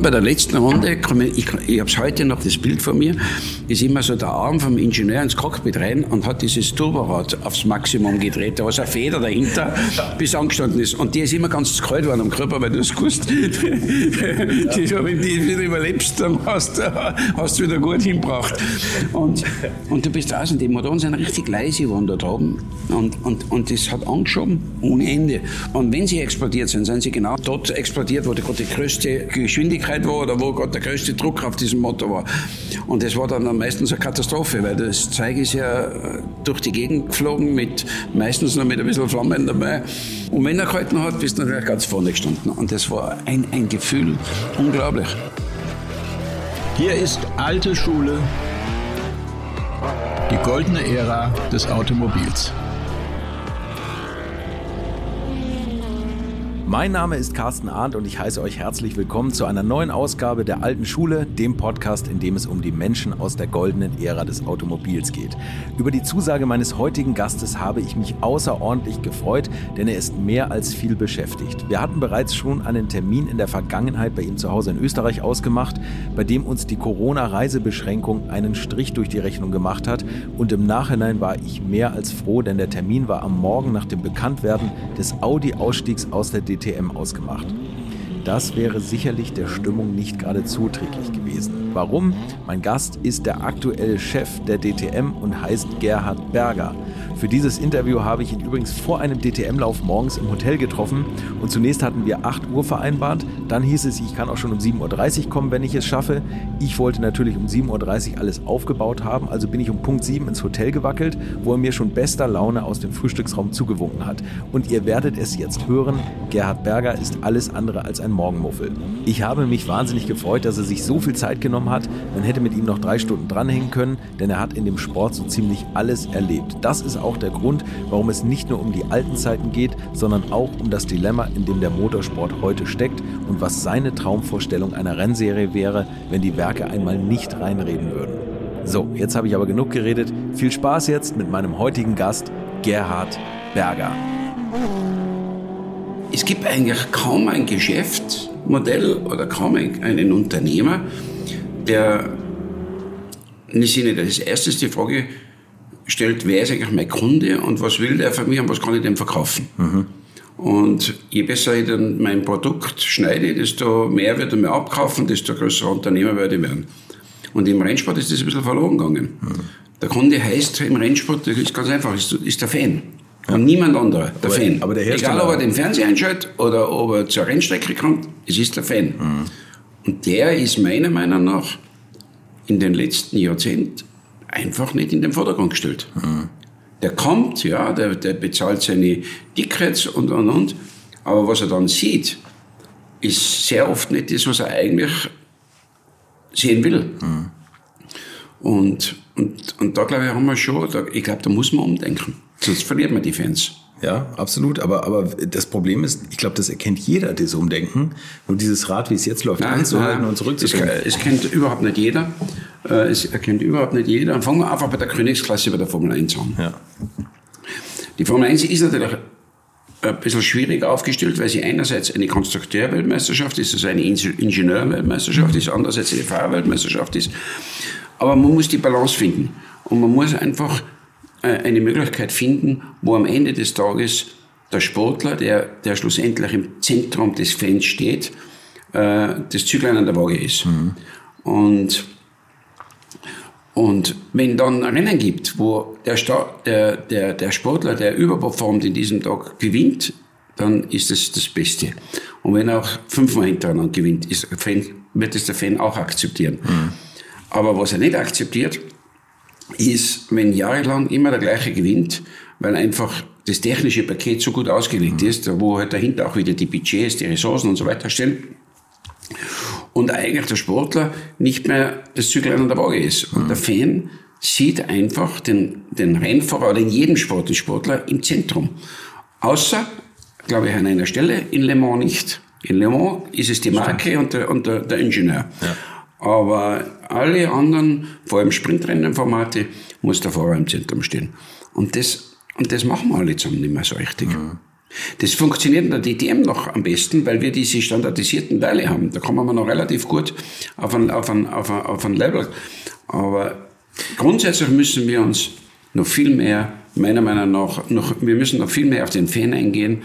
bei der letzten Runde, ich, ich habe heute noch das Bild von mir, ist immer so der Arm vom Ingenieur ins Cockpit rein und hat dieses Turborad aufs Maximum gedreht. Da war so eine Feder dahinter, bis angestanden ist. Und die ist immer ganz kalt geworden am Körper, weil du es gewusst. die, wenn die wieder überlebst, dann hast du wieder gut hinbracht. Und, und du bist draußen, die Motoren sind richtig leise geworden dort oben. Und, und, und das hat angeschoben ohne Ende. Und wenn sie explodiert sind, sind sie genau dort explodiert, wo gerade die größte Geschwindigkeit war oder wo gerade der größte Druck auf diesem Motor war. Und das war dann meistens eine Katastrophe, weil das Zeug ist ja durch die Gegend geflogen, mit, meistens noch mit ein bisschen Flammen dabei. Und wenn er gehalten hat, bist du natürlich ganz vorne gestanden. Und das war ein, ein Gefühl unglaublich. Hier ist alte Schule, die goldene Ära des Automobils. Mein Name ist Carsten Arndt und ich heiße euch herzlich willkommen zu einer neuen Ausgabe der Alten Schule, dem Podcast, in dem es um die Menschen aus der goldenen Ära des Automobils geht. Über die Zusage meines heutigen Gastes habe ich mich außerordentlich gefreut, denn er ist mehr als viel beschäftigt. Wir hatten bereits schon einen Termin in der Vergangenheit bei ihm zu Hause in Österreich ausgemacht, bei dem uns die Corona-Reisebeschränkung einen Strich durch die Rechnung gemacht hat und im Nachhinein war ich mehr als froh, denn der Termin war am Morgen nach dem Bekanntwerden des Audi-Ausstiegs aus der DDR DTM ausgemacht. Das wäre sicherlich der Stimmung nicht gerade zuträglich gewesen. Warum? Mein Gast ist der aktuelle Chef der DTM und heißt Gerhard Berger. Für dieses Interview habe ich ihn übrigens vor einem DTM-Lauf morgens im Hotel getroffen und zunächst hatten wir 8 Uhr vereinbart. Dann hieß es, ich kann auch schon um 7.30 Uhr kommen, wenn ich es schaffe. Ich wollte natürlich um 7.30 Uhr alles aufgebaut haben, also bin ich um Punkt 7 ins Hotel gewackelt, wo er mir schon bester Laune aus dem Frühstücksraum zugewunken hat. Und ihr werdet es jetzt hören, Gerhard Berger ist alles andere als ein Morgenmuffel. Ich habe mich wahnsinnig gefreut, dass er sich so viel Zeit genommen hat. Man hätte mit ihm noch drei Stunden dranhängen können, denn er hat in dem Sport so ziemlich alles erlebt. Das ist auch auch der Grund, warum es nicht nur um die alten Zeiten geht, sondern auch um das Dilemma, in dem der Motorsport heute steckt und was seine Traumvorstellung einer Rennserie wäre, wenn die Werke einmal nicht reinreden würden. So, jetzt habe ich aber genug geredet. Viel Spaß jetzt mit meinem heutigen Gast, Gerhard Berger. Es gibt eigentlich kaum ein Geschäftsmodell oder kaum einen Unternehmer, der nicht als erstes die Frage stellt, wer ist eigentlich mein Kunde und was will der von mir und was kann ich dem verkaufen. Mhm. Und je besser ich dann mein Produkt schneide, desto mehr wird er mir abkaufen, desto größer Unternehmer werde ich werden. Und im Rennsport ist das ein bisschen verloren gegangen. Mhm. Der Kunde heißt im Rennsport, das ist ganz einfach, ist, ist der Fan. Ja. Und niemand anderer, der aber, Fan. Aber der Egal, ob er den Fernseher einschaltet oder ob er zur Rennstrecke kommt, es ist der Fan. Mhm. Und der ist meiner Meinung nach in den letzten Jahrzehnten einfach nicht in den Vordergrund gestellt. Mhm. Der kommt, ja, der, der bezahlt seine Tickets und, und, und. Aber was er dann sieht, ist sehr oft nicht das, was er eigentlich sehen will. Mhm. Und, und, und da glaube ich, haben wir schon, da, ich glaube, da muss man umdenken. Sonst verliert man die Fans. Ja, absolut. Aber, aber das Problem ist, ich glaube, das erkennt jeder, das Umdenken. Und dieses Rad, wie es jetzt läuft, nein, anzuhalten nein, und zurückzukommen. Es, es kennt überhaupt nicht jeder. Äh, es erkennt überhaupt nicht jeder. Und fangen wir einfach bei der Königsklasse bei der Formel 1 an. Ja. Die Formel 1 ist natürlich ein bisschen schwierig aufgestellt, weil sie einerseits eine Konstrukteurweltmeisterschaft ist, also eine Ingenieurweltmeisterschaft ist, andererseits eine Fahrerweltmeisterschaft ist. Aber man muss die Balance finden. Und man muss einfach äh, eine Möglichkeit finden, wo am Ende des Tages der Sportler, der, der schlussendlich im Zentrum des Fans steht, äh, das Züglein an der Waage ist. Mhm. Und, und wenn dann Rennen gibt, wo der, der, der, der Sportler, der überperformt in diesem Tag, gewinnt, dann ist das das Beste. Und wenn er auch fünfmal hintereinander gewinnt, ist Fan, wird es der Fan auch akzeptieren. Mhm. Aber was er nicht akzeptiert, ist, wenn jahrelang immer der gleiche gewinnt, weil einfach das technische Paket so gut ausgelegt mhm. ist, wo halt dahinter auch wieder die Budgets, die Ressourcen und so weiter stehen. Und eigentlich der Sportler nicht mehr das Züglein an der Waage ist. Und der Fan sieht einfach den, den Rennfahrer oder in jedem Sport den Sportler im Zentrum. Außer, glaube ich, an einer Stelle, in Le Mans nicht. In Le Mans ist es die Marke und der, und der, der Ingenieur. Ja. Aber alle anderen, vor allem Sprintrennenformate, muss der Fahrer im Zentrum stehen. Und das, und das machen wir alle zusammen nicht mehr so richtig. Mhm. Das funktioniert in der DTM noch am besten, weil wir diese standardisierten Teile haben. Da kommen wir noch relativ gut auf ein, auf ein, auf ein, auf ein Level. Aber grundsätzlich müssen wir uns noch viel mehr, meiner Meinung nach, noch, wir müssen noch viel mehr auf den Fan eingehen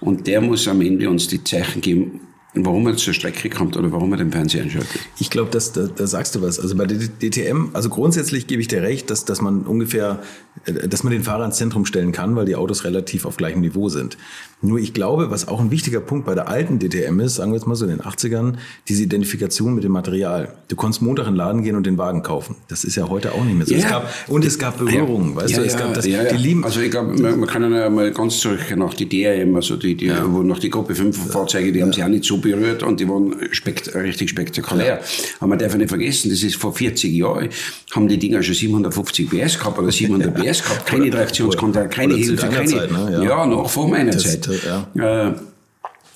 und der muss am Ende uns die Zeichen geben, warum er zur Strecke kommt oder warum er den Fernseher einschaltet. Ich glaube, da, da sagst du was. Also bei der DTM, also grundsätzlich gebe ich dir recht, dass, dass man ungefähr, äh, dass man den Fahrer ins Zentrum stellen kann, weil die Autos relativ auf gleichem Niveau sind. Nur ich glaube, was auch ein wichtiger Punkt bei der alten DTM ist, sagen wir jetzt mal so in den 80ern, diese Identifikation mit dem Material. Du konntest Montag in den Laden gehen und den Wagen kaufen. Das ist ja heute auch nicht mehr so. Ja. Es gab, und es gab Berührungen, ja. weißt ja, du, es gab das, die lieben. Also ich glaube, man, man kann ja mal ganz zurück nach die DRM, also die, die wo noch die Gruppe 5 Fahrzeuge, die haben sich auch nicht so berührt und die waren spekt richtig spektakulär. Aber man darf nicht vergessen, das ist vor 40 Jahren, haben die Dinger schon 750 PS gehabt oder 700 PS gehabt, keine Traktionskontrolle, keine Hilfe, keine, Zeit, ne? ja. Noch vor meiner Das- Zeit. ja. Äh,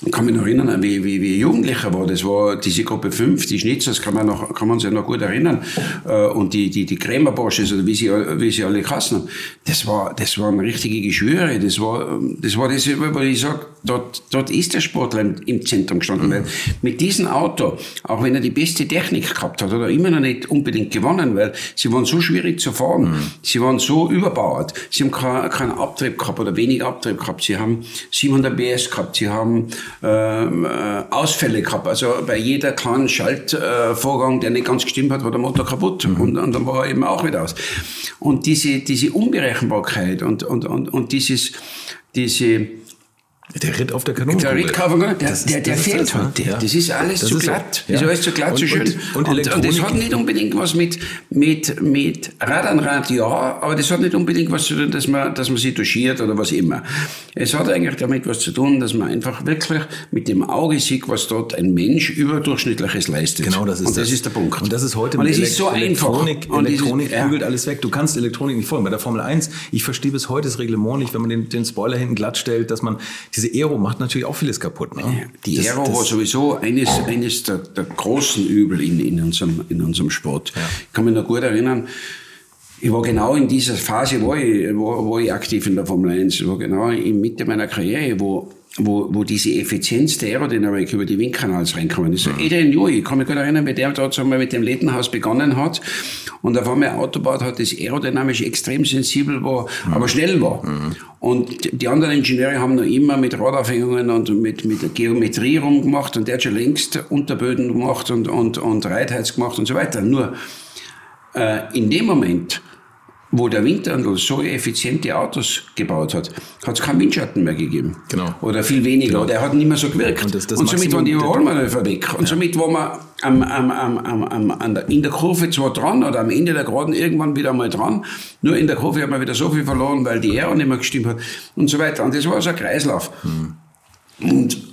ich kann mich noch erinnern, wie, wie, wie ich Jugendlicher war. Das war diese Gruppe 5, die Schnitzers, kann man, noch, kann man sich noch gut erinnern. Äh, Und die, die, die Krämerborsches, oder wie sie, wie sie alle haben. Das war, das waren richtige Geschwüre. Das war, das war das, wo ich sage, dort, dort ist der Sportler im, im Zentrum gestanden. Weil mit diesem Auto, auch wenn er die beste Technik gehabt hat, hat er immer noch nicht unbedingt gewonnen, weil sie waren so schwierig zu fahren. Sie waren so überbauert. Sie haben keinen keinen Abtrieb gehabt oder wenig Abtrieb gehabt. Sie haben 700 PS gehabt. Sie haben ähm, äh, Ausfälle gehabt. Also bei jeder kleinen Schaltvorgang, Vorgang, der nicht ganz gestimmt hat, war der Motor kaputt. Und, und dann war er eben auch wieder aus. Und diese, diese Unberechenbarkeit und, und, und, und dieses, diese, Der Ritt auf der der. Rittkaufmann, der, Das ist- der, der das ist fehlt das, heute. Ja. Das ist alles Das zu ist so. glatt. Ja. Das ist alles zu glatt, Und- zu schön. und- und und, und das Elektronik- hat nicht unbedingt was mit, mit, mit Rad an Rad, ja, aber das hat nicht unbedingt was zu tun, dass man, dass man sich touchiert oder was immer. Es hat eigentlich damit was zu tun, dass man einfach wirklich mit dem Auge sieht, was dort ein Mensch überdurchschnittliches leistet. Genau, das ist Und das, das. ist der Punkt. Und das ist heute und mit es ist so Elekt- einfach. Elektronik, ist- Elektronik ja. bügelt alles weg. Du kannst Elektronik nicht folgen. Bei der Formel 1, ich verstehe bis heute das Reglement nicht, wenn man den, den Spoiler hinten glatt stellt, dass man, diese Aero macht natürlich auch vieles kaputt. Ne? Die Das- Aero das- war sowieso eines, eines der, der großen Übel in, in, unserem, in unserem Sport. Ich kann mich noch gut erinnern, ich war genau in dieser Phase, wo ich, wo, wo ich aktiv in der Formel 1, ich war genau in Mitte meiner Karriere, wo, wo, wo diese Effizienz der Aerodynamik über die Windkanals reinkommen ist. Mhm. Adrian Newey, ich kann mich gut erinnern, wie der dort sagen wir, mit dem Lettenhaus begonnen hat und auf einmal ein Auto gebaut hat, das aerodynamisch extrem sensibel war, aber schnell war. Und die anderen Ingenieure haben noch immer mit Radaufhängungen und mit, mit Geometrie rumgemacht und der hat schon längst Unterböden gemacht und, und, und Reitheiz gemacht und so weiter. Nur äh, in dem Moment, wo der Windhandel so effiziente Autos gebaut hat, hat es keinen Windschatten mehr gegeben. Genau. Oder viel weniger. Genau. Oder er hat nicht mehr so gewirkt. Und das- das und somit waren die Überholmanöver weg. Und somit war man am, am, am, am, am, der, in der Kurve zwar dran oder am Ende der Geraden irgendwann wieder mal dran. Nur in der Kurve hat man wieder so viel verloren, weil die Aero nicht mehr gestimmt hat und so weiter. Und das war so ein Kreislauf. Und,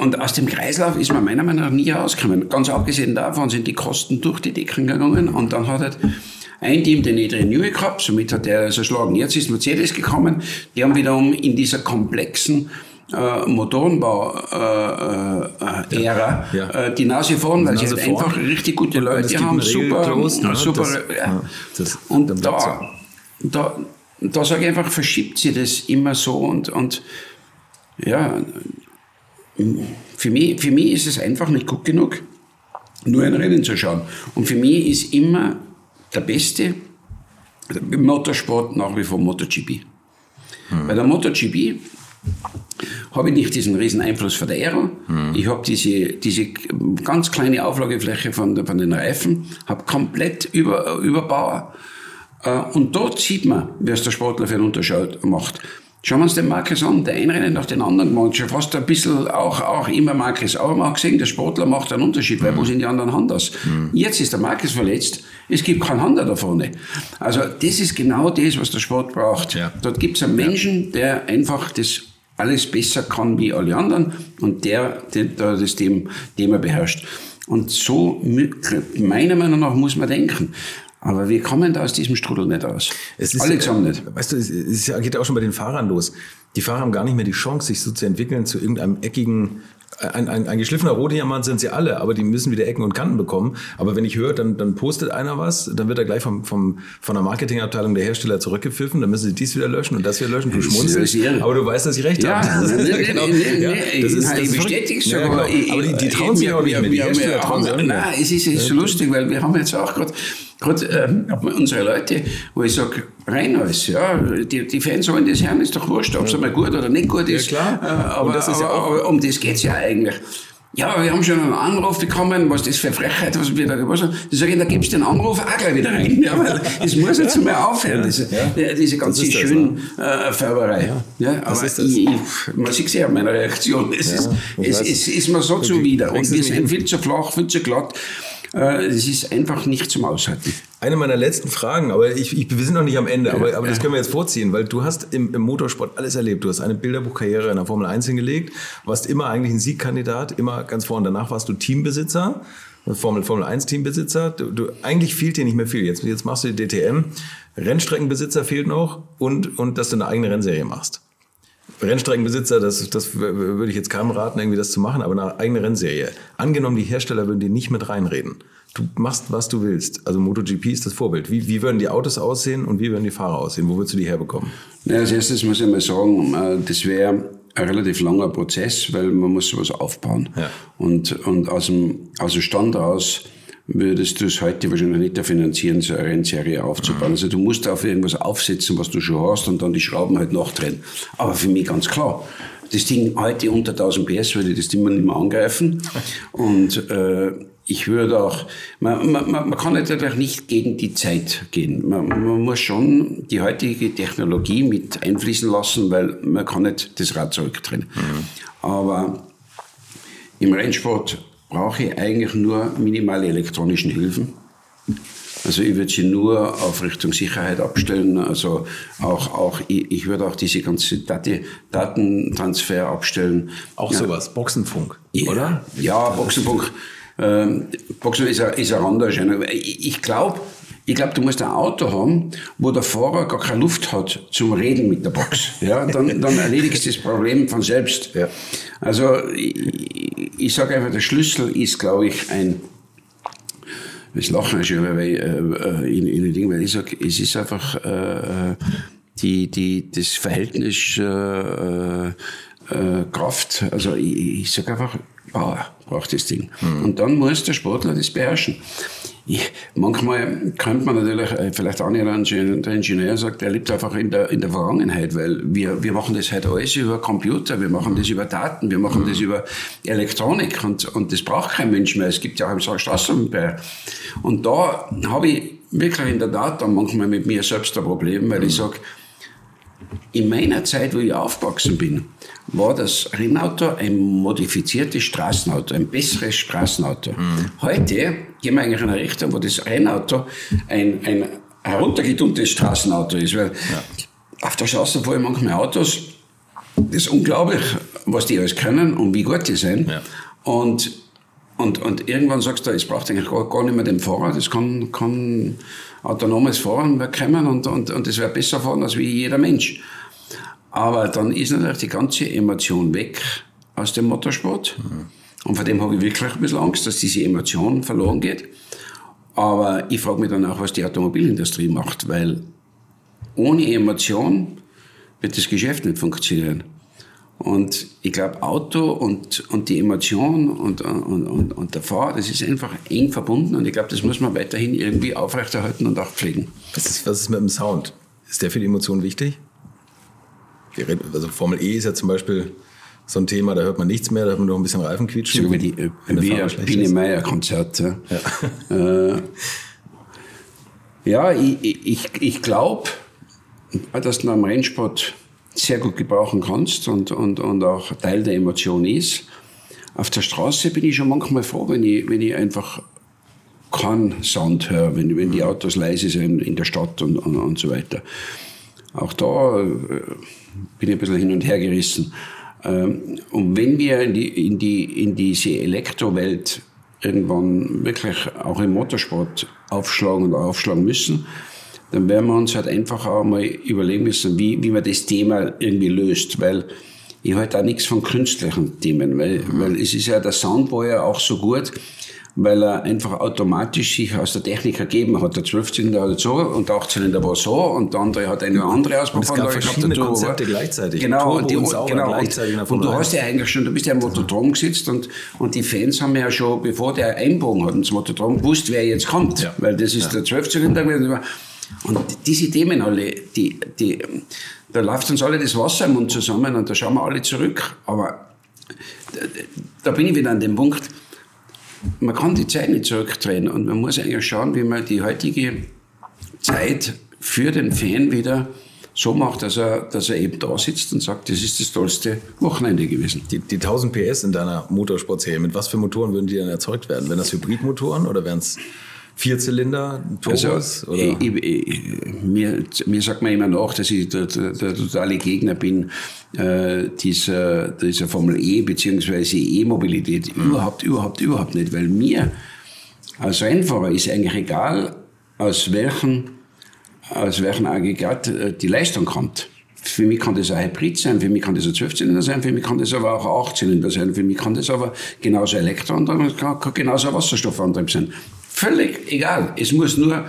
und aus dem Kreislauf ist man meiner Meinung nach nie rausgekommen. Ganz abgesehen davon sind die Kosten durch die Decken gegangen und dann hat halt ein Team den Adrian Newey gehabt, somit hat er also schlagen. Jetzt ist Mercedes gekommen, die haben wiederum in dieser komplexen äh, Motorenbau-Ära äh, äh, Ära, Ja. äh, die Nase vorn, weil sie Nase halt vorn. einfach richtig gute es Leute haben, super, Regelklos, ne? super, Das- ja. ja, das- und bleibt's da, da, da sage ich einfach, verschiebt sie das immer so und, und ja, für mich, für mich ist es einfach nicht gut genug, nur ein Rennen zu schauen. Und für mich ist immer der beste Motorsport nach wie vor MotoGP. Bei der MotoGP habe ich nicht diesen riesen Einfluss von der Aero. Ich habe diese, diese ganz kleine Auflagefläche von, der- von den Reifen, habe komplett über, Überbauer. Äh, Und dort sieht man, was der Sportler für einen Unterschied macht. Schauen wir uns den Marcus an, der ein Rennen nach den anderen gemacht, schon fast ein bisschen auch, auch immer Marcus. Aber man hat gesehen, der Sportler macht einen Unterschied, weil wo sind die anderen Handers? Jetzt ist der Marcus verletzt, es gibt keinen Hander da vorne. Also das ist genau das, was der Sport braucht. Ja. Dort gibt es einen Menschen, der einfach das alles besser kann wie alle anderen und der, der, der das dem, Thema beherrscht. Und so, meiner Meinung nach, muss man denken. Aber wir kommen da aus diesem Strudel nicht aus. Es ist, Alle zusammen nicht. Weißt du, es ist, ja- geht ja auch schon bei den Fahrern los. Die Fahrer haben gar nicht mehr die Chance, sich so zu entwickeln zu irgendeinem eckigen ein, ein, ein geschliffener Rohdiamant sind sie alle, aber die müssen wieder Ecken und Kanten bekommen. Aber wenn ich höre, dann, dann postet einer was, dann wird er gleich vom, vom, von der Marketingabteilung der Hersteller zurückgepfiffen, dann müssen sie dies wieder löschen und das wieder löschen. Du schmunzelst, aber du weißt, dass ich recht ja, habe. Nee, nee, genau. nee, ja, das ist, das bestätigst ja, genau. Aber die, die trauen sich auch nicht mehr. Die Hersteller trauen sich auch nicht mehr. Nein, es ist, es ist so lustig, weil wir haben jetzt auch gerade gerade äh, unsere Leute, wo ich sage, rein alles, ja, die, die Fans wollen das hören, ist doch wurscht, ob es einmal gut oder nicht gut ist. Ja, klar. Äh, aber, das ist ja auch, aber um das geht's ja eigentlich. Ja, wir haben schon einen Anruf bekommen, was das für Frechheit, was wir da gewusst haben. Ich sage, da gibst du den Anruf auch gleich wieder rein. Ja, weil es muss jetzt mal aufhören, diese, ja. diese ganze schöne äh, Färberei. Ja. Ja, aber ich, ich, man sieht ja an meiner Reaktion, es, ist, es, es ist mir so zuwider. Und wir sind viel zu flach, viel zu glatt. Äh, es ist einfach nicht zum Aushalten. Eine meiner letzten Fragen, aber ich, ich, wir sind noch nicht am Ende, aber, aber das können wir jetzt vorziehen, weil du hast im, im Motorsport alles erlebt. Du hast eine Bilderbuchkarriere in der Formel 1 hingelegt, warst immer eigentlich ein Siegkandidat, immer ganz vorne. Danach warst du Teambesitzer, Formel, Formel 1 Teambesitzer. Du, du, eigentlich fehlt dir nicht mehr viel. Jetzt, jetzt machst du die DTM. Rennstreckenbesitzer fehlt noch und, und dass du eine eigene Rennserie machst. Rennstreckenbesitzer, das, das würde ich jetzt keinem raten, irgendwie das zu machen, aber eine eigene Rennserie. Angenommen, die Hersteller würden dir nicht mit reinreden du machst, was du willst. Also MotoGP ist das Vorbild. Wie, wie würden die Autos aussehen und wie würden die Fahrer aussehen? Wo würdest du die herbekommen? Ja, als erstes muss ich mal sagen, äh, das wäre ein relativ langer Prozess, weil man muss sowas aufbauen. Ja. Und, und aus, dem, aus dem Stand aus würdest du es heute wahrscheinlich nicht finanzieren, so eine Rennserie aufzubauen. Mhm. Also du musst auf irgendwas aufsetzen, was du schon hast und dann die Schrauben halt nachdrehen. Aber für mich ganz klar, das Ding heute unter 1000 PS würde ich das Ding nicht mehr angreifen. Und äh, ich würde auch, man, man, man kann natürlich nicht gegen die Zeit gehen. Man, man, muss schon die heutige Technologie mit einfließen lassen, weil man kann nicht das Rad zurückdrehen. Mhm. Aber im Rennsport brauche ich eigentlich nur minimale elektronischen Hilfen. Also ich würde sie nur auf Richtung Sicherheit abstellen. Also auch, auch ich, würde auch diese ganze Dati, Datentransfer abstellen. Auch ja. sowas, Boxenfunk, ja, oder? Ja, Boxenfunk. Ähm, Boxen ist ein, ist ein anderer Ich, ich glaube, ich glaube, du musst ein Auto haben, wo der Fahrer gar keine Luft hat zum Reden mit der Box. Ja, dann, dann erledigst du das Problem von selbst. Ja. Also ich, ich sage einfach, der Schlüssel ist, glaube ich, ein das Lachen schon, weil äh, äh, in, in den Dingen, weil ich sage, es ist einfach äh, die, die, das Verhältnis äh, äh, Kraft. Also ich, ich sage einfach, Power braucht das Ding. Mhm. Und dann muss der Sportler das beherrschen. Ich, manchmal könnte man natürlich, äh, vielleicht auch nicht der Ingenieur sagt, er lebt einfach in der, in der Vergangenheit, weil wir, wir machen das halt alles über Computer, wir machen das über Daten, wir machen mhm. das über Elektronik und, und das braucht kein Mensch mehr. Es gibt ja auch im Straßenbau. Und da habe ich wirklich in der Tat dann manchmal mit mir selbst ein Problem, weil mhm. ich sage, in meiner Zeit, wo ich aufgewachsen bin, war das Rennauto ein modifiziertes Straßenauto, ein besseres Straßenauto. Mhm. Heute gehen wir eigentlich in eine Richtung, wo das Rennauto ein, ein heruntergedummtes Straßenauto ist. Weil ja. auf der Straße fahren manchmal Autos, das ist unglaublich, was die alles können und wie gut die sind. Ja. Und, und, und irgendwann sagst du, es braucht eigentlich gar, gar nicht mehr den Fahrer, das kann, kann autonomes Fahren bekommen und, und, und das wäre besser fahren als wie jeder Mensch. Aber dann ist natürlich die ganze Emotion weg aus dem Motorsport. Mhm. Und vor dem habe ich wirklich ein bisschen Angst, dass diese Emotion verloren geht. Aber ich frage mich dann auch, was die Automobilindustrie macht, weil ohne Emotion wird das Geschäft nicht funktionieren. Und ich glaube, Auto und, und die Emotion und, und, und, und der Fahrer, das ist einfach eng verbunden und ich glaube, das muss man weiterhin irgendwie aufrechterhalten und auch pflegen. Was ist, was ist mit dem Sound? Ist der für die Emotion wichtig? Also Formel E ist ja zum Beispiel so ein Thema, da hört man nichts mehr, da hört man nur ein bisschen Reifen quietschen. So wie die äh, wie ein Biene Meier Konzert. Ja, äh, ja ich, ich, ich glaube, dass du am Rennsport sehr gut gebrauchen kannst und, und, und auch Teil der Emotion ist. Auf der Straße bin ich schon manchmal froh, wenn ich, wenn ich einfach keinen Sound höre, wenn, wenn die Autos leise sind in der Stadt und, und, und so weiter. Auch da äh, bin ich ein bisschen hin und her gerissen. Ähm, und wenn wir in, die, in, die, in diese Elektrowelt irgendwann wirklich auch im Motorsport aufschlagen und aufschlagen müssen, dann werden wir uns halt einfach auch mal überlegen müssen, wie, wie man das Thema irgendwie löst. Weil ich halte auch nichts von künstlichen Themen, weil, mhm. weil es ist ja, der Sound war ja auch so gut, weil er einfach automatisch sich aus der Technik ergeben hat. Der 12-Zylinder hat so und der 8-Zylinder war so und der andere hat eine andere Ausbauanlage gehabt. verschiedene gehabt, Konzepte gleichzeitig. Genau, und, die, und, genau, gleichzeitig und, und du hast ja eigentlich schon, du bist ja im Motodrom gesetzt und, und die Fans haben ja schon, bevor der einbogen hat ins Motodrom, gewusst, wer jetzt kommt, ja. weil das ist ja. der 12-Zylinder und diese Themen alle, die, die, da läuft uns alle das Wasser im Mund zusammen und da schauen wir alle zurück. Aber da, da bin ich wieder an dem Punkt, man kann die Zeit nicht zurückdrehen und man muss eigentlich schauen, wie man die heutige Zeit für den Fan wieder so macht, dass er, dass er eben da sitzt und sagt, das ist das tollste Wochenende gewesen. Die, die 1000 PS in deiner Motorsportserie, mit was für Motoren würden die dann erzeugt werden? Wären das Hybridmotoren oder wären es Vierzylinder, Turbos? Also, oder? Ich, ich, mir, mir sagt man immer noch, dass ich der, der, der totale Gegner bin äh, dieser, dieser Formel E bzw. E-Mobilität. Mhm. Überhaupt, überhaupt, überhaupt nicht. Weil mir als Rennfahrer ist eigentlich egal, aus welchem, aus welchem Aggregat äh, die Leistung kommt. Für mich kann das ein Hybrid sein, für mich kann das ein Zwölfzylinder sein, für mich kann das aber auch ein Achtzylinder sein, für mich kann das aber genauso Elektroantrieb, kann, genauso Wasserstoffantrieb sein. Völlig egal. Es muss nur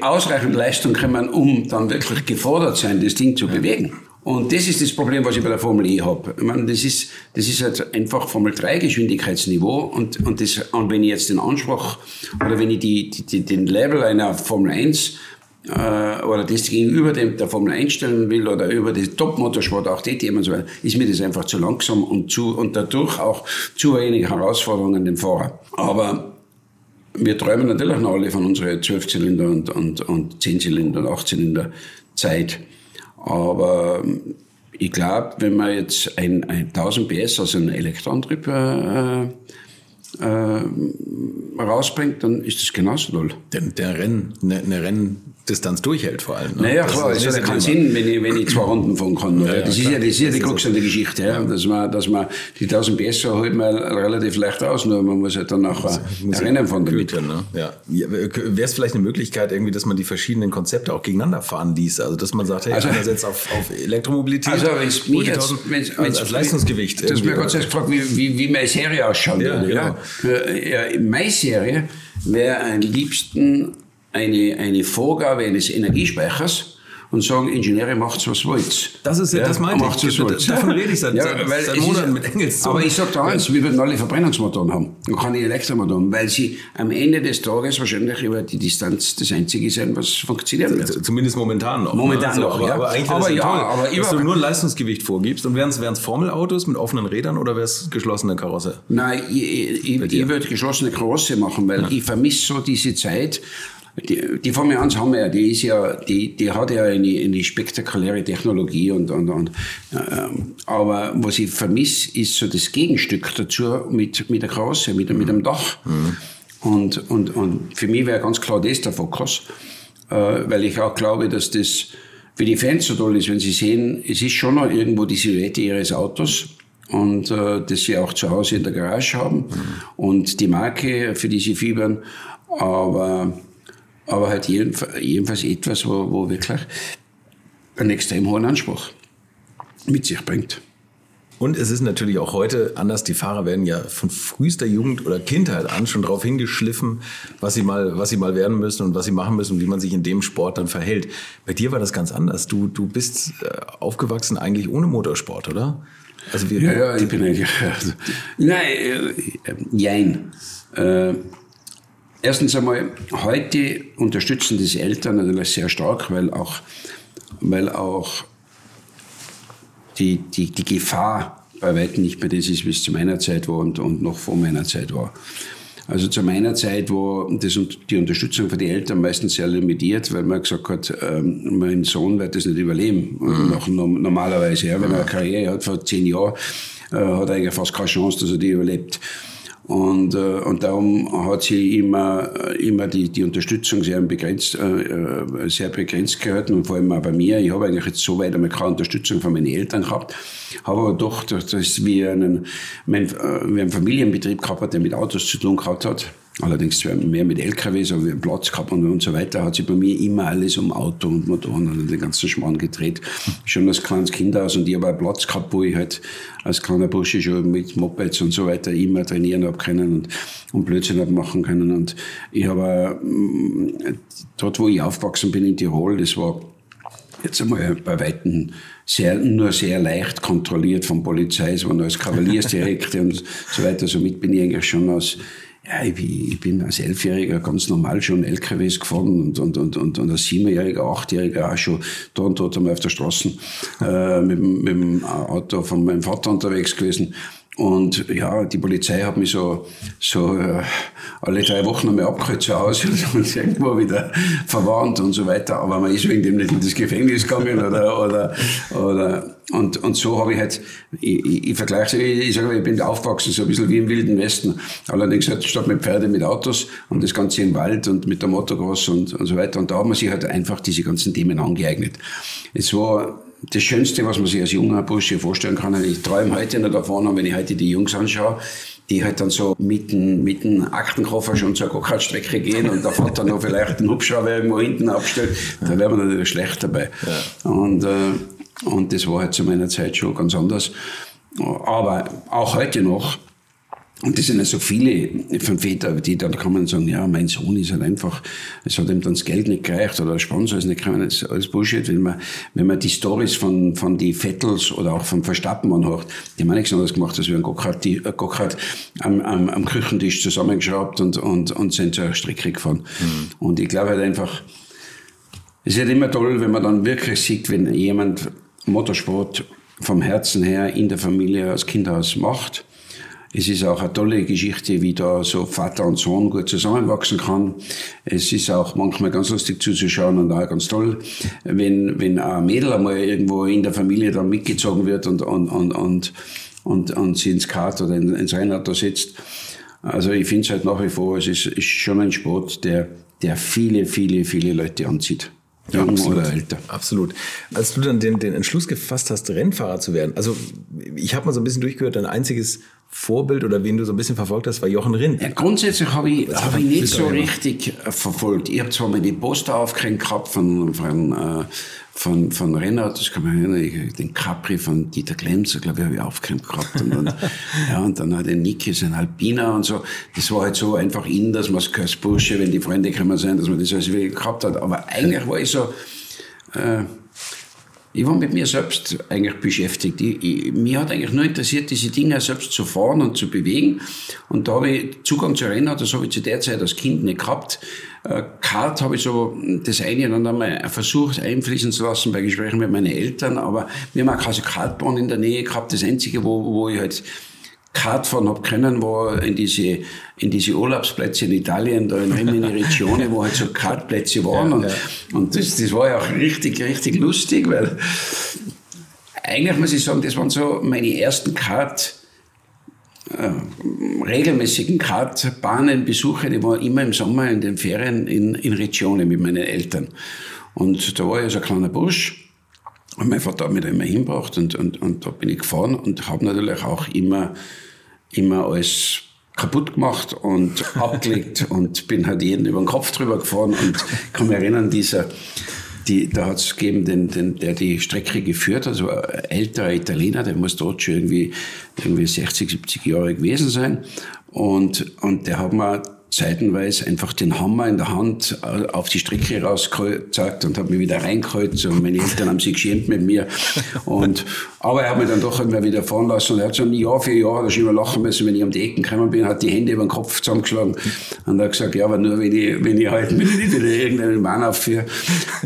ausreichend Leistung kommen, um dann wirklich gefordert sein, das Ding zu bewegen. Und das ist das Problem, was ich bei der Formel E habe. Ich meine, das ist, das ist halt einfach Formel 3 Geschwindigkeitsniveau und, und, das, und wenn ich jetzt den Anspruch oder wenn ich die, die, den Level einer Formel 1 äh, oder das gegenüber dem, der Formel 1 stellen will oder über die Top-Motorsport, auch die Themen und so weiter, ist mir das einfach zu langsam und, zu, und dadurch auch zu wenig Herausforderungen den Fahrer. Aber wir träumen natürlich noch alle von unserer 12-Zylinder und, und, und 10-Zylinder und 8-Zylinder Zeit. Aber ich glaube, wenn man jetzt ein, ein 1000 PS, also einen Elektroantrieb, äh, äh, rausbringt, dann ist das genauso toll. Denn der Renn, eine, eine Renn Distanz durchhält vor allem. Ne? Naja, das klar, es hat ja keinen Sinn, wenn ich, wenn ich zwei Runden fahren kann. Ja, das, ist ja, das ist ja die Krux an der Geschichte, ja. dass, man, dass man die 1000 PS holt man relativ leicht aus, nur man muss halt dann nachher Rennen fahren damit. Ne? Ja. Wäre es vielleicht eine Möglichkeit, irgendwie, dass man die verschiedenen Konzepte auch gegeneinander fahren ließ? Also, dass man sagt, hey, also, einer setzt auf, auf Elektromobilität. Also, wenn es mir jetzt, wenn's, wenn's, als Leistungsgewicht. Du hast mir Gott sei Dank gefragt, wie, wie, wie meine Serie ausschaut. Ja, würde, ja. Ja. Meine Serie wäre am liebsten eine, eine Vorgabe eines Energiespeichers und sagen, Ingenieure, macht's, was wollt. Das ist ja, das meinte macht's, ich. Was Davon rede ich seit, ja, seit, seit Monaten mit Engels. Aber ich sage da eins, wir würden alle Verbrennungsmotoren haben und keine Elektromotoren, weil sie am Ende des Tages wahrscheinlich über die Distanz das Einzige sein, was funktionieren wird. Zumindest momentan noch. Ne? Momentan ne? noch, aber, ja. Aber eigentlich aber ja, toll, aber dass du nur ein Leistungsgewicht vorgibst. Und wären es Formelautos mit offenen Rädern oder wäre es geschlossene Karosse? Nein, ich, ich, ich würde geschlossene Karosse machen, weil ja. ich vermisse so diese Zeit, die, die Formel 1 haben wir ja, die ist ja, die, die hat ja eine, eine spektakuläre Technologie und, und, und äh, aber was ich vermisse, ist so das Gegenstück dazu mit, mit der Karosse, mit, mit dem Dach. Mhm. Und, und, und für mich wäre ganz klar das der Fokus, äh, weil ich auch glaube, dass das für die Fans so toll ist, wenn sie sehen, es ist schon noch irgendwo die Silhouette ihres Autos und äh, das sie auch zu Hause in der Garage haben mhm. und die Marke, für die sie fiebern, aber aber halt jedenfalls etwas, wo, wo wirklich einen extrem hohen Anspruch mit sich bringt. Und es ist natürlich auch heute anders. Die Fahrer werden ja von frühester Jugend oder Kindheit an schon darauf hingeschliffen, was sie mal, was sie mal werden müssen und was sie machen müssen und wie man sich in dem Sport dann verhält. Bei dir war das ganz anders. Du, du bist äh, aufgewachsen eigentlich ohne Motorsport, oder? Also wir, ja, ja, ich bin eigentlich. Also, nein, äh, jein. Äh, Erstens einmal, heute unterstützen das Eltern natürlich sehr stark, weil auch, weil auch die, die, die Gefahr bei weitem nicht mehr das ist, wie es zu meiner Zeit war und, und noch vor meiner Zeit war. Also zu meiner Zeit war das, die Unterstützung für die Eltern meistens sehr limitiert, weil man gesagt hat, ähm, mein Sohn wird das nicht überleben. Mhm. Noch, normalerweise, ja, wenn er eine Karriere hat vor zehn Jahren, äh, hat er eigentlich fast keine Chance, dass er die überlebt. Und, äh, und darum hat sie immer, immer die, die Unterstützung sehr begrenzt, äh, äh, sehr begrenzt gehalten und vor allem auch bei mir. Ich habe eigentlich jetzt so weit einmal keine Unterstützung von meinen Eltern gehabt, habe aber doch, dass wir einen, mein, wir einen Familienbetrieb gehabt hat, der mit Autos zu tun gehabt hat. Allerdings mehr mit LKWs, aber Platz gehabt und, und so weiter, hat sich bei mir immer alles um Auto und Motoren und den ganzen Schmarrn gedreht. Schon als kleines Kind aus und ich habe einen Platz gehabt, wo ich halt als kleiner Bursche schon mit Mopeds und so weiter immer trainieren habe können und, und Blödsinn habe machen können. Und ich habe äh, dort, wo ich aufgewachsen bin in Tirol, das war jetzt einmal bei Weitem sehr, nur sehr leicht kontrolliert von Polizei. Es waren alles Kavaliersdirekte und so weiter. Somit bin ich eigentlich schon aus, ja, ich bin, ich bin als Elfjähriger ganz normal schon LKWs gefahren und, und, und, und, und als Siebenjähriger, Achtjähriger auch schon da und dort einmal auf der Straße äh, mit, mit dem Auto von meinem Vater unterwegs gewesen. Und ja, die Polizei hat mich so, so äh, alle drei Wochen einmal abgeholt zu Hause und irgendwo wieder verwarnt und so weiter. Aber man ist wegen dem nicht in das Gefängnis gegangen oder, oder, oder und, und so habe ich halt, ich, ich, ich vergleiche, ich, ich sage, ich bin aufgewachsen so ein bisschen wie im Wilden Westen. Allerdings halt statt mit Pferde mit Autos und das Ganze im Wald und mit der Motocross und, und so weiter. Und da hat man sich halt einfach diese ganzen Themen angeeignet. Es war das Schönste, was man sich als junger Bursche vorstellen kann. Ich träume heute noch davon, wenn ich heute die Jungs anschaue, die halt dann so mit dem, mit dem Aktenkoffer schon zur Gokart-Strecke gehen und da fährt dann noch vielleicht ein Hubschrauber irgendwo hinten abstellt, da wäre man natürlich schlecht dabei. Ja. Und, äh, und das war halt zu meiner Zeit schon ganz anders. Aber auch heute noch, und das sind ja so viele von Vätern, die dann kommen und sagen, ja, mein Sohn ist halt einfach, es hat ihm dann das Geld nicht gereicht oder der Sponsor ist nicht gekommen, das ist alles Bullshit. Wenn man, wenn man die Stories von, von die Vettels oder auch von Verstappen anhört, die haben nichts anderes gemacht, als wir einen Gokart, die, äh, Gokart am, am, am Küchentisch zusammengeschraubt und, und, und sind zur Strecke gefahren. Mhm. Und ich glaube halt einfach, es ist halt immer toll, wenn man dann wirklich sieht, wenn jemand Motorsport vom Herzen her in der Familie als Kind aus macht, es ist auch eine tolle Geschichte, wie da so Vater und Sohn gut zusammenwachsen kann. Es ist auch manchmal ganz lustig zuzuschauen und auch ganz toll, wenn, wenn ein Mädel einmal irgendwo in der Familie dann mitgezogen wird und, und, und, und, und, und sie ins Kart oder ins Rennrad da sitzt. Also ich finde es halt nach wie vor, es ist, ist schon ein Sport, der, der viele, viele, viele Leute anzieht. Jung ja, oder älter. Absolut. Als du dann den, den Entschluss gefasst hast, Rennfahrer zu werden, also ich habe mal so ein bisschen durchgehört, dein einziges Vorbild oder wen du so ein bisschen verfolgt hast, war Jochen Rindt. Ja, grundsätzlich habe ich, hab ich nicht so richtig äh, verfolgt. Ich habe zwar mal die Poster aufgehängt gehabt von, von, äh, von, von Rennert, das kann man erinnern, den Capri von Dieter Klemser, glaube ich, habe ich aufgehängt gehabt. Und dann, ja, und dann hat der Niki sein Alpina und so. Das war halt so einfach in, dass man als Bursche, wenn die Freunde gekommen sind, dass man das alles wirklich gehabt hat. Aber eigentlich war ich so, äh, ich war mit mir selbst eigentlich beschäftigt. Ich, ich, mir hat eigentlich nur interessiert, diese Dinge selbst zu fahren und zu bewegen. Und da habe ich Zugang zu Rennen, das habe ich zu der Zeit als Kind nicht gehabt. Äh, Kart habe ich so das eine und einmal versucht einfließen zu lassen bei Gesprächen mit meinen Eltern, aber wir haben auch keine Kartbahn in der Nähe gehabt. Das Einzige, wo, wo ich halt Kart fahren habe können, war in diese, in diese Urlaubsplätze in Italien, da in Rimini Regione, wo halt so Kartplätze waren. Und, ja. und das, das war ja auch richtig, richtig lustig, weil eigentlich muss ich sagen, das waren so meine ersten Kart, äh, regelmäßigen Kartbahnenbesuche, die waren immer im Sommer in den Ferien in, in Regione mit meinen Eltern. Und da war ich so ein kleiner Bursch und mein Vater hat mich da immer hingebracht und, und, und da bin ich gefahren und habe natürlich auch immer, immer alles kaputt gemacht und abgelegt und bin halt jeden über den Kopf drüber gefahren. Und kann mich erinnern, dieser, die, da hat es gegeben, den, den, der die Strecke geführt hat, also ein älterer Italiener, der muss dort schon irgendwie, irgendwie 60, 70 Jahre gewesen sein. Und, und der hat mir zeitenweise einfach den Hammer in der Hand äh, auf die Strecke rausgezeigt und habe mich wieder reingeholt. Und meine Eltern haben sich geschämt mit mir. Und, aber er hat mich dann doch immer wieder fahren lassen. Und er hat so ein Jahr für Jahr da schon immer lachen müssen, wenn ich um die Ecken gekommen bin, hat die Hände über den Kopf zusammengeschlagen. Und hat gesagt, ja, aber nur wenn ich, wenn ich halt nicht wieder irgendeinen Mann aufführe.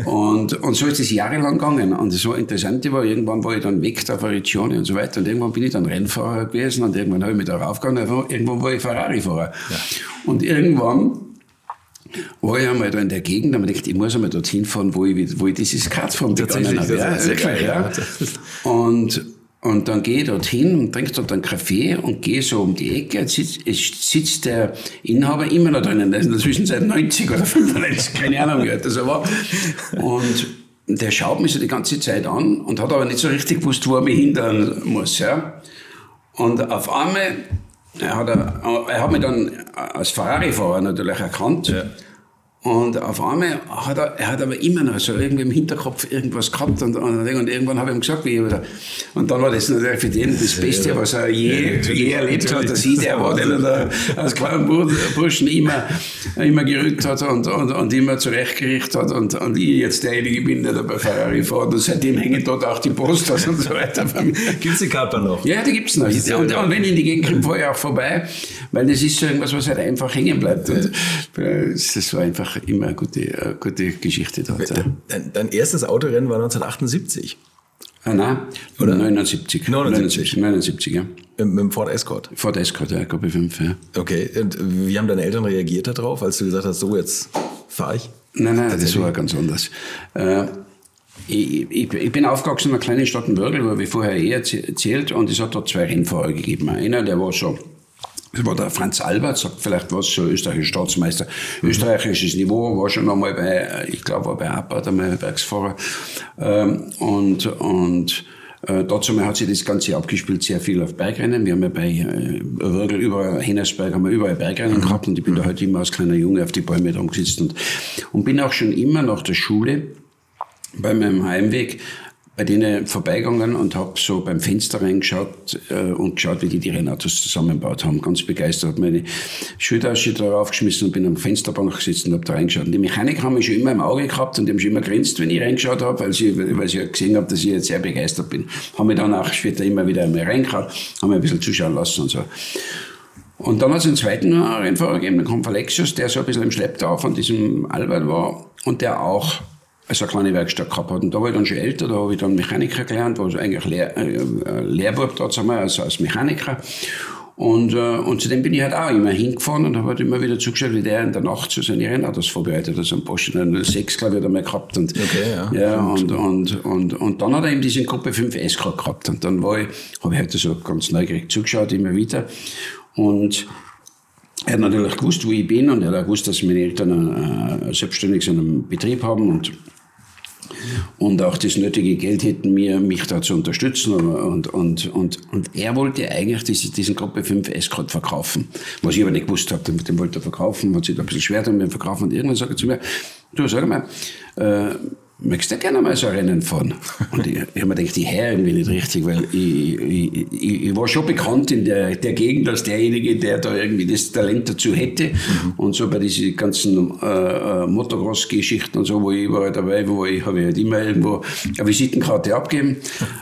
Und, und so ist es jahrelang gegangen. Und das war interessant, war, irgendwann war ich dann weg da Regione und so weiter. Und irgendwann bin ich dann Rennfahrer gewesen und irgendwann habe ich mich da raufgegangen. Irgendwann war ich Ferrari-Fahrer. Ja. Und irgendwann war ich einmal da in der Gegend, da habe ich gedacht, ich muss einmal dorthin fahren, wo ich, wo ich dieses Kartfahren begonnen habe. Ja, wirklich, ja. Und, und dann gehe ich dorthin und trinke dort einen Kaffee und gehe so um die Ecke. Jetzt sitzt, es sitzt der Inhaber immer noch drinnen. Der ist in der Zwischenzeit 90 oder 95, keine Ahnung, wie alt das war. Und der schaut mich so die ganze Zeit an und hat aber nicht so richtig gewusst, wo er mich hindern muss. Ja. Und auf einmal er hat, er hat mich dann als Ferrari-Fahrer natürlich erkannt. Ja. Und auf einmal hat er, er hat aber immer noch so irgendwie im Hinterkopf irgendwas gehabt und, und, und irgendwann habe ich ihm gesagt, wie ich, und dann war das natürlich für den das Beste, was er je, je erlebt hat, dass ich der war, der da als kleiner Burschen immer, immer gerückt hat und, und, und immer zurechtgerichtet hat und, und ich jetzt derjenige bin, der da bei Ferrari fährt und seitdem hängen dort auch die Posters und so weiter. Gibt es die Kappa noch? Ja, die gibt es noch. Und, und, wenn ich in die Gegend komme, fahre ich auch vorbei, weil das ist so irgendwas, was halt einfach hängen bleibt. Und das war einfach immer eine gute, eine gute Geschichte dort. Dein, dein erstes Autorennen war 1978. Ah, nein, oder 79. 79. 79, ja. Mit dem Ford Escort? Ford Escort, ja, Gruppe 5, ja. Okay, und wie haben deine Eltern reagiert darauf, als du gesagt hast, so, jetzt fahre ich? Nein, nein, das war ganz anders. Äh, ich, ich, ich, bin aufgewachsen in einer kleinen Stadt in Würgel, wo ich vorher eh erzählt, und es hat dort zwei Rennfahrer gegeben. Einer, der war schon das war der Franz Albert, sagt vielleicht was, so österreichischer Staatsmeister. Mhm. Österreichisches Niveau, war schon einmal bei, ich glaube, war bei Abbott einmal Werksfahrer. Ähm, und, und, äh, dazu hat sich das Ganze abgespielt, sehr viel auf Bergrennen. Wir haben ja bei äh, Würgel überall, Hennersberg haben wir überall Bergrennen mhm. gehabt und ich bin da halt immer als kleiner Junge auf die Bäume drum gesetzt und, und bin auch schon immer nach der Schule bei meinem Heimweg bei denen vorbeigegangen und habe so beim Fenster reingeschaut äh, und geschaut, wie die die Rennautos zusammengebaut haben. Ganz begeistert. Habe meine Schultasche da raufgeschmissen und bin am Fensterbank gesessen und habe da reingeschaut. Und die Mechaniker haben mich schon immer im Auge gehabt und die haben schon immer grinst, wenn ich reingeschaut habe, weil sie, weil sie ja gesehen haben, dass ich jetzt sehr begeistert bin. Haben mich dann auch später immer wieder einmal reingeschaut, haben mich ein bisschen zuschauen lassen und so. Und dann hat es einen zweiten Rennfahrer gegeben, den kam Alexius, der so ein bisschen im Schlepptau von diesem Albert war und der auch also eine kleine Werkstatt gehabt hat. Und da war ich dann schon älter, da habe ich dann Mechaniker gelernt, war also eigentlich Lehr, äh, Lehrbub also als Mechaniker. Und, äh, und zudem bin ich halt auch immer hingefahren und habe halt immer wieder zugeschaut, wie der in der Nacht so seine Rennautos vorbereitet. Also ein Porsche 06, glaube ich, hat er mal gehabt. Und, okay, ja. ja und, und, und, und dann hat er eben diese Gruppe 5 S gehabt. Und dann war ich, habe ich halt so ganz neugierig zugeschaut, immer wieder. Und er hat natürlich gewusst, wo ich bin und er hat auch gewusst, dass meine Eltern äh, selbstständig so einen Betrieb haben und und auch das nötige Geld hätten, mir, mich da zu unterstützen. Und, und, und, und er wollte eigentlich diese, diesen Gruppe 5 Escort verkaufen, was ich aber nicht gewusst habe. Den, wollte er verkaufen, hat sich da ein bisschen schwer damit verkaufen. Und irgendwann sagt er zu mir, du, sag mal, äh, möchtest du gerne mal so Rennen fahren? Und ich, ich habe mir gedacht, die Herr irgendwie nicht richtig, weil ich, ich, ich, ich, war schon bekannt in der, der Gegend als derjenige, der da irgendwie das Talent dazu hätte. Mhm. Und so bei diesen ganzen äh, äh, Motocross-Geschichten und so, wo ich überall dabei war, ich habe halt immer irgendwo eine Visitenkarte abgegeben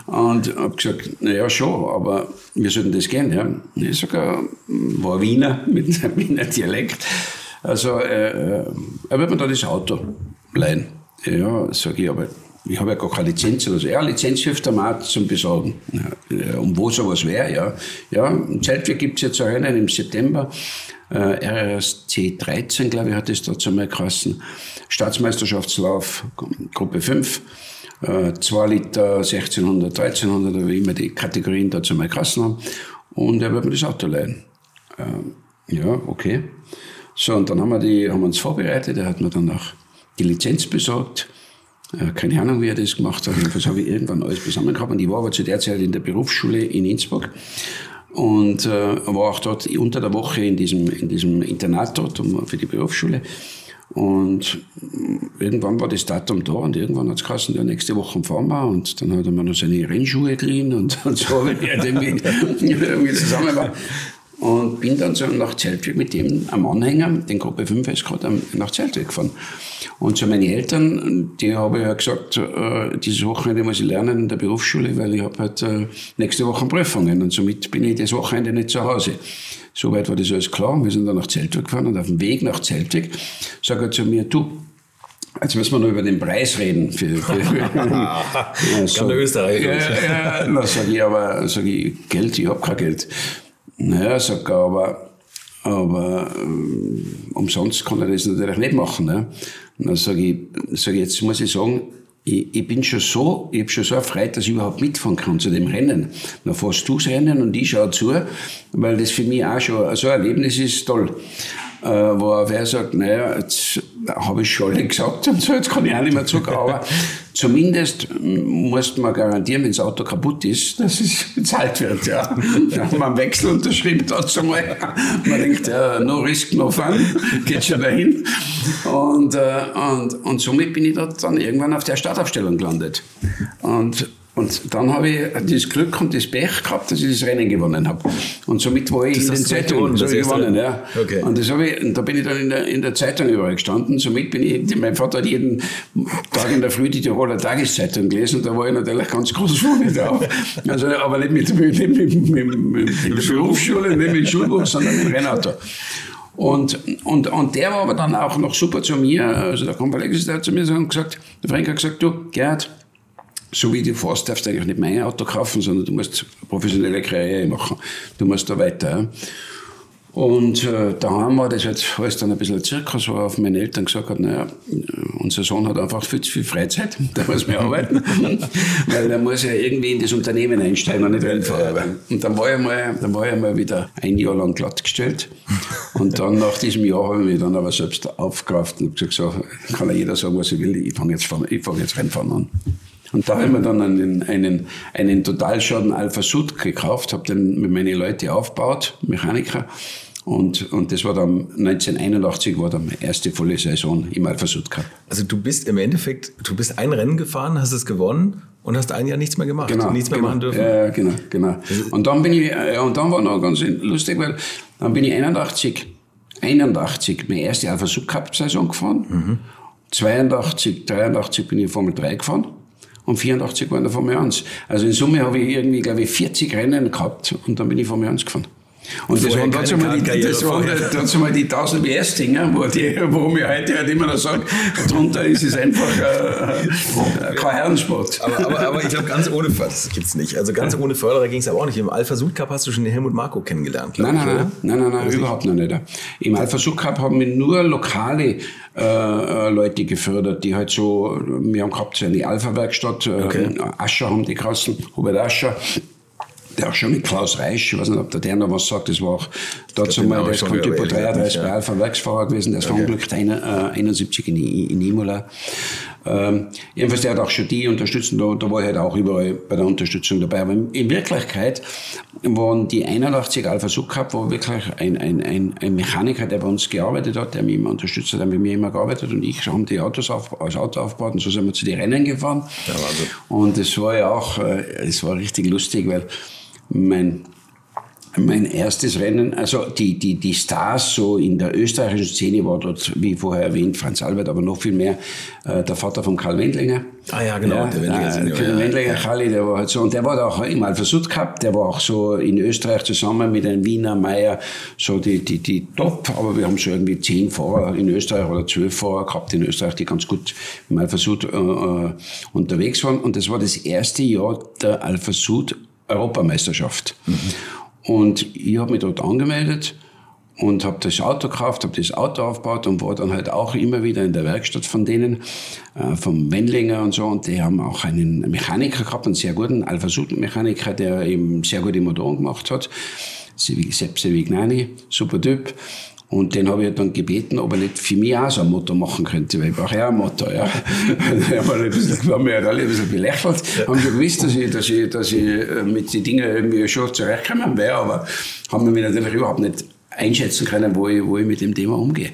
und habe gesagt, naja, schon, aber wir sollten das gehen. Ja. Ich sogar war Wiener mit einem Wiener Dialekt. Also äh, äh er wird mir da das Auto leihen. Ja, sage ich, aber ich habe ja gar keine Lizenz oder so. Ja, Lizenz hilft der Markt zum Besorgen. Ja, um wo sowas wäre, ja. Ja, im Zeltweg gibt es jetzt ein Rennen im September. Äh, RSC 13, glaube ich, hat es dazu mal geheißen. Staatsmeisterschaftslauf, Gruppe 5. Äh, 2 Liter, 1600, 1300, oder wie immer die Kategorien dazu mal geheißen haben. Und er wird mir das Auto leihen. Äh, ja, okay. So, und dann haben wir, die, haben wir uns vorbereitet. Er hat mir dann auch die Lizenz besorgt. Äh, keine Ahnung, wie er das gemacht hat. Jedenfalls habe ich irgendwann alles zusammen gehabt. Und ich war aber zu der Zeit in der Berufsschule in Innsbruck und äh, war auch dort unter der Woche in diesem, in diesem Internat dort für die Berufsschule. Und irgendwann war das Datum da und irgendwann hat es geheißen, ja, nächste Woche fahren wir. Und dann hat er mir noch seine Rennschuhe geliehen und, und so, wenn er irgendwie zusammen war. Und bin dann so nach Zeltweg mit dem am Anhänger, den Gruppe 5 ist gerade nach Zeltweg gefahren. Und zu meinen Eltern, die habe ich ja gesagt, äh, dieses Wochenende muss ich lernen in der Berufsschule, weil ich habe halt äh, nächste Woche Prüfungen und somit bin ich das Wochenende nicht zu Hause. Soweit war das alles klar. Wir sind dann nach Zeltweg gefahren und auf dem Weg nach Zeltweg sagt er zu mir, du, Jetzt müssen wir noch über den Preis reden. Für, für, für ja, so, Österreich. Ja, ja, ja, sage ich, aber sag ich, Geld, ich habe kein Geld. Naja, sagt er, aber, aber ähm, umsonst kann er das natürlich nicht machen. Ne? Und dann sage ich, sag ich, jetzt muss ich sagen, ich, ich bin schon so, ich habe schon so erfreut, dass ich überhaupt mitfahren kann zu dem Rennen. Dann fährst du das Rennen und ich schaue zu, weil das für mich auch schon so ein Erlebnis ist toll. Äh, wo wer sagt, naja, jetzt habe ich schon alle gesagt und so, jetzt kann ich auch nicht mehr zurück. Aber zumindest musste man garantieren, wenn das Auto kaputt ist, dass es bezahlt wird. Ja. Da haben wir einen Wechsel unterschrieben dazu mal. Man denkt, ja, no risk, no fun, geht schon dahin. Und, äh, und, und somit bin ich dort dann irgendwann auf der Startaufstellung gelandet. Und und dann habe ich das Glück und das Pech gehabt, dass ich das Rennen gewonnen habe. Und somit war ich das in den Zeitungen so gewonnen. Ja. Okay. Und, das habe ich, und da bin ich dann in der, in der Zeitung überall gestanden. Somit bin ich, mein Vater hat jeden Tag in der Früh die Tiroler Tageszeitung gelesen und da war ich natürlich ganz groß vorne drauf. Also, aber nicht mit, mit, mit, mit, mit, der Berufsschule, nicht mit Schulbuch, sondern mit Rennauto. Und, und, und der war aber dann auch noch super zu mir. Also der Konferenz hat zu mir gesagt, der Frank hat gesagt, du, Gerhard, so wie du fährst, darfst du eigentlich nicht mein Auto kaufen, sondern du musst professionelle Karriere machen. Du musst da weiter. Und äh, daheim war das jetzt alles dann ein bisschen ein Zirkus, wo auf meine Eltern gesagt hat, naja, unser Sohn hat einfach viel zu viel Freizeit, da muss man arbeiten, weil er muss ja irgendwie in das Unternehmen einsteigen und nicht Rennfahrer Und dann war ich mal, dann war ich mal wieder ein Jahr lang glattgestellt. Und dann nach diesem Jahr habe ich mich dann aber selbst aufgerafft und gesagt, so, kann ja jeder sagen, was er will, ich fange jetzt, fang jetzt Rennfahren an. Und da haben wir dann einen, einen, einen Totalschaden Alpha Sud gekauft, habe den mit meinen Leuten aufgebaut, Mechaniker. Und, und das war dann 1981 war dann meine erste volle Saison im Alpha Sud Cup. Also du bist im Endeffekt, du bist ein Rennen gefahren, hast es gewonnen und hast ein Jahr nichts mehr gemacht, genau, nichts mehr genau, machen dürfen. Ja, genau, genau. Und dann bin ich, und dann war noch ganz lustig, weil dann bin ich 81, 81 meine erste Alpha Sud Cup Saison gefahren. Mhm. 82, 83 bin ich Formel 3 gefahren und 84 waren der Formel 1. Also in Summe habe ich irgendwie, glaube ich, 40 Rennen gehabt und dann bin ich Formel 1 gefahren. Und das waren dazu mal die, das waren dazu mal die 1000 PS-Dinger, wo die, warum ich heute halt immer noch sage, darunter ist es einfach äh, äh, kein Herrensport. Aber, aber, aber ich glaube, ganz ohne, das gibt's nicht. Also ganz ohne Förderer ging es aber auch nicht. Im Alpha Sud Cup hast du schon den Helmut Marko kennengelernt, nein, nein, nein, nein, nein, nein, überhaupt noch nicht. Im Alpha Sud Cup haben wir nur lokale äh, äh, Leute gefördert, die halt so, wir haben gehabt so eine Alpha-Werkstatt, äh, okay. Ascher haben die Kassen, Hubert Ascher, der auch schon mit Klaus Reisch, ich weiß nicht, ob der, der noch was sagt, das war auch dazu mal, der ist Typo 33 bei Alpha Werksfahrer gewesen, der ist okay. verunglückt, 71 in, in Imola. Ähm, jedenfalls, der hat auch schon die unterstützt, da, da war ich halt auch überall bei der Unterstützung dabei. Aber in, in Wirklichkeit waren die 81 Alpha Sub Cup, war wirklich ein, ein, ein, ein Mechaniker, der bei uns gearbeitet hat, der mich immer unterstützt hat, der mit mir immer gearbeitet und ich haben die Autos auf, als Auto aufgebaut und so sind wir zu den Rennen gefahren. Ja, also. Und es war ja auch, äh, es war richtig lustig, weil mein mein erstes Rennen, also die, die, die Stars so in der österreichischen Szene war dort, wie vorher erwähnt, Franz Albert, aber noch viel mehr äh, der Vater von Karl Wendlinger. Ah ja, genau, ja, der Wendlinger. Äh, Karl Wendlinger, ja. Karli, der war halt so, und der war da auch im Alpha Sud Cup, der war auch so in Österreich zusammen mit einem Wiener Meier, so die, die, die Top, aber wir haben so irgendwie zehn Fahrer in Österreich oder zwölf Fahrer gehabt in Österreich, die ganz gut im Alpha Sud äh, äh unterwegs waren. Und das war das erste Jahr der Alpha Sud Europameisterschaft. Mhm. Und ich habe mich dort angemeldet und habe das Auto gekauft, habe das Auto aufgebaut und war dann halt auch immer wieder in der Werkstatt von denen, äh, vom Wendlinger und so. Und die haben auch einen Mechaniker gehabt, einen sehr guten Alpha Mechaniker, der eben sehr gute Motoren gemacht hat. Sepp Sevignani, super Typ. Und den habe ich dann gebeten, ob er nicht für mich auch so ein Motto machen könnte, weil ich brauche ja ein Motto. Ja. da haben ein bisschen, waren wir alle ein bisschen belächelt, haben schon gewusst, dass ich, dass ich, dass ich äh, mit den Dingen irgendwie schon zurechtkommen wäre, aber haben mich natürlich überhaupt nicht einschätzen können, wo ich, wo ich mit dem Thema umgehe.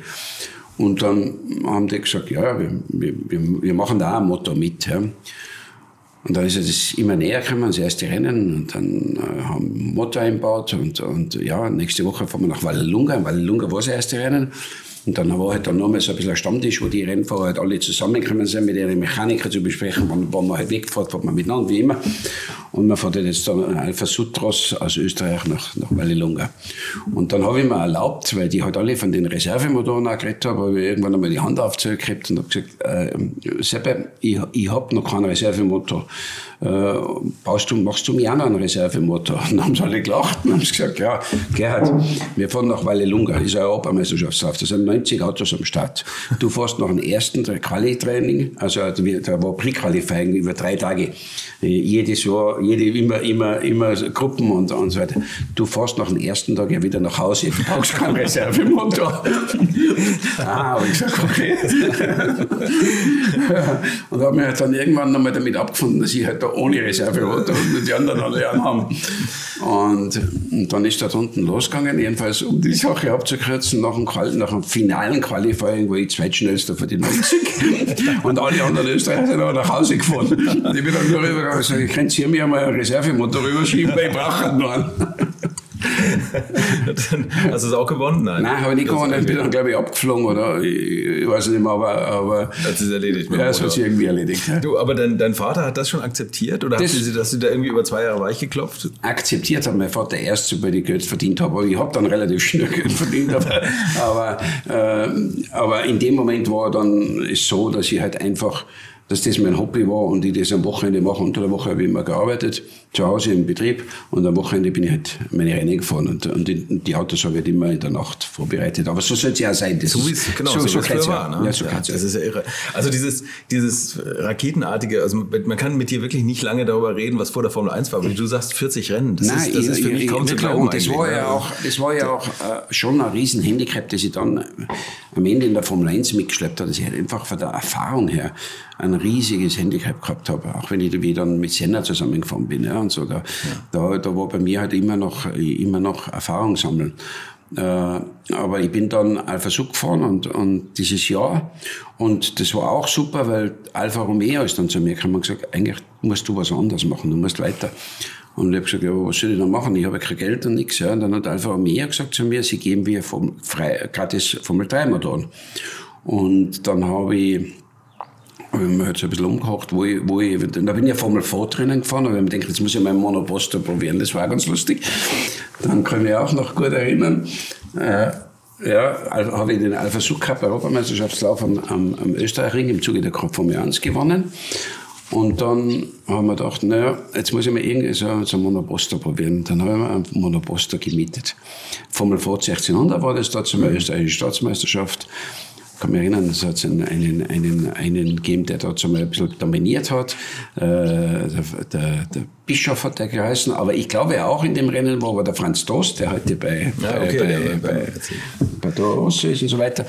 Und dann haben die gesagt, ja, wir, wir, wir machen da auch ein Motto mit. Ja. Und dann ist es immer näher gekommen, das erste Rennen. Und dann äh, haben wir Motor eingebaut. Und, und ja, nächste Woche fahren wir nach Vallelunga. In Vallelunga war das erste Rennen. Und dann war halt dann nochmal so ein bisschen ein Stammtisch, wo die Rennfahrer halt alle zusammengekommen sind, mit ihren Mechanikern zu besprechen, wann, wann man halt wegfährt, fährt man miteinander, wie immer. Und man fährt jetzt dann Alpha Sutros aus Österreich nach, nach Vallelunga. Und dann habe ich mir erlaubt, weil die halt alle von den Reservemotoren auch geredet haben, habe ich irgendwann einmal die Hand aufzugekriegt und habe gesagt, äh, Seppe, ich, ich habe noch keinen Reservemotor äh, baust du, machst du mir auch noch einen Reservemotor? Und dann haben sie alle gelacht und haben gesagt, ja, Gerhard, wir fahren nach Vallelunga, ist eine Europameisterschaftslauf, das sind 90 Autos am Start. Du fährst nach dem ersten Quali-Training, also da war Pre-Qualifying über drei Tage. Jedes Jahr ja jede, immer, immer, immer Gruppen und, und so weiter. Du fährst nach dem ersten Tag ja wieder nach Hause, du brauchst keinen Reservemotor. ah, habe ich gesagt, okay. und habe mich halt dann irgendwann nochmal damit abgefunden, dass ich halt da ohne Reservemotor und die anderen alle haben. Und, und dann ist das unten losgegangen, jedenfalls um die Sache abzukürzen, nach dem, nach dem finalen Qualifying war ich zweitschnellster für die 90 und alle anderen Österreicher sind aber nach Hause gefahren. Und ich bin dann nur rübergegangen und gesagt, ich könnte hier mir einmal einen Reservemotor rüberschieben, weil ich brauche halt einen. Hast du es auch gewonnen? Nein, Nein habe ich nicht gewonnen. Ich bin dann, glaube ich, abgeflogen oder ich, weiß nicht mehr, aber. aber das ist erledigt. Ja, das hat sich irgendwie erledigt. Ja. Du, aber dein, dein Vater hat das schon akzeptiert oder das, hast, du, hast du da irgendwie über zwei Jahre weich geklopft? Akzeptiert hat mein Vater erst, sobald ich Geld verdient habe. Aber ich habe dann relativ schnell Geld verdient. aber, aber, äh, aber in dem Moment war dann es so, dass ich halt einfach dass das mein Hobby war und ich das am Wochenende mache. Unter der Woche habe ich immer gearbeitet, zu Hause im Betrieb und am Wochenende bin ich halt meine Rennen gefahren und, und die, die Autos habe ich halt immer in der Nacht vorbereitet. Aber so soll es ja sein. Das so wie es genau, so, so, so war. Ne? Ja, so ja, das ist ja irre. Also dieses, dieses Raketenartige, also man kann mit dir wirklich nicht lange darüber reden, was vor der Formel 1 war, aber du sagst 40 Rennen. Das Nein, ist, das ich, ist für mich kaum ich, zu glauben. Und das war ja auch, das war ja auch äh, schon ein Riesenhandicap, das ich dann am Ende in der Formel 1 mitgeschleppt habe, dass ich halt einfach von der Erfahrung her ein riesiges Handicap gehabt habe, auch wenn ich wieder mit Senna zusammengefahren bin. Ja, und so. Da, ja. da, da war bei mir halt immer noch, immer noch Erfahrung sammeln. Äh, aber ich bin dann Alpha Sub gefahren und, und dieses Jahr und das war auch super, weil Alfa Romeo ist dann zu mir gekommen und gesagt, eigentlich musst du was anderes machen, du musst weiter. Und ich habe gesagt, ja, was soll ich da machen? Ich habe kein Geld und nichts. Ja. Und dann hat Alfa Romeo gesagt zu mir, sie geben mir vom, frei, gratis Formel 3 Motoren. Und dann habe ich ich mir jetzt ein bisschen umgekocht, wo ich, wo ich, da bin ich ja Formel 4 drinnen gefahren, aber ich gedacht, jetzt muss ich meinen Monoposter probieren, das war ganz lustig. Dann kann ich mich auch noch gut erinnern, äh, ja, also habe ich den Alpha Sub Cup Europameisterschaftslauf am, am, am Österreichring im Zuge der Formel 1 gewonnen. Und dann haben wir gedacht, naja, jetzt muss ich mal irgendwie so, einen Monoposter probieren. Dann haben wir einen Monoposter gemietet. Formel 4 1600 war das da zum österreichischen Staatsmeisterschaft kann mich erinnern, es hat einen, einen, einen, einen gegeben, der dort so mal ein bisschen dominiert hat. Äh, der, der, der Bischof hat der geheißen, aber ich glaube auch in dem Rennen war, war der Franz Dost, der heute bei, ja, okay, bei, bei, bei, bei ist und so weiter.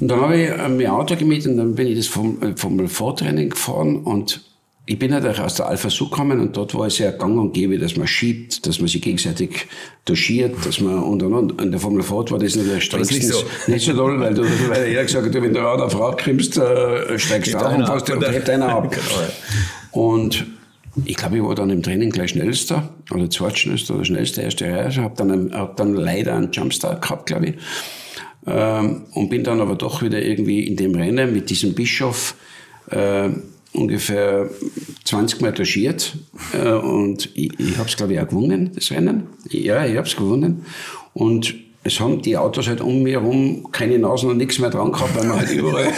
Und dann habe ich mir ein Auto gemietet und dann bin ich das vom, vom Vortraining gefahren und ich bin halt aus der Alpha Sud gekommen und dort war es ja gang und gäbe, dass man schiebt, dass man sich gegenseitig duschiert, dass man und und und. In der Formel Ford war das natürlich strengstens nicht so, nicht so toll, weil, du, weil jeder gesagt hat, wenn du an der Frau krimmst, äh, steigst du auf und fährst und hebt einer ab. genau. Und ich glaube, ich war dann im Training gleich schnellster oder zweitschnellster oder schnellster erste Reihe. Habe dann, hab dann leider einen Jumpstart gehabt, glaube ich. Ähm, und bin dann aber doch wieder irgendwie in dem Rennen mit diesem Bischof äh, ungefähr 20 Mal touchiert äh, und ich, ich habe es, glaube ich, auch gewonnen, das Rennen. Ja, ich habe es gewonnen. Und es haben die Autos halt um mich herum keine Nasen und nichts mehr dran gehabt, weil man halt überall,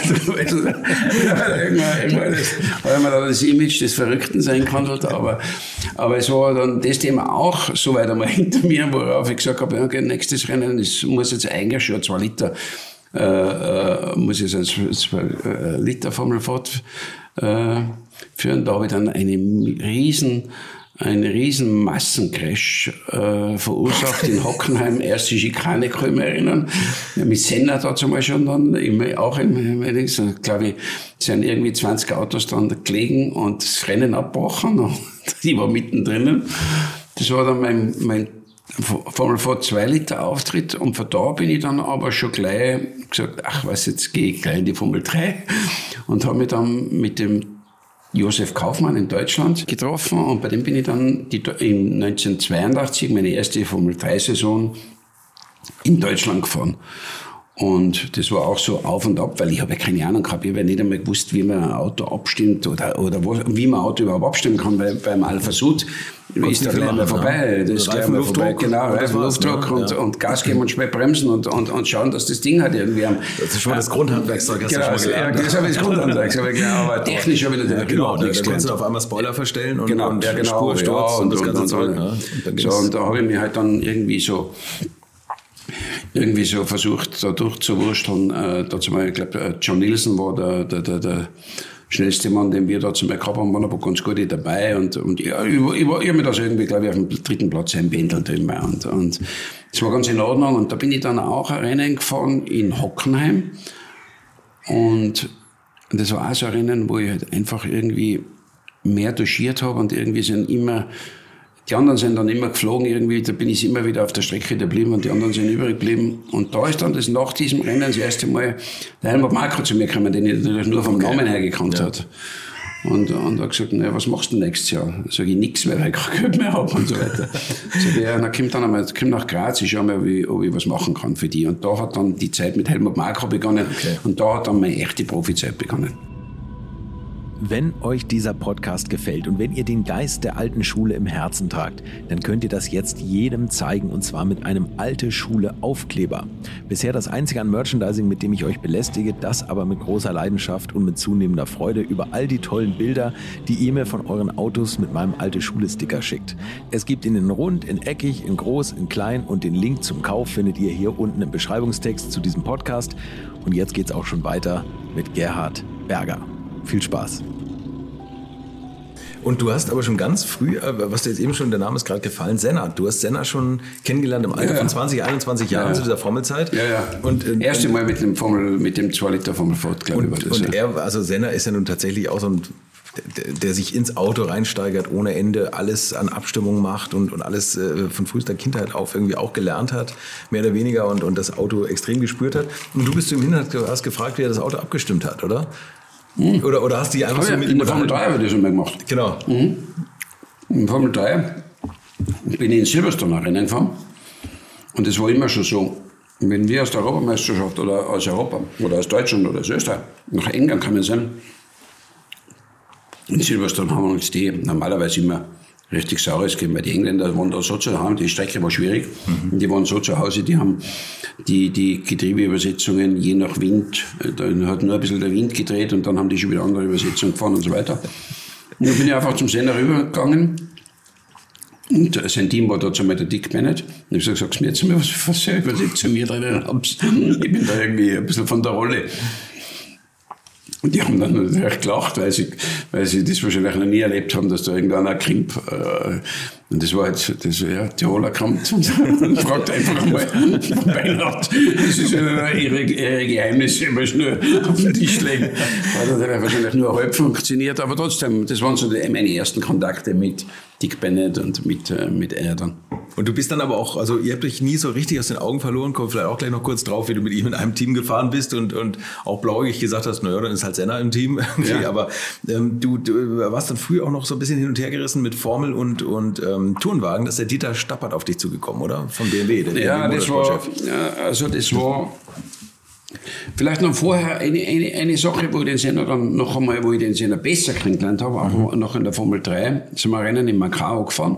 weil man da das Image des Verrückten sein kann. Aber, aber es war dann das Thema auch so weit einmal hinter mir, worauf ich gesagt habe, okay, nächstes Rennen, es muss jetzt eigentlich schon zwei Liter, äh, äh, muss jetzt zwei äh, Liter Formel fort äh, führen. Da habe ich dann eine riesen, einen riesen Massencrash äh, verursacht in Hockenheim, erste Schikane, kann ich mich erinnern. Mit Senna da zum Beispiel schon dann, immer auch im, im glaube ich, sind irgendwie 20 Autos dann gelegen und das Rennen abgebrochen und ich war mittendrin. Das war dann mein, mein Formel vor 2 Liter Auftritt. Und von da bin ich dann aber schon gleich gesagt, ach was, jetzt gehe ich gleich in die Formel 3 und habe mich dann mit dem Josef Kaufmann in Deutschland getroffen. Und bei dem bin ich dann die, in 1982 meine erste Formel 3 Saison in Deutschland gefahren. Und das war auch so auf und ab, weil ich habe ja keine Ahnung gehabt. Ich habe ja nicht einmal gewusst, wie man ein Auto abstimmt oder, oder wo, wie man ein Auto überhaupt abstimmen kann. Weil beim Alpha Sud ist da gleich mal vorbei. Das ist gleich mal vorbei. Genau, Reifen, Luftdruck ne? und, ja. und Gas geben und schnell bremsen und, und, und schauen, dass das Ding hat irgendwie am. Das ist schon das Grundhandwerkszeug, hast genau, du schon mal gelernt. Ja, das habe ich das Grundhandwerkszeug, genau, aber technisch habe ich natürlich ja, genau, überhaupt. Da kannst du auf einmal Spoiler verstellen und, genau, und ja, genau, Spursturz ja, und, und, das ganze Zeug. Ne? So, und da habe ich mir halt dann irgendwie so irgendwie so versucht, da durchzuwursteln. Äh, dazu mal, ich glaube, äh, John Nielsen war der, der, der, der schnellste Mann, den wir da zu mir gehabt haben, waren aber ganz gute dabei. Und, und ja, ich, ich, ich, habe mir das irgendwie, glaube ich, auf dem dritten Platz einbändelt immer. Und, und es war ganz in Ordnung. Und da bin ich dann auch ein Rennen gefahren in Hockenheim. Und das war auch so ein Rennen, wo ich halt einfach irgendwie mehr doschiert habe und irgendwie sind immer die anderen sind dann immer geflogen irgendwie, da bin ich immer wieder auf der Strecke geblieben und die anderen sind übrig geblieben. Und da ist dann das nach diesem Rennen das erste Mal der Helmut Marko zu mir gekommen, den ich natürlich nur vom okay. Namen her gekannt ja. hat. Und, und hat gesagt, naja, was machst du nächstes Jahr? Sag ich nichts, weil ich kein Geld mehr habe und so weiter. Sag ich, ja, dann komm dann einmal, komm nach Graz, ich schau mal, wie, ob ich was machen kann für die. Und da hat dann die Zeit mit Helmut Marko begonnen okay. und da hat dann meine echte Profizeit begonnen. Wenn euch dieser Podcast gefällt und wenn ihr den Geist der alten Schule im Herzen tragt, dann könnt ihr das jetzt jedem zeigen und zwar mit einem alte Schule Aufkleber. Bisher das einzige an Merchandising, mit dem ich euch belästige, das aber mit großer Leidenschaft und mit zunehmender Freude über all die tollen Bilder, die ihr mir von euren Autos mit meinem alte Schule Sticker schickt. Es gibt ihn in rund, in eckig, in groß, in klein und den Link zum Kauf findet ihr hier unten im Beschreibungstext zu diesem Podcast. Und jetzt geht's auch schon weiter mit Gerhard Berger. Viel Spaß. Und du hast aber schon ganz früh, äh, was du jetzt eben schon, der Name ist gerade gefallen, Senna. Du hast Senna schon kennengelernt im Alter ja, von 20, 21 Jahren ja, zu dieser Formelzeit. Ja, ja. Und, äh, Erste Mal mit dem Formel, mit dem 2 Liter Formel Ford, glaube ich. Und, und er, also Senna ist ja nun tatsächlich auch so ein der sich ins Auto reinsteigert ohne Ende, alles an Abstimmung macht und, und alles äh, von frühester Kindheit auf irgendwie auch gelernt hat, mehr oder weniger und, und das Auto extrem gespürt hat. Und du bist im Hintergrund, hast gefragt, wie er das Auto abgestimmt hat, oder? Mhm. Oder, oder hast du die einfach so mit In der Formel 3 habe ich das immer gemacht. Genau. Mhm. In Formel 3 bin ich in Silverstone Rennen gefahren. Und es war immer schon so, wenn wir aus der Europameisterschaft oder aus Europa oder aus Deutschland oder aus Österreich nach England kamen sind, in Silverstone haben wir uns die normalerweise immer richtig Saures gegeben, weil die Engländer waren da so zu Hause, die Strecke war schwierig, mhm. die waren so zu Hause, die haben die, die Getriebeübersetzungen je nach Wind, äh, dann hat nur ein bisschen der Wind gedreht und dann haben die schon wieder andere Übersetzungen gefahren und so weiter. Und dann bin ich einfach zum Sender rübergegangen und sein Team war dazu mal der Dick Bennett. Und ich habe gesagt, sag's mir jetzt mal, was, was für eine Übersetzung ihr drinnen habt. Ich bin da irgendwie ein bisschen von der Rolle. Und die haben dann natürlich gelacht, weil sie, weil sie das wahrscheinlich noch nie erlebt haben, dass da irgendeiner Krimp, äh, und das war jetzt, das, ja, Tiroler kommt und, und fragt einfach mal Beinhardt, das ist ja ihre, ihre Geheimnisse immer schnell auf den Tisch legen. Hat natürlich wahrscheinlich nur halb funktioniert, aber trotzdem, das waren so die, meine ersten Kontakte mit Dick Bennett und mit, äh, mit er dann. Und du bist dann aber auch, also ihr habt euch nie so richtig aus den Augen verloren, kommt vielleicht auch gleich noch kurz drauf, wie du mit ihm in einem Team gefahren bist und, und auch blauäugig gesagt hast, naja, dann ist halt Senna im Team. Ja. aber ähm, du, du warst dann früher auch noch so ein bisschen hin und her gerissen mit Formel und, und ähm, Turnwagen. Da ist der Dieter Stappert auf dich zugekommen, oder? Von BMW. Der ja, das war, ja, also das war Vielleicht noch vorher eine, eine, eine Sache, wo ich den Sender dann noch einmal, wo ich den Sender besser kennengelernt habe, auch mhm. noch in der Formel 3, sind wir Rennen in Macau gefahren.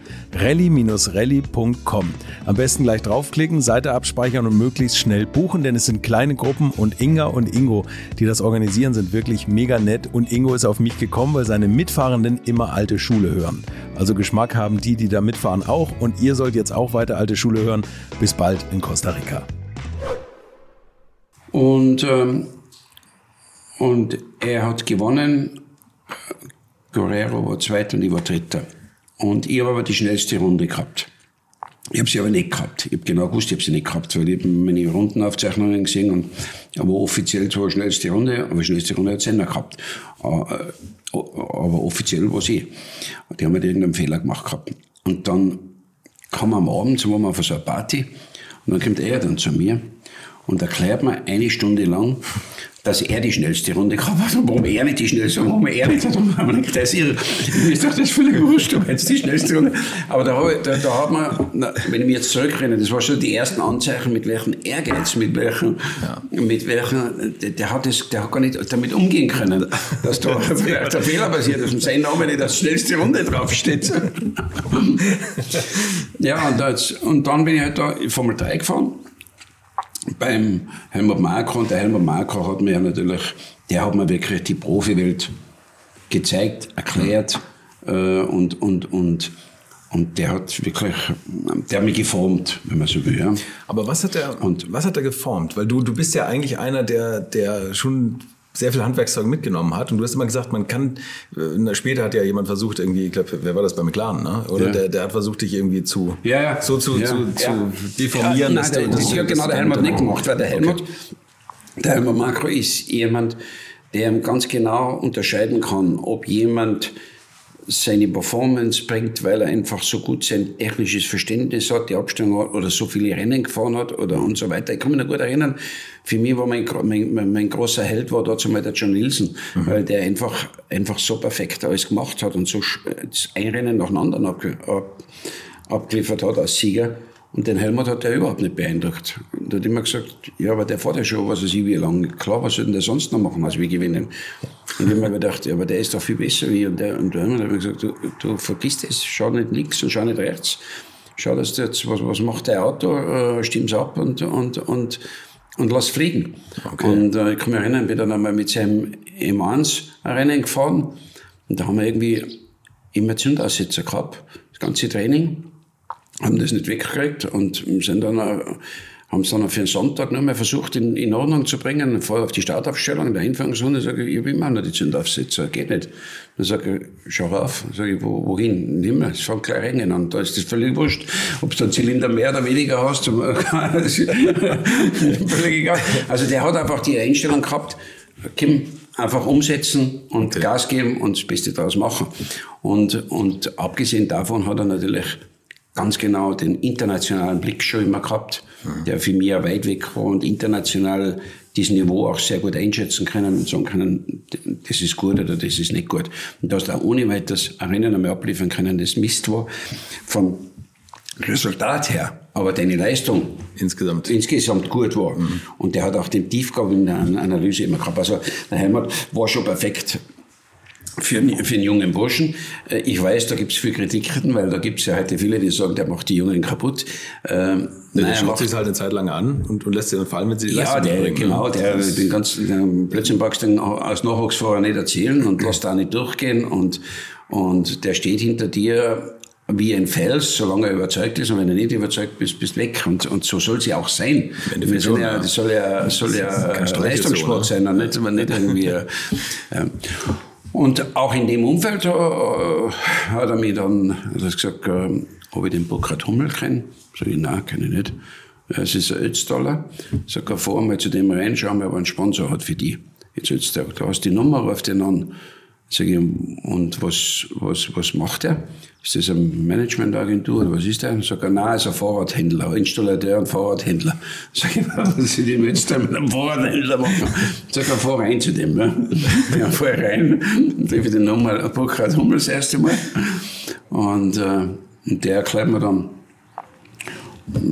rally-rally.com. Am besten gleich draufklicken, Seite abspeichern und möglichst schnell buchen, denn es sind kleine Gruppen und Inga und Ingo, die das organisieren, sind wirklich mega nett und Ingo ist auf mich gekommen, weil seine Mitfahrenden immer alte Schule hören. Also Geschmack haben die, die da mitfahren auch und ihr sollt jetzt auch weiter alte Schule hören. Bis bald in Costa Rica. Und, ähm, und er hat gewonnen. Guerrero war Zweiter und ich war Dritter. Und ich habe aber die schnellste Runde gehabt. Ich habe sie aber nicht gehabt. Ich habe genau gewusst, ich habe sie nicht gehabt, weil ich meine Rundenaufzeichnungen gesehen und aber offiziell zwar schnellste Runde, aber schnellste Runde hat Senna gehabt. Äh, aber offiziell war sie. Die haben halt irgendeinen Fehler gemacht gehabt. Und dann kam am Abend, so waren wir auf so einer Party, und dann kommt er dann zu mir und erklärt mir eine Stunde lang, dass er die schnellste Runde gehabt hat und warum er nicht die schnellste Runde, warum er nicht. Und man gedacht, das ist irre. Doch das völlig wurscht, ob jetzt die schnellste Runde. Aber da, da, da hat man, wenn ich mich jetzt zurückrenne, das war schon die ersten Anzeichen, mit welchem Ehrgeiz, mit welchem, ja. mit welchem, der, der, hat das, der hat gar nicht damit umgehen können, dass da der Fehler passiert ist und sein Name nicht als schnellste Runde draufsteht. ja, und, das, und dann bin ich halt da Formel 3 gefahren beim Helmut Marko und der Helmut Marko hat mir natürlich, der hat mir wirklich die Profiwelt gezeigt, erklärt äh, und, und, und, und der hat wirklich, der hat mich geformt, wenn man so will. Ja. Aber was hat er, und, was hat er geformt? Weil du, du bist ja eigentlich einer, der, der schon sehr viel Handwerkszeug mitgenommen hat. Und du hast immer gesagt, man kann, äh, später hat ja jemand versucht, irgendwie, ich glaube, wer war das bei McLaren, ne? Oder ja. der, der hat versucht, dich irgendwie zu, ja, ja. so zu, zu, zu deformieren. Ja, nein, der, das, ja genau der Helmut nicht gemacht, weil der Helmut, okay. der Helmut Makro ist jemand, der ganz genau unterscheiden kann, ob jemand seine Performance bringt, weil er einfach so gut sein technisches Verständnis hat, die Abstimmung hat oder so viele Rennen gefahren hat oder und so weiter. Ich kann mich noch gut erinnern, für mich war mein, mein, mein großer Held war dazu mal der John Nielsen, mhm. weil der einfach, einfach so perfekt alles gemacht hat und so ein Rennen nach dem anderen ab, ab, abgeliefert hat als Sieger. Und den Helmut hat er überhaupt nicht beeindruckt. Und er hat immer gesagt, ja, aber der fährt ja schon, was weiß ich, wie lange. Klar, was soll denn der sonst noch machen, als wir gewinnen? Und ich habe mir gedacht, ja, aber der ist doch viel besser wie. Und der, und der Helmut hat mir gesagt, du, du vergisst es, schau nicht links und schau nicht rechts. Schau, dass jetzt, was, was macht dein Auto, äh, stimm's ab und, und, und, und lass fliegen. Okay. Und äh, ich kann mich erinnern, bin dann einmal mit seinem M1 ein Rennen gefahren. Und da haben wir irgendwie immer Zündaussetzer gehabt, das ganze Training haben das nicht weggekriegt und sind dann, haben es dann für den Sonntag noch mal versucht in, in Ordnung zu bringen, vorher auf die Startaufstellung, in der Hinfahrungsrunde, sage ich, ich will immer noch die Zündaufsetzer, geht nicht. Dann sage ich, schau auf, sage ich, wo, wohin? Nimm mal, es fängt gleich rein an, da ist das völlig wurscht, ob du einen Zylinder mehr oder weniger hast, völlig egal. Also der hat einfach die Einstellung gehabt, Kim, einfach umsetzen und okay. Gas geben und das Beste daraus machen. Und, und abgesehen davon hat er natürlich ganz genau den internationalen Blick schon immer gehabt, mhm. der für mich weit weg war und international dieses Niveau auch sehr gut einschätzen können und sagen können, das ist gut oder das ist nicht gut. Und dass da ohne weiteres Rennen einmal abliefern können, das Mist war, vom Resultat her, aber deine Leistung insgesamt, insgesamt gut war. Mhm. Und der hat auch den Tiefgang in der Analyse immer gehabt. Also der Heimat war schon perfekt für, für einen jungen Burschen. Äh, ich weiß, da gibt es viel Kritiken, weil da gibt es ja heute viele, die sagen, der macht die Jungen kaputt. Ähm, der naja, schaut sich halt eine Zeit lang an und, und lässt sich dann fallen, wenn sie die Ja, der, bringen, genau, der, den ganzen plötzlich magst du den als Nachwuchsfahrer nicht erzählen und lässt da nicht durchgehen und, und der steht hinter dir wie ein Fels, solange er überzeugt ist. Und wenn er nicht überzeugt bist, bist weg. Und, und so soll sie auch sein. Wir sind ja, das soll ja, soll ja Leistungssport so, sein, und nicht, nicht irgendwie. Äh, und auch in dem Umfeld äh, hat er mich dann hat gesagt, äh, ob ich den Burkhard Hummel kenne. Sag ich, nein, kenne ich nicht. Es ist ein Ötztaler. Sag er, fahr mal zu dem rein, schau mal, ob er einen Sponsor hat für die. Jetzt, jetzt, du hast die Nummer, ruf den an. Sag ich, und was, was, was macht er? Ist das eine Managementagentur oder was ist der? Sag er, nein, ist ein Fahrradhändler, Installateur und Fahrradhändler. Sag ich, was soll ich jetzt mit einem Fahrradhändler machen? Sag er, fahr rein zu dem. Ne? Ja, fahr rein, treffe den nochmal, Burkhard Hummel das erste Mal. Und, äh, und der erklärt mir dann,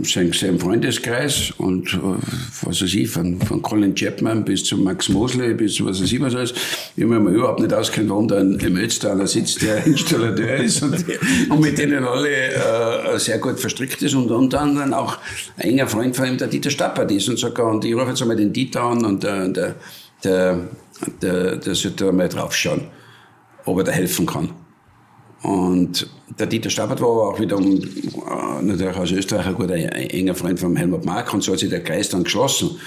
sein, sein Freundeskreis und äh, was weiß ich, von, von Colin Chapman bis zu Max Mosley bis zu was weiß ich was alles. Ich habe mir überhaupt nicht auskennt, warum da ein Ötztaler sitzt, der Installateur ist und, und mit denen alle äh, sehr gut verstrickt ist und unter anderem auch ein enger Freund von ihm, der Dieter Stappert ist und sogar, und ich rufe jetzt einmal den Dieter an und der, der, der, der, der sollte mal draufschauen, ob er da helfen kann. Und der Dieter Stabert war auch wiederum äh, natürlich aus Österreich ein guter, enger Freund von Helmut Mark und so hat sich der Kreis dann geschlossen.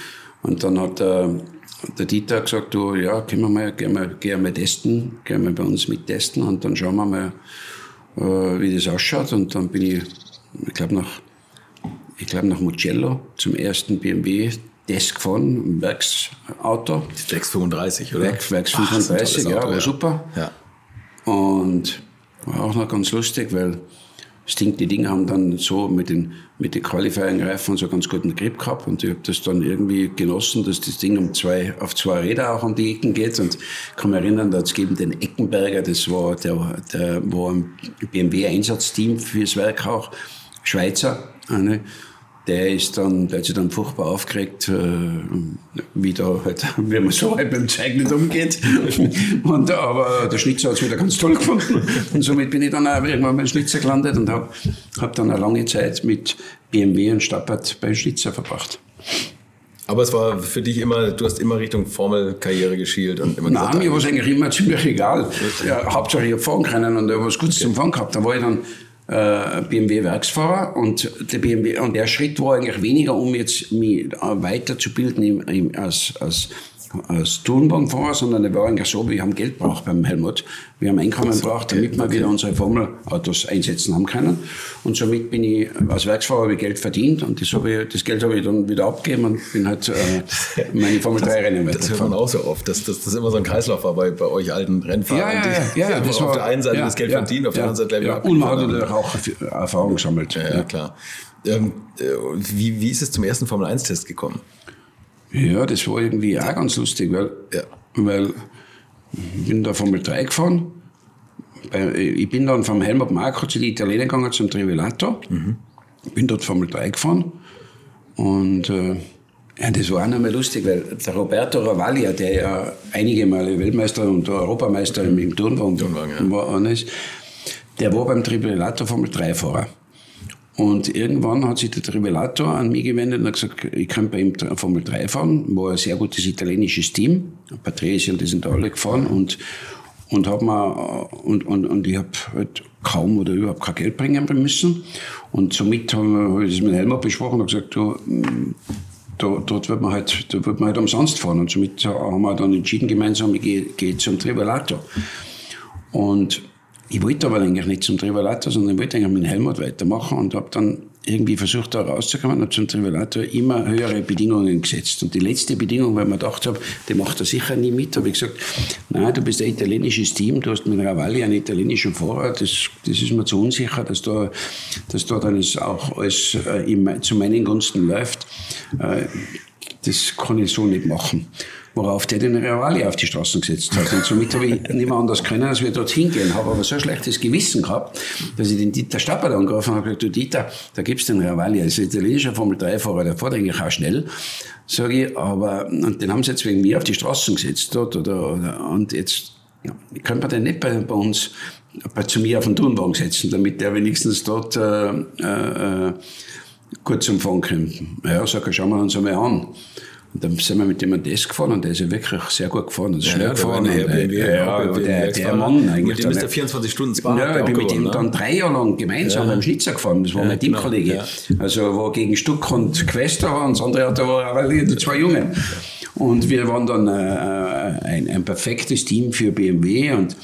Und dann hat äh, der Dieter gesagt, du, ja, können wir mal, gehen wir, gehen wir mal testen, gehen wir bei uns mit testen und dann schauen wir mal, äh, wie das ausschaut. Und dann bin ich, ich glaube nach, ich glaube nach Mugello zum ersten BMW gefahren, ein Werksauto. Werks 35, oder? Werk, Werks 35, Ach, ja, war ja. super. Ja. Und war auch noch ganz lustig, weil Sting, die Dinge haben dann so mit den, mit den Qualifying-Reifen so ganz guten Grip gehabt. Und ich habe das dann irgendwie genossen, dass das Ding um zwei, auf zwei Räder auch an die Ecken geht. Und kann mich erinnern, da hat es gegeben den Eckenberger, das war der, der war ein BMW-Einsatzteam fürs Werk auch, Schweizer, eine, der ist dann, der hat sich dann furchtbar aufgeregt, äh, wie da halt, wie man so halt beim Zeug nicht umgeht. und, aber der Schnitzer hat es wieder ganz toll gefunden. Und somit bin ich dann auch irgendwann beim Schnitzer gelandet und habe hab dann eine lange Zeit mit BMW und Stappert beim Schnitzer verbracht. Aber es war für dich immer, du hast immer Richtung Formelkarriere geschielt und immer Nein, mir war es eigentlich immer ziemlich egal. Ja, Hauptsache ich habe fahren können und habe was Gutes okay. zum Fahren gehabt. Da war ich dann BMW-Werksfahrer und der BMW, und der Schritt war eigentlich weniger, um jetzt mich weiterzubilden im, im, als, als, als Turnbahnfahrer, sondern er war eigentlich so, wir haben Geld braucht beim Helmut. Wir haben Einkommen braucht, damit wir wieder unsere Formelautos einsetzen haben können. Und somit bin ich als Werksfahrer habe ich Geld verdient und das, habe ich, das Geld habe ich dann wieder abgegeben und bin halt äh, meine Formel 3 Rennen Das hört man auch so oft, dass dass das immer so ein Kreislauf war bei, bei euch alten Rennfahrern. Ja, ja, ja. ja, das auf der einen Seite das Geld verdient, auf der anderen Seite ja, Und man hat natürlich auch Erfahrung gesammelt. Ja, ja klar. Ähm, wie, wie ist es zum ersten Formel-1-Test gekommen? Ja, das war irgendwie auch ganz lustig, weil, Ja. weil ich bin da Formel 3 gefahren. Ich bin dann vom Helmut Marko zu den Italienern gegangen zum Trivellato. Bin dort Formel 3 gefahren. Und äh, ja, das war auch noch mal lustig, weil der Roberto Ravaglia, der ja einige Male Weltmeister und Europameister im, Turnwagen Turnwagen, ja. war, ist, der war beim Trivellato Formel 3 Fahrer. Und irgendwann hat sich der Trivellator an mich gewendet und hat gesagt, ich kann bei ihm Formel 3 fahren. War ein sehr gutes italienisches Team. Patrese und die sind da alle gefahren. Und, und, hab mir, und, und, und ich habe halt kaum oder überhaupt kein Geld bringen müssen. Und somit haben wir das mit Helmut besprochen und gesagt, du, da, dort wird man halt, da wird man halt umsonst fahren. Und somit haben wir dann entschieden gemeinsam, ich gehe, gehe zum Trivellator. Und ich wollte aber eigentlich nicht zum Trivellator, sondern ich wollte eigentlich mit Helmut weitermachen und habe dann irgendwie versucht, da rauszukommen und habe zum Trivellator immer höhere Bedingungen gesetzt. Und die letzte Bedingung, weil man gedacht habe, die macht er sicher nie mit, habe ich gesagt, nein, du bist ein italienisches Team, du hast mit Ravalli einen italienischen Fahrer, das, das ist mir zu unsicher, dass da, dass da dann auch alles äh, im, zu meinen Gunsten läuft. Äh, das kann ich so nicht machen. Worauf der den Reali auf die Straßen gesetzt hat. Und somit habe ich nicht mehr anders können, als wir dorthin gehen. Habe aber so ein schlechtes Gewissen gehabt, dass ich den Dieter Stappert angerufen habe und gesagt, du Dieter, da gibt's den Reali, er ist ein italienischer Formel-3-Fahrer, der fährt eigentlich auch schnell. Sage ich, aber, und den haben sie jetzt wegen mir auf die Straßen gesetzt, dort, oder, oder, und jetzt, ja, können wir den nicht bei, bei uns, bei, zu mir auf den Turnwagen setzen, damit der wenigstens dort, äh, äh, äh, gut zum Fahren kommt. Ja, sag ich, schauen wir uns einmal an. Und dann sind wir mit dem an das gefahren und der ist ja wirklich sehr gut gefahren und schnell der gefahren. der und, BMW, äh, ja, BMW, der, der Werksfahrer. Mann eigentlich. Mit dem ist der- der 24 Stunden Spa ja, ich bin mit ihm gewonnen, dann ne? drei Jahre lang gemeinsam beim Schnitzer gefahren. Das war Ja, mein genau, Teamkollege. ja. Also war gegen Stuck und Quester war und das andere hat war die zwei Jungen. Und wir waren dann äh, ein, ein perfektes Team für BMW und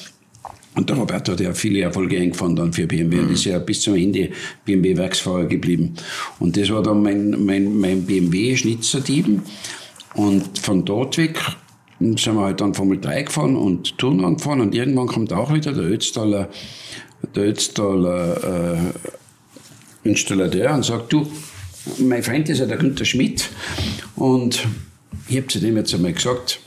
und der Roberto hat ja viele Erfolge eingefahren dann für BMW und ist ja bis zum Ende BMW-Werksfahrer geblieben. Und das war dann mein, mein, mein BMW-Schnitzerteam. Und von dort weg sind wir halt dann Formel 3 gefahren und Touren angefahren und irgendwann kommt auch wieder der Ötztaler, der Ötztaler äh, Installateur und sagt, du, mein Freund ist ja der Günther Schmidt und ich habe zu dem jetzt einmal gesagt,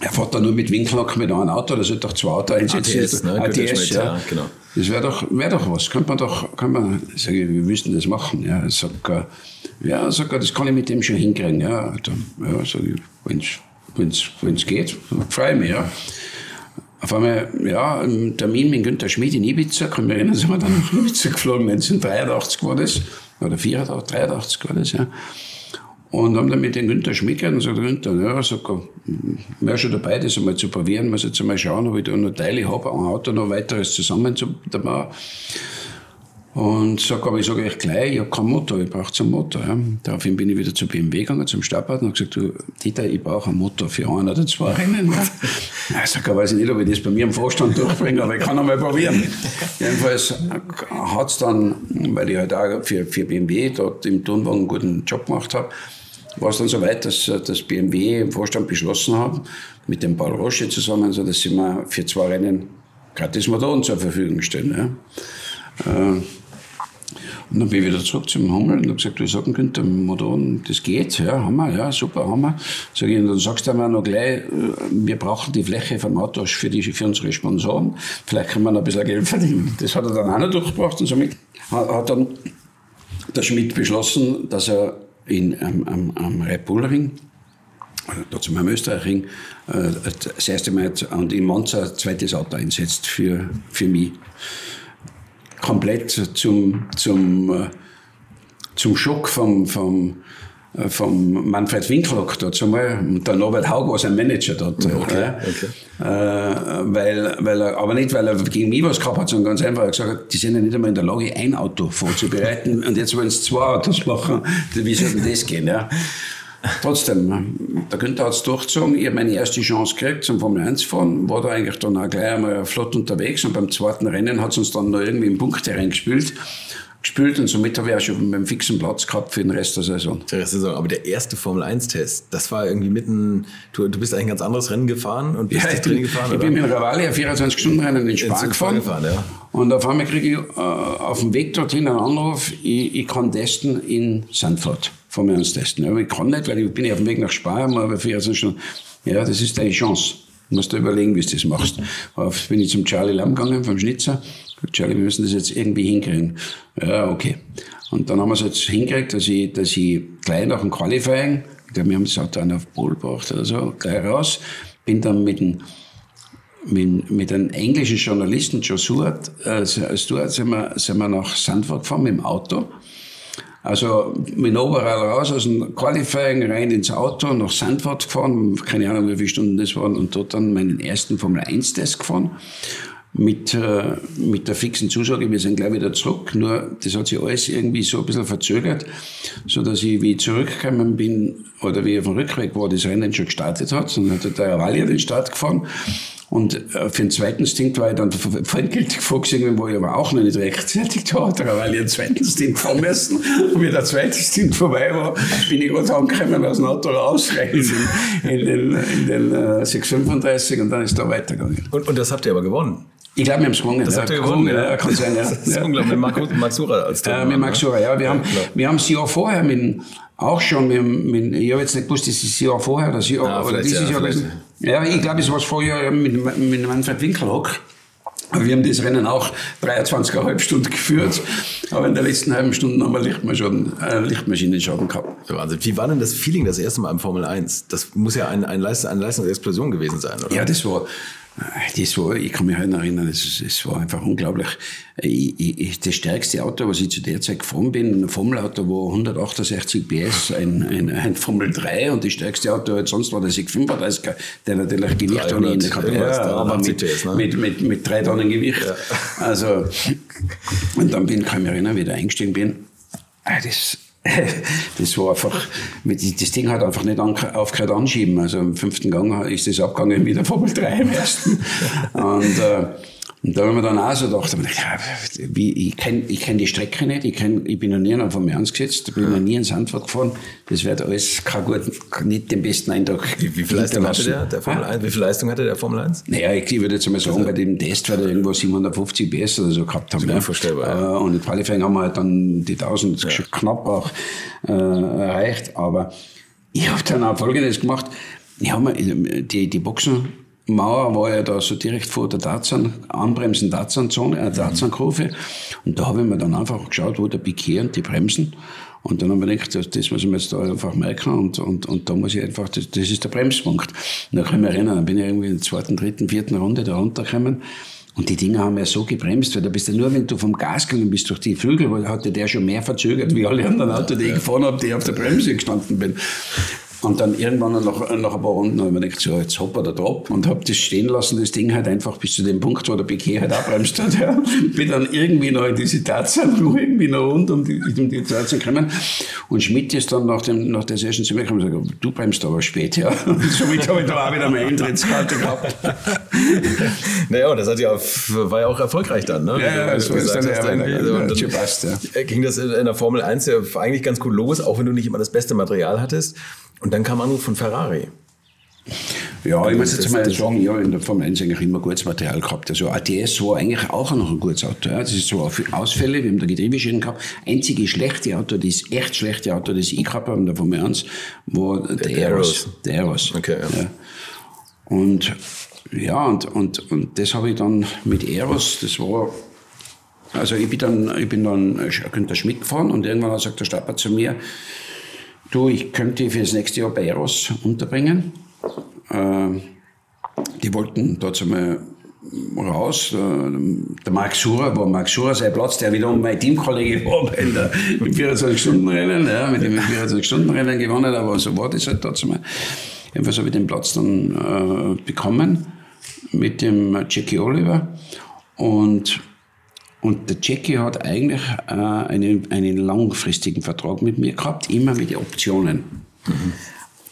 er fährt da nur mit Winkelhack mit einem Auto, da sollte doch zwei Autos einsetzen. ATS, ne? ATS, ja. ja, genau. Das wäre doch, wär doch was. Könnte man doch, kann man, ich, wir müssen das machen. Ja, ich sag, äh, ja, sag, das kann ich mit dem schon hinkriegen. Ja, dann, ja sag ich, wenn's, wenn's geht, freue ich mich, ja. Auf einmal, ja, ein Termin mit Günther Schmidt in Ibiza, kann mich erinnern, sind wir dann nach Ibiza geflogen, 1983 war das, oder 84, 83 war das, ja. Und haben dann mit dem Günther Schmidt geredet und sagt, Günther, ja, sag, wäre schon dabei, das einmal zu probieren, muss jetzt einmal schauen, ob ich da noch Teile habe, ein Auto noch weiteres zusammenzubauen. Und sag, aber ich sage euch gleich, ich habe keinen Motor, ich brauche einen Motor. Ja. Daraufhin bin ich wieder zu BMW gegangen, zum Stadtpartner und gesagt, du, Dieter, ich brauche einen Motor für ein oder zwei Rennen. Ich sage, ich weiß nicht, ob ich das bei mir im Vorstand durchbringe, aber ich kann einmal probieren. Jedenfalls hat es dann, weil ich halt auch für, für BMW dort im Turnwagen einen guten Job gemacht habe, war es dann so weit, dass das BMW im Vorstand beschlossen hat, mit dem Paul Roche zusammen, so dass sie mir für zwei Rennen gratis Motoren zur Verfügung stellen. Ja. Äh, und dann bin ich wieder zurück zum Hummel und habe gesagt, du sagen könnt, Motoren, das geht, ja, haben wir, ja, super, haben wir. Sag ich, und dann sagst du mir noch gleich, äh, wir brauchen die Fläche vom Auto für, die, für unsere Sponsoren, vielleicht können wir noch ein bisschen Geld verdienen. Das hat er dann auch noch durchgebracht und somit hat dann der Schmidt beschlossen, dass er in, am, am, am Red Bull Ring, dazu am Österreichring, äh, das erste Mal und in Monza ein zweites Auto einsetzt für, für mich. Komplett zum, zum, äh, zum Schock vom, vom, vom Manfred Winkelhock dazu mal. Und der Norbert Haug war sein Manager dort. Okay, ja. okay. Äh, weil, weil er, aber nicht, weil er gegen mich was gehabt hat, sondern ganz einfach, er gesagt hat, die sind ja nicht einmal in der Lage, ein Auto vorzubereiten und jetzt wollen sie zwei Autos machen. Wie soll denn das gehen? Ja? Trotzdem, der Günther hat es durchgezogen. Ich habe meine erste Chance gekriegt zum Formel 1 fahren. War da eigentlich dann auch gleich einmal flott unterwegs. Und beim zweiten Rennen hat es uns dann noch irgendwie im Punkte reingespielt. Gespielt und somit habe ich auch schon beim fixen Platz gehabt für den Rest der Saison. Der Rest der Saison. Aber der erste Formel 1-Test, das war irgendwie mitten, du, du bist eigentlich ein ganz anderes Rennen gefahren und bist ja, das Training gefahren, Ich oder? bin mit Ravali ein 24-Stunden-Rennen in Spanien gefahren. gefahren ja. Und auf einmal kriege ich äh, auf dem Weg dorthin einen Anruf, ich, ich kann testen in Sandford. Formel 1 testen. Aber ich kann nicht, weil ich bin ja auf dem Weg nach Spanien, aber 24 Stunden. Ja, das ist deine Chance. Du musst dir überlegen, wie du das machst. Auf bin ich zum Charlie Lamm gegangen, vom Schnitzer. Charlie, wir müssen das jetzt irgendwie hinkriegen. Ja, okay. Und dann haben wir es jetzt hingekriegt, dass ich, dass ich gleich nach dem Qualifying, glaube, wir haben das Auto dann auf Pole gebracht oder so, gleich raus, bin dann mit dem mit, mit einem englischen Journalisten, Joe Stewart, äh, Stewart sind, wir, sind wir nach Sandford gefahren mit dem Auto. Also mit Oberall raus aus dem Qualifying rein ins Auto, nach Sandford gefahren, keine Ahnung wie viele Stunden das waren, und dort dann meinen ersten Formel 1-Test gefahren. Mit, äh, mit der fixen Zusage, wir sind gleich wieder zurück. Nur das hat sich alles irgendwie so ein bisschen verzögert, so dass ich, wie ich zurückgekommen bin, oder wie ich auf dem Rückweg war, das Rennen schon gestartet hat. Dann hat der Ravalia den Start gefahren. Und äh, für den zweiten Stint war ich dann feindgültig vorgesehen, wo ich aber auch noch nicht rechtzeitig da hatte, weil ich einen zweiten Stint fahren müssen. Und wie der zweite Stint vorbei war, bin ich gerade angekommen aus dem Auto raus, in, in den, in den äh, 635 und dann ist da weitergegangen. Und, und das habt ihr aber gewonnen? Ich glaube, wir haben es gewonnen. Das ja, habt ihr gewonnen, ja. Kann sein, ja. Das ist unglaublich. Mit Maxura als Trainer. Äh, mit Maxura, ja. Wir haben, wir haben das Jahr vorher mit, auch schon mit, mit ich habe jetzt nicht gewusst, ist das Jahr vorher, das Jahr, Ja, oder vielleicht, dieses ja, Jahr. Ja, ich glaube, es war das Vorjahr mit, mit Manfred Winkelhock. Wir haben das Rennen auch 23,5 Stunden geführt. Aber in der letzten halben Stunde haben wir Lichtmaschinen, äh, Lichtmaschinenschaden gehabt. Wahnsinn. Wie war denn das Feeling das erste Mal im Formel 1? Das muss ja ein, ein Leist, eine Leistungsexplosion gewesen sein, oder? Ja, das war, das war, ich kann mich heute noch erinnern, es, es war einfach unglaublich. Ich, ich, das stärkste Auto, was ich zu der Zeit gefahren bin, ein Formelauto war 168 PS, ein, ein, ein Formel 3 und das stärkste Auto halt sonst war der SIG 35, der natürlich Gewicht ohne Ende gehabt ja, aber 380 mit, PS, ne? mit, mit, mit drei Tonnen Gewicht. Also, und dann bin, kann ich mich erinnern, wie ich da eingestiegen bin. Ah, Das, das war einfach, das Ding hat einfach nicht aufgehört anschieben. Also im fünften Gang ist das abgegangen wie der Formel 3 im ersten. Und äh, Und da haben wir dann auch so gedacht, ja, wie, ich kenne ich kenn die Strecke nicht, ich, kenn, ich bin noch nie auf einem gesetzt, ich bin ja. noch nie in Sandfahrt gefahren. Das wird alles kein gut, nicht den besten Eindruck. Wie, wie viel Leistung hatte der, der Formel 1? Wie viel Leistung hatte der Formel 1? Naja, ich würde jetzt mal sagen, also, bei dem Test wird er irgendwo 750 PS oder so gehabt haben. Ist unvorstellbar. Ja. Äh, und in Qualifying haben wir halt dann die 1000 ja. knapp auch äh, erreicht. Aber ich habe dann auch Folgendes gemacht. Ich habe die, die Boxen Mauer war ja da so direkt vor der Tarzan, Anbremsen Tarzan-Zone, äh, Tarzan-Kurve. Und da habe ich mir dann einfach geschaut, wo der und die Bremsen. Und dann haben wir gedacht, das, das muss ich mir jetzt da einfach merken und, und, und da muss ich einfach, das, das ist der Bremspunkt. Und dann kann ich mich erinnern, dann bin ich irgendwie in der zweiten, dritten, vierten Runde da runtergekommen und die Dinger haben ja so gebremst, weil da bist du nur, wenn du vom Gas gegangen bist durch die Flügel, weil hatte der schon mehr verzögert wie alle anderen Autos, die ich gefahren habe, die ich auf der Bremse gestanden bin. Und dann irgendwann nach, nach ein paar Runden habe ich mir gedacht, so, jetzt hopp oder drop und habe das stehen lassen, das Ding halt einfach bis zu dem Punkt, wo der Piquet halt abbremst hat. Ja. Bin dann irgendwie noch in diese Tatsache, irgendwie noch rund um die, um die Tatsache gekommen. Und Schmidt ist dann nach, dem, nach der Session zu mir gekommen und gesagt, du bremst aber spät, ja. Und somit habe ich da auch wieder meine Eintrittskarte gehabt. naja, das hat ja, war ja auch erfolgreich dann, ne? Ja, ja, so ist dann, ja, dann, dann passt, ja. Ging das in der Formel 1 ja eigentlich ganz gut los, auch wenn du nicht immer das beste Material hattest. Und dann kam Anruf von Ferrari. Ja, ich muss jetzt mal sagen, ja, in der Formel 1 eigentlich immer gutes Material gehabt. Also ATS war eigentlich auch noch ein gutes Auto. Ja. Das ist so Ausfälle, wir haben da Getriebeschäden gehabt. Einzige schlechte Auto, das echt schlechte Auto, das ich gehabt habe in der Formel 1, war der, der Eros. Der Eros. Okay, ja. ja. Und ja, und, und, und das habe ich dann mit Eros, das war, also ich bin dann, ich bin dann Günther Schmidt gefahren und irgendwann sagt der Stapper zu mir, Du, ich könnte für das nächste Jahr bei Eros unterbringen. Äh, die wollten dort einmal raus. Äh, der Marc Surer war Marc Surer sein Platz, der wiederum mein Teamkollege war in der 24-Stunden-Rennen, ja, mit dem 24-Stunden-Rennen gewonnen, aber so war das halt dort einmal. Jedenfalls habe ich den Platz dann äh, bekommen mit dem Jackie Oliver und und der Jackie hat eigentlich äh, einen, einen langfristigen Vertrag mit mir gehabt, immer mit Optionen. Mhm.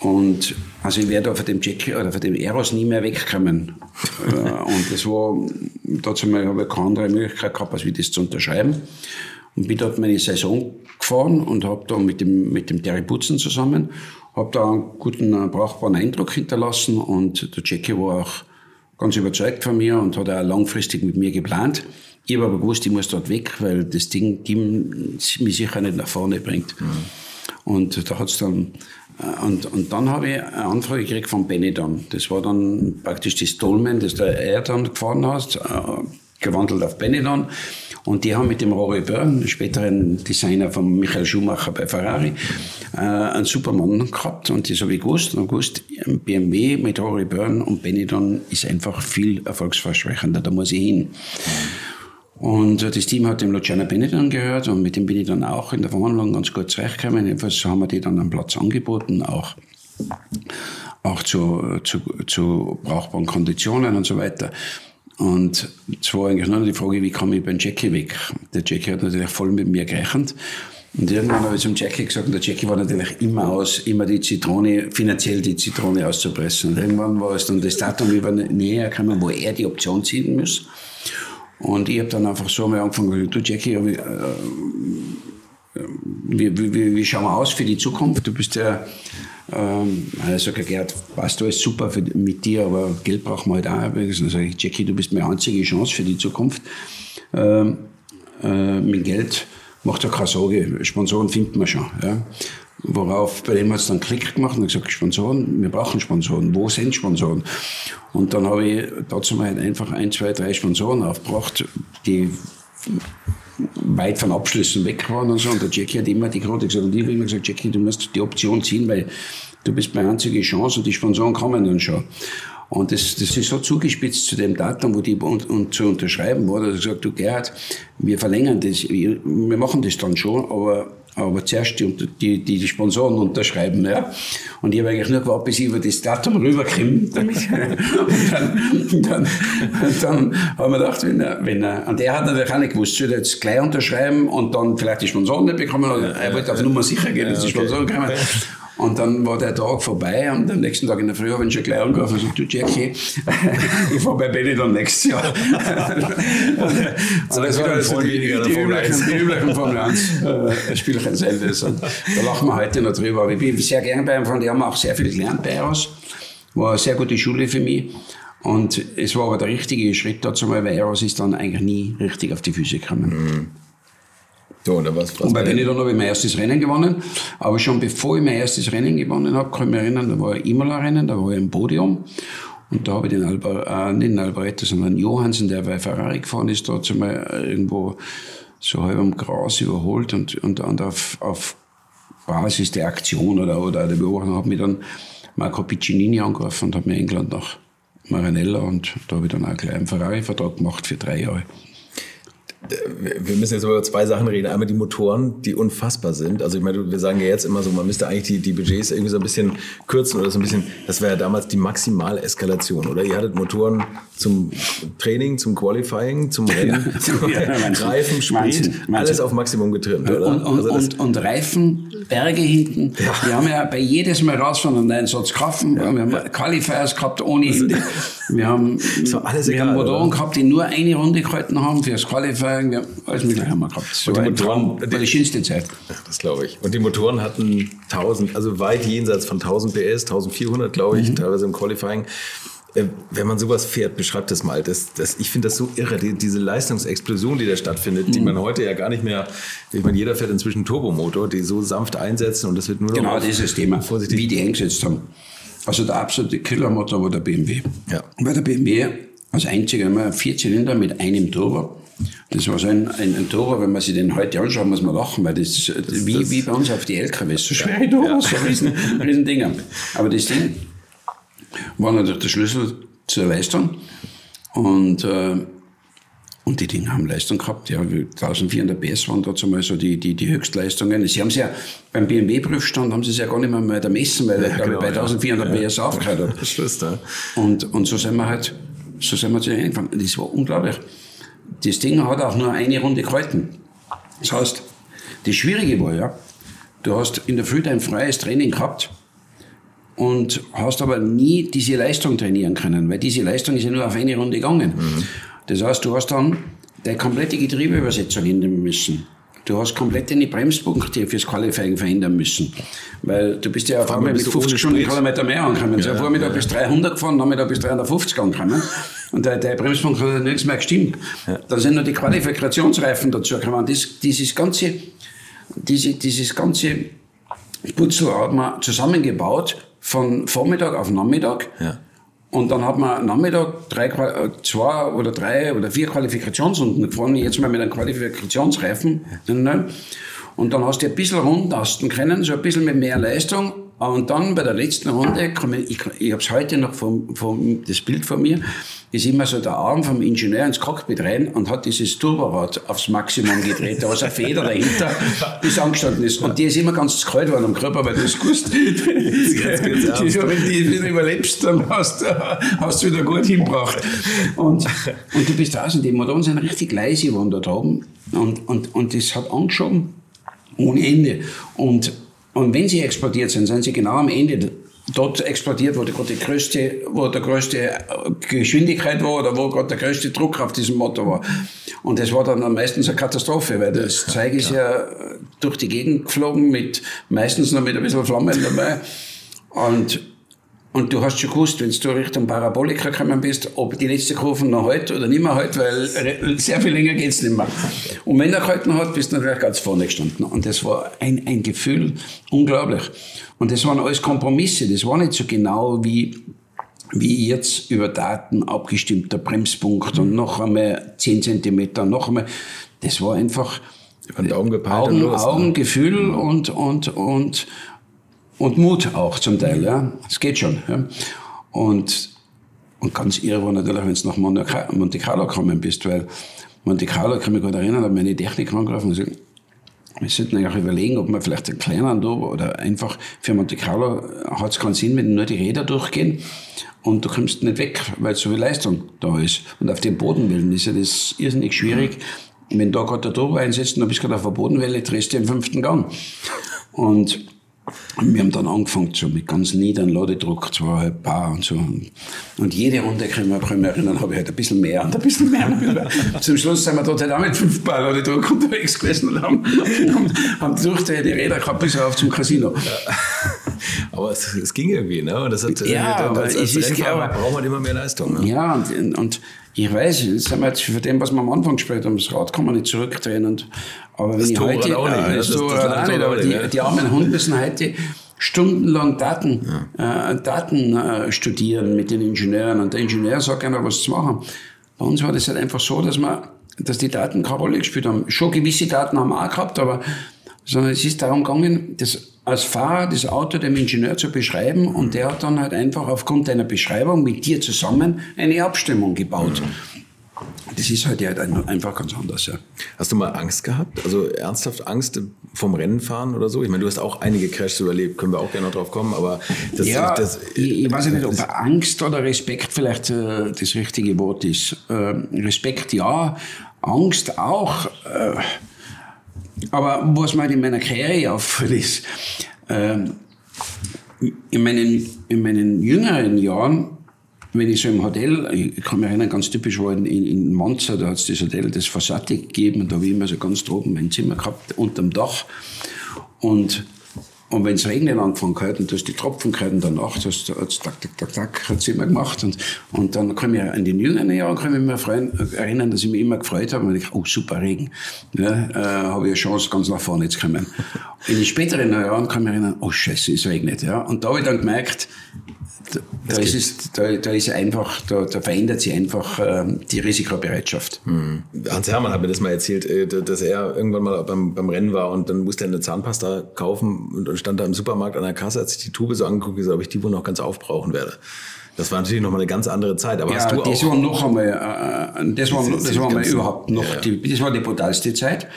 Und also ich werde von dem Jackie oder von dem Eros nie mehr wegkommen. äh, und das war, dazu habe ich keine andere Möglichkeit gehabt, als wie das zu unterschreiben. Und bin dort meine Saison gefahren und habe da mit dem, mit dem Terry Putzen zusammen, habe da einen guten, brauchbaren Eindruck hinterlassen und der Jackie war auch ganz überzeugt von mir und hat auch langfristig mit mir geplant. Ich habe aber gewusst, ich muss dort weg, weil das Ding mich sicher nicht nach vorne bringt. Mhm. Und da hat's dann, äh, und, und dann habe ich eine Anfrage gekriegt von Benetton. Das war dann praktisch das Dolmen, das der er dann gefahren hat, äh, gewandelt auf Benetton. Und die haben mit dem Rory Byrne, späteren Designer von Michael Schumacher bei Ferrari, äh, einen Supermann gehabt. Und das habe ich gewusst. Und gewusst, BMW mit Rory Byrne und Benetton ist einfach viel erfolgsversprechender. Da muss ich hin. Und das Team hat dem Luciano Benetton gehört und mit dem bin ich dann auch in der Verhandlung ganz gut zurechtgekommen. Jedenfalls haben wir die dann einen Platz angeboten, auch, auch zu, zu, zu brauchbaren Konditionen und so weiter. Und es war eigentlich nur die Frage, wie komme ich beim Jackie weg? Der Jackie hat natürlich voll mit mir gerechnet. Und irgendwann habe ich zum Jackie gesagt, und der Jackie war natürlich immer aus, immer die Zitrone, finanziell die Zitrone auszupressen. Und irgendwann war es dann das Datum über näher gekommen, wo er die Option ziehen muss. Und ich habe dann einfach so mal angefangen, du Jackie, äh, wie, wie, wie schauen wir aus für die Zukunft? Du bist ja, ähm, er sagt, Gerd, passt alles super für, mit dir, aber Geld brauchen wir halt auch. Dann sage ich, Jackie, du bist meine einzige Chance für die Zukunft. Ähm, äh, mit Geld macht ja keine Sorge, Sponsoren finden wir schon. Ja. Worauf, bei dem hat es dann Klick gemacht und gesagt, Sponsoren, wir brauchen Sponsoren. Wo sind Sponsoren? Und dann habe ich dazu mal einfach ein, zwei, drei Sponsoren aufgebracht, die weit von Abschlüssen weg waren und so. Und der Jackie hat immer die Quote gesagt, und ich habe immer gesagt, Jackie, du musst die Option ziehen, weil du bist meine einzige Chance und die Sponsoren kommen dann schon. Und das, das ist so zugespitzt zu dem Datum, wo die und, und zu unterschreiben war, dass er gesagt, du Gerhard, wir verlängern das, wir machen das dann schon, aber aber zuerst die, die, die, die Sponsoren unterschreiben. Ja. Und ich habe eigentlich nur gewartet, bis ich über das Datum rüberkomme. und dann, dann, dann haben wir gedacht, wenn er, wenn er, und er hat natürlich auch nicht gewusst, soll er jetzt gleich unterschreiben und dann vielleicht die Sponsoren nicht bekommen, oder er wollte auf Nummer sicher gehen, dass die Sponsoren kommen. Und dann war der Tag vorbei und am nächsten Tag in der Früh habe ich ihn schon gleich angerufen und gesagt, du Jackie, ich fahre bei Benny dann nächstes Jahr. und das war also die, die, die, üblichen, die üblichen Formel 1 äh, Spielchen selbst. Und da lachen wir heute noch drüber. Aber ich bin sehr gerne bei ihm, von die haben auch sehr viel gelernt bei Eros. War eine sehr gute Schule für mich. Und es war aber der richtige Schritt dazu weil Eros ist dann eigentlich nie richtig auf die Füße gekommen. Mhm. So, da war's und bei Benetton habe ich mein erstes Rennen gewonnen. Aber schon bevor ich mein erstes Rennen gewonnen habe, kann ich mich erinnern, da war ein Imola-Rennen, da war ich im Podium. Und da habe ich den, Alba, äh, nicht den Alvaretto, sondern Johansen, der bei Ferrari gefahren ist, da mal irgendwo so halb am Gras überholt und, und, und auf, auf Basis der Aktion oder, oder der Beobachtung hat mich dann Marco Piccinini angerufen und hat mich eingeladen nach Maranella und da habe ich dann auch gleich einen Ferrari-Vertrag gemacht für drei Jahre wir müssen jetzt über zwei Sachen reden. Einmal die Motoren, die unfassbar sind. Also ich meine, wir sagen ja jetzt immer so, man müsste eigentlich die, die Budgets irgendwie so ein bisschen kürzen oder so ein bisschen. Das war ja damals die maximale Eskalation, oder? Ihr hattet Motoren zum Training, zum Qualifying, zum Rennen, ja, zum ja, Reifen, Sprit, alles auf Maximum getrimmt, oder? Und, und, also und, und, Reifen, Berge hinten. Ja. Wir haben ja bei jedes Mal rausfahren einen Satz kaufen. Ja. Wir haben Qualifiers gehabt ohne Hinde. Wir haben, wir haben Motoren oder? gehabt, die nur eine Runde gehalten haben fürs Qualifying sagen, wir alles Mögliche haben wir gehabt. So die Motoren, war die schönste Zeit. Das glaube ich. Und die Motoren hatten 1000, also weit jenseits von 1000 PS, 1400 glaube ich, mhm. teilweise im Qualifying. Äh, wenn man sowas fährt, beschreibt das mal. Das, das, ich finde das so irre, die, diese Leistungsexplosion, die da stattfindet, mhm. die man heute ja gar nicht mehr, ich meine, jeder fährt inzwischen Turbomotor, die so sanft einsetzen und das wird nur genau noch. Genau, dieses Thema, vorsichtig. wie die eingesetzt haben. Also der absolute Killermotor war der BMW. Ja. Weil der BMW als einziger immer vier Zylinder mit einem Turbo das war so ein, ein, ein Turbo, wenn man sich den heute anschaut, muss man lachen, weil das, ist das wie, das wie bei uns auf die LKWs, so schwere Turbos, ja. so riesen, riesen Dinger. Aber das Ding war natürlich der Schlüssel zur Leistung und, äh, und die Dinge haben Leistung gehabt. Ja, 1400 PS waren dazu mal so die, die, die Höchstleistungen. Sie haben es ja beim BMW-Prüfstand haben sie es ja gar nicht mehr, mehr messen, weil ja, genau, bei 1400 ja. PS aufgehört hat. Das da. Und, und so sind wir halt, so sind wir zu angefangen. Das war unglaublich das Ding hat auch nur eine Runde gehalten. Das heißt, das Schwierige war ja, du hast in der Früh dein freies Training gehabt und hast aber nie diese Leistung trainieren können, weil diese Leistung ist ja nur auf eine Runde gegangen. Mhm. Das heißt, du hast dann deine komplette Getriebeübersetzung ändern müssen. Du hast komplett deine Bremspunkte fürs Qualifying verändern müssen. Weil du bist ja auf einmal mit 50 Stundenkilometer mehr angekommen. Ja, so Vormittag ja. bis 300 gefahren, Nachmittag bis 350 angekommen. Und der, der Bremspunkt hat nichts mehr gestimmt. Ja. Dann sind noch die Qualifikationsreifen dazu gekommen. Das, dieses ganze, diese, dieses ganze Putzel hat man zusammengebaut von Vormittag auf Nachmittag. Ja. Und dann hat man Nachmittag drei, äh, zwei oder drei oder vier Qualifikationsrunden gefahren, jetzt mal mit einem Qualifikationsreifen. Und dann hast du ein bisschen rundtasten können, so ein bisschen mit mehr Leistung. Und dann bei der letzten Runde, ich, ich, habe es heute noch vom, vom, das Bild von mir, ist immer so der Arm vom Ingenieur ins Cockpit rein und hat dieses Turborad aufs Maximum gedreht. Da ist eine Feder dahinter, bis angestanden ist. Und die ist immer ganz kalt geworden am Körper, weil du es gewusst. wenn du die wieder überlebst, dann hast, hast du wieder gut hingebracht. Und, und du bist draußen, die Motoren sind richtig leise geworden dort oben. Und, und, und das hat angeschoben ohne Ende. Und, und wenn sie explodiert sind, sind sie genau am Ende dort explodiert, wo, die, die größte, wo der größte Geschwindigkeit war oder wo gerade der größte Druck auf diesem Motor war. Und das war dann meistens eine Katastrophe, weil das Zeug ist ja durch die Gegend geflogen mit, meistens noch mit ein bisschen Flammen dabei. Und und du hast schon gewusst, wenn du Richtung Parabolika gekommen bist, ob die letzte Kurve noch hält oder nicht mehr hält, weil sehr viel länger geht's nicht mehr. Und wenn er gehalten hat, bist du natürlich ganz vorne gestanden. Und das war ein, ein Gefühl, unglaublich. Und das waren alles Kompromisse. Das war nicht so genau wie, wie jetzt über Daten abgestimmter Bremspunkt und noch einmal 10 Zentimeter, noch einmal. Das war einfach Augen, los, Augengefühl ne? und, und, und, und Mut auch zum Teil, ja. Es geht schon, ja. Und, und ganz irre war natürlich, wenn du nach Monte Carlo gekommen bist, weil Monte Carlo, kann mich gut erinnern, hat meine Technik angerufen und gesagt, wir sollten eigentlich überlegen, ob wir vielleicht einen kleinen Turbo oder einfach für Monte Carlo hat es keinen Sinn, wenn nur die Räder durchgehen und du kommst nicht weg, weil so viel Leistung da ist. Und auf den Bodenwellen ist ja das irrsinnig schwierig. Wenn da gerade der Turbo einsetzt, dann bist du gerade auf der Bodenwelle, drehst du im fünften Gang. Und Und wir haben dann angefangen so mit ganz niederen Ladedruck, zweieinhalb Bar und so. Und jede Runde können wir, können wir erinnern, habe ich halt ein bisschen mehr und ein bisschen mehr. Und ein bisschen mehr. Zum Schluss sind wir dort halt auch mit fünf Bar Ladedruck unterwegs gewesen und haben, haben, haben durch die Räder gehabt bis auf zum Casino. Aber es, es, ging irgendwie, ne? Und das hat, ja, aber als, als ist, aber, braucht man immer mehr Leistung. Ne? Ja, und, und ich weiß, sind wir jetzt für dem, was wir am Anfang gespielt haben, das Rad kann man nicht zurückdrehen. Und, aber wenn das ich heute, auch nicht, äh, das, das, das, das auch nicht, aber die, ja. die armen Hunde müssen heute stundenlang Daten, ja. äh, Daten äh, studieren mit den Ingenieuren. Und der Ingenieur sagt einer, was zu machen. Bei uns war das halt einfach so, dass wir, dass die Daten keine Rolle gespielt haben. Schon gewisse Daten haben wir auch gehabt, aber sondern es ist darum gegangen, das als Fahrer das Auto dem Ingenieur zu beschreiben und der hat dann halt einfach aufgrund deiner Beschreibung mit dir zusammen eine Abstimmung gebaut. Das ist halt, halt einfach ganz anders. Ja. Hast du mal Angst gehabt? Also ernsthaft Angst vom Rennenfahren oder so? Ich meine, du hast auch einige Crashs überlebt, können wir auch gerne noch drauf kommen, aber das, ja, das, ich, ich weiß nicht, ob Angst oder Respekt vielleicht äh, das richtige Wort ist. Äh, Respekt ja, Angst auch. Äh, aber was mir in meiner Karriere auffällt, ist, äh, in, meinen, in meinen jüngeren Jahren, wenn ich so im Hotel, ich kann mich erinnern, ganz typisch war in, in Monza, da hat es das Hotel, das Fassati gegeben, und da habe ich immer so ganz droben mein Zimmer gehabt, unterm Dach. Und und wenn es regnen angefangen hat und du hast die Tropfen gehört in der Nacht, hast du tak, tak, tak, tak, hat es immer gemacht. Und, und dann kann ich an den jüngeren Jahren kann ich mich freuen, erinnern, dass ich mich immer gefreut habe. Und ich oh, super Regen. Ja, äh, habe ich eine Chance, ganz nach vorne zu kommen. In den späteren Jahren kann ich mich erinnern, oh Scheiße, es regnet. Ja. Und da habe ich dann gemerkt, da, da ist, es, da, da ist einfach, da, da verändert sich einfach ähm, die Risikobereitschaft. Hm. Hans Hermann hat mir das mal erzählt, äh, dass er irgendwann mal beim, beim Rennen war und dann musste er eine Zahnpasta kaufen und, und stand da im Supermarkt an der Kasse, hat sich die Tube so angeguckt und gesagt, ob ich die wohl noch ganz aufbrauchen werde. Das war natürlich noch mal eine ganz andere Zeit. Aber ja, hast du das auch war noch einmal, äh, das war, das, das war mal überhaupt noch, ja. die, das war die brutalste Zeit.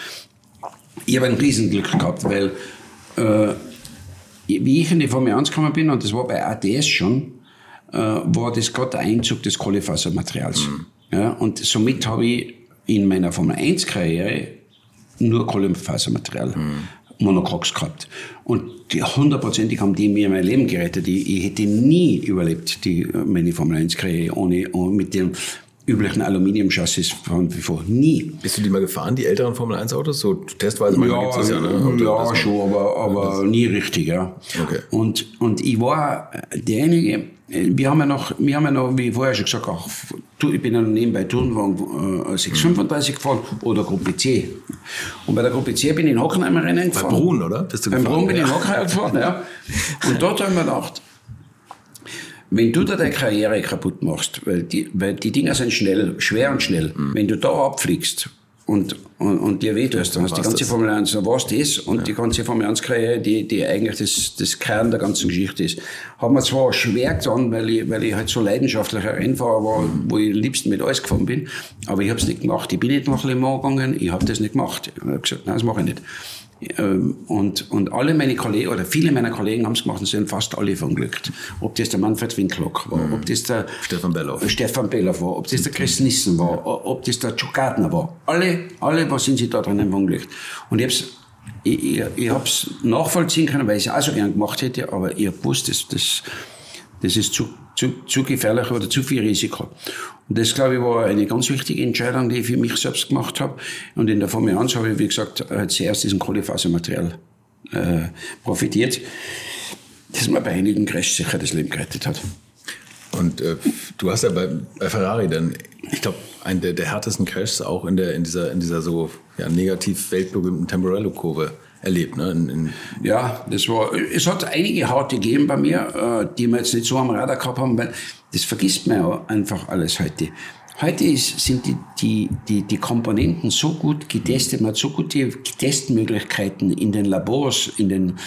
Ich habe ein Riesenglück gehabt, weil äh, wie ich in die Formel 1 gekommen bin, und das war bei ATS schon, äh, war das gerade der Einzug des Kohlefasermaterials. Mhm. Ja, und somit habe ich in meiner Formel 1 Karriere nur Kohlefasermaterial. Mhm. Monocoques gehabt. Und die hundertprozentig haben die mir mein Leben gerettet. Ich, ich hätte nie überlebt, die, meine Formel 1 Karriere, ohne, ohne mit dem üblichen Aluminiumchassis von wie vor. Nie. Bist du die mal gefahren, die älteren Formel 1 Autos? So testweise mal ja, gibt's ja, ne? ja, schon, aber, aber ja, nie richtig, ja. Okay. Und, und ich war derjenige, wir haben ja noch, wir haben ja noch, wie vorher schon gesagt auch, ich bin ja nebenbei Turnwagen äh, 635 gefahren oder Gruppe C. Und bei der Gruppe C bin ich in Hockenheimer Rennen gefahren. Bei Brunn, oder? Bist du Beim Brunn bin ich in Hockenheimer gefahren, ja. Und dort haben wir gedacht, wenn du da deine Karriere kaputt machst, weil die, weil die Dinger sind schnell, schwer und schnell, mhm. wenn du da abfliegst und, und, und dir wehtust, dann hast du die ganze das? Formel 1, dann war's das und ja. die ganze Formel 1 Karriere, die, die eigentlich das, das Kern der ganzen Geschichte ist. Hat mir zwar schwer getan, weil ich, weil ich halt so leidenschaftlicher Rennfahrer war, mhm. wo ich liebsten mit alles gefahren bin, aber ich habe es nicht gemacht. Ich bin nicht nach Le Mans gegangen, ich habe das nicht gemacht. Ich habe gesagt, nein, das mache ich nicht. Ähm, und, und alle meine Kollegen, oder viele meiner Kollegen haben es gemacht und sind fast alle verunglückt. Ob das der Manfred Winklock war, mhm. ob das der Stefan Belloff. Stefan Belloff war, ob das der Chris Nissen war, ob das der Joe Gardner war. Alle, alle, was sind sie da drinnen verunglückt. Und ich hab's, ich, ich, ich hab's nachvollziehen können, weil ich es auch so gern gemacht hätte, aber ich hab gewusst, das, das, das ist zu, zu, zu gefährlich oder zu viel Risiko. Und das, glaube ich, war eine ganz wichtige Entscheidung, die ich für mich selbst gemacht habe. Und in der Formel 1 habe ich, wie gesagt, zuerst diesen Kohlefasermaterial äh, profitiert, das mir bei einigen Crashs sicher das Leben gerettet hat. Und äh, du hast ja bei, bei Ferrari dann, ich glaube, einen der, der härtesten Crashs auch in, der, in, dieser, in dieser so ja, negativ weltberühmten Temporello-Kurve erlebt. Ne? In, in ja, das war, es hat einige harte gegeben bei mir, äh, die wir jetzt nicht so am Radar gehabt haben, weil das vergisst man ja einfach alles heute. Heute ist, sind die, die, die, die Komponenten so gut getestet, man hat so gute Testmöglichkeiten in den Labors, in den,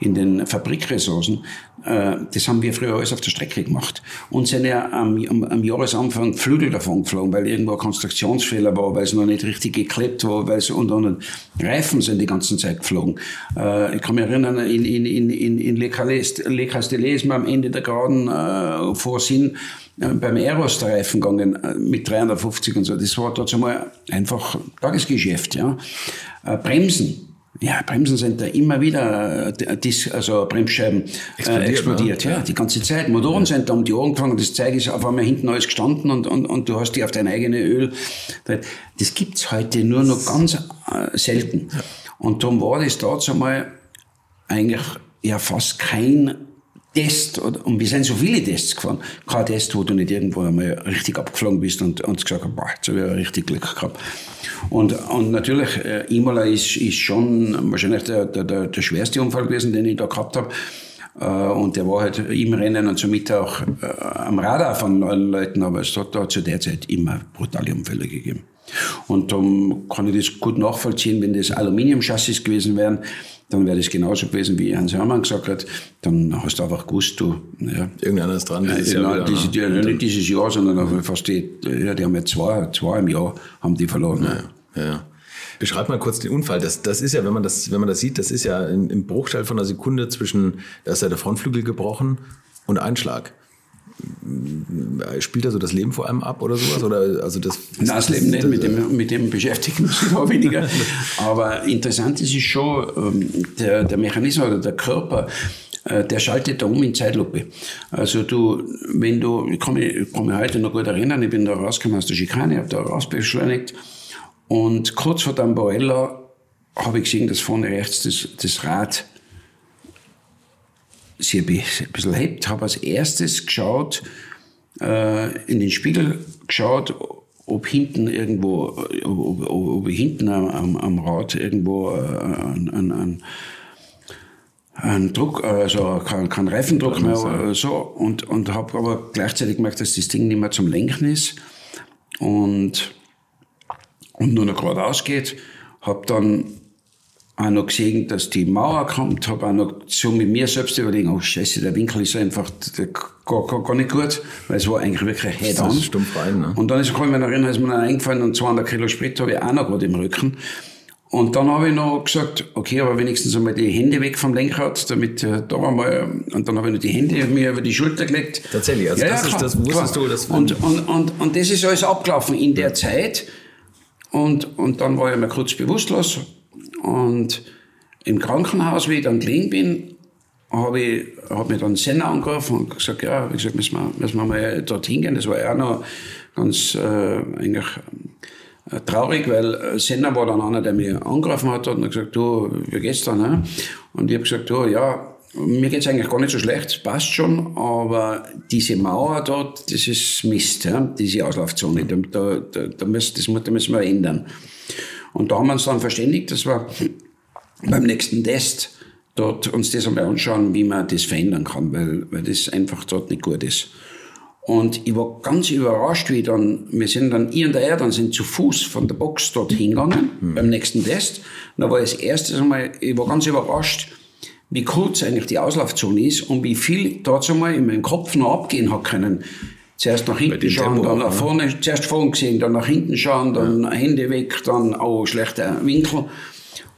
in den Fabrikressourcen. Äh, das haben wir früher alles auf der Strecke gemacht. Und sind ja am, am, am Jahresanfang Flügel davon geflogen, weil irgendwo ein Konstruktionsfehler war, weil es noch nicht richtig geklebt war, weil es und, und Reifen sind die ganze Zeit geflogen. Äh, ich kann mich erinnern, in, in, in, in, in Le Castellet ist man am Ende der Geraden äh, vor Sinn beim Eros der Reifen gegangen äh, mit 350 und so. Das war dort einmal einfach Tagesgeschäft. Ja. Äh, Bremsen. Ja, Bremsen sind da immer wieder, äh, also Bremsscheiben explodiert, äh, explodiert ne? ja, die ganze Zeit. Motoren sind da um die Ohren gefangen, das Zeug ist auf einmal hinten alles gestanden und, und, und du hast die auf dein eigenes Öl. Das gibt's heute nur noch ganz äh, selten. Ja. Und darum war das dazu mal eigentlich ja fast kein Test, und wir sind so viele Tests gefahren, kein Test, wo du nicht irgendwo einmal richtig abgeflogen bist und, und gesagt hast, boah, jetzt habe ich richtig Glück gehabt. Und, und natürlich, äh, Imola ist, ist schon wahrscheinlich der, der, der, der schwerste Unfall gewesen, den ich da gehabt habe. Äh, und der war halt im Rennen und somit auch äh, am Radar von Leuten, aber es hat da zu der Zeit immer brutale Unfälle gegeben. Und darum kann ich das gut nachvollziehen, wenn das Aluminiumchassis gewesen wären, dann wäre das genauso gewesen, wie Hans Hermann gesagt hat. Dann hast du einfach gewusst, du. Ja, Irgendeiner ist dran dieses ja, Jahr. Nein, diese, die, nicht dieses Jahr, sondern fast die, ja, die haben ja zwei, zwei im Jahr haben die verloren. Ja, ja. Beschreib mal kurz den Unfall. Das, das ist ja, wenn man das, wenn man das sieht, das ist ja im, im Bruchteil von einer Sekunde zwischen, da ist ja der Frontflügel gebrochen und Einschlag spielt er so das Leben vor allem ab oder sowas? Oder, also das, Nein, das Leben nicht, mit dem, mit dem beschäftigen wir uns auch weniger. Aber interessant ist es schon, ähm, der, der Mechanismus oder der Körper, äh, der schaltet da um in Zeitlupe. Also du, wenn du, ich kann mich, ich kann mich heute noch gut erinnern, ich bin da rausgekommen aus der Schikane, habe da rausbeschleunigt und kurz vor dem Boella habe ich gesehen, dass vorne rechts das, das Rad sie ein bisschen hebt, habe als erstes geschaut, äh, in den Spiegel geschaut, ob hinten irgendwo, ob, ob, ob hinten am, am, Rad irgendwo äh, ein, ein, ein, ein Druck, also kein, kein Reifendruck mehr, sein. so, und, und habe aber gleichzeitig gemerkt, dass das Ding nicht mehr zum Lenken ist und, und nur noch geradeaus geht. Habe dann auch noch gesehen, dass die Mauer kommt, habe auch noch so mit mir selbst überlegen, oh scheiße, der Winkel ist einfach gar, gar, gar nicht gut, weil es war eigentlich wirklich head on. stumpf rein, ne? Und dann ist, kann ich mich noch erinnern, ist mir dann eingefallen und 200 Kilo Sprit habe ich auch noch gerade im Rücken. Und dann habe ich noch gesagt, okay, aber wenigstens einmal die Hände weg vom Lenkrad, damit äh, da war mal, und dann habe ich noch die Hände mir über die Schulter gelegt. Tatsächlich, also ja, das, ja, ist, das wusstest klar. du. Das und, und, und, und das ist alles abgelaufen in der Zeit. Und, und dann war ich mir kurz bewusstlos, und im Krankenhaus, wie ich dann gelegen bin, habe ich, hab mich dann Senna angerufen und gesagt, ja, wie gesagt, müssen wir, müssen wir mal dorthin gehen. Das war ja auch noch ganz äh, eigentlich äh, traurig, weil Senna war dann einer, der mich angerufen hat und hat gesagt, du, wie geht's dann? Ne? Und ich habe gesagt, du, ja, mir geht's eigentlich gar nicht so schlecht, passt schon, aber diese Mauer dort, das ist Mist, ja? diese Auslaufzone, da, da, da, müssen, das, da müssen wir ändern. Und da haben wir uns dann verständigt, dass wir beim nächsten Test dort uns das einmal anschauen, wie man das verändern kann, weil, weil das einfach dort nicht gut ist. Und ich war ganz überrascht, wie dann, wir sind dann, ich und der er dann sind zu Fuß von der Box dort hingegangen, mhm. beim nächsten Test. Und da war das erste einmal, ich war ganz überrascht, wie kurz eigentlich die Auslaufzone ist und wie viel dort einmal in meinem Kopf noch abgehen hat können. Zuerst nach hinten schauen, Tempo, dann nach vorne, zuerst vorne gesehen, dann nach hinten schauen, dann ja. Hände weg, dann auch schlechter Winkel.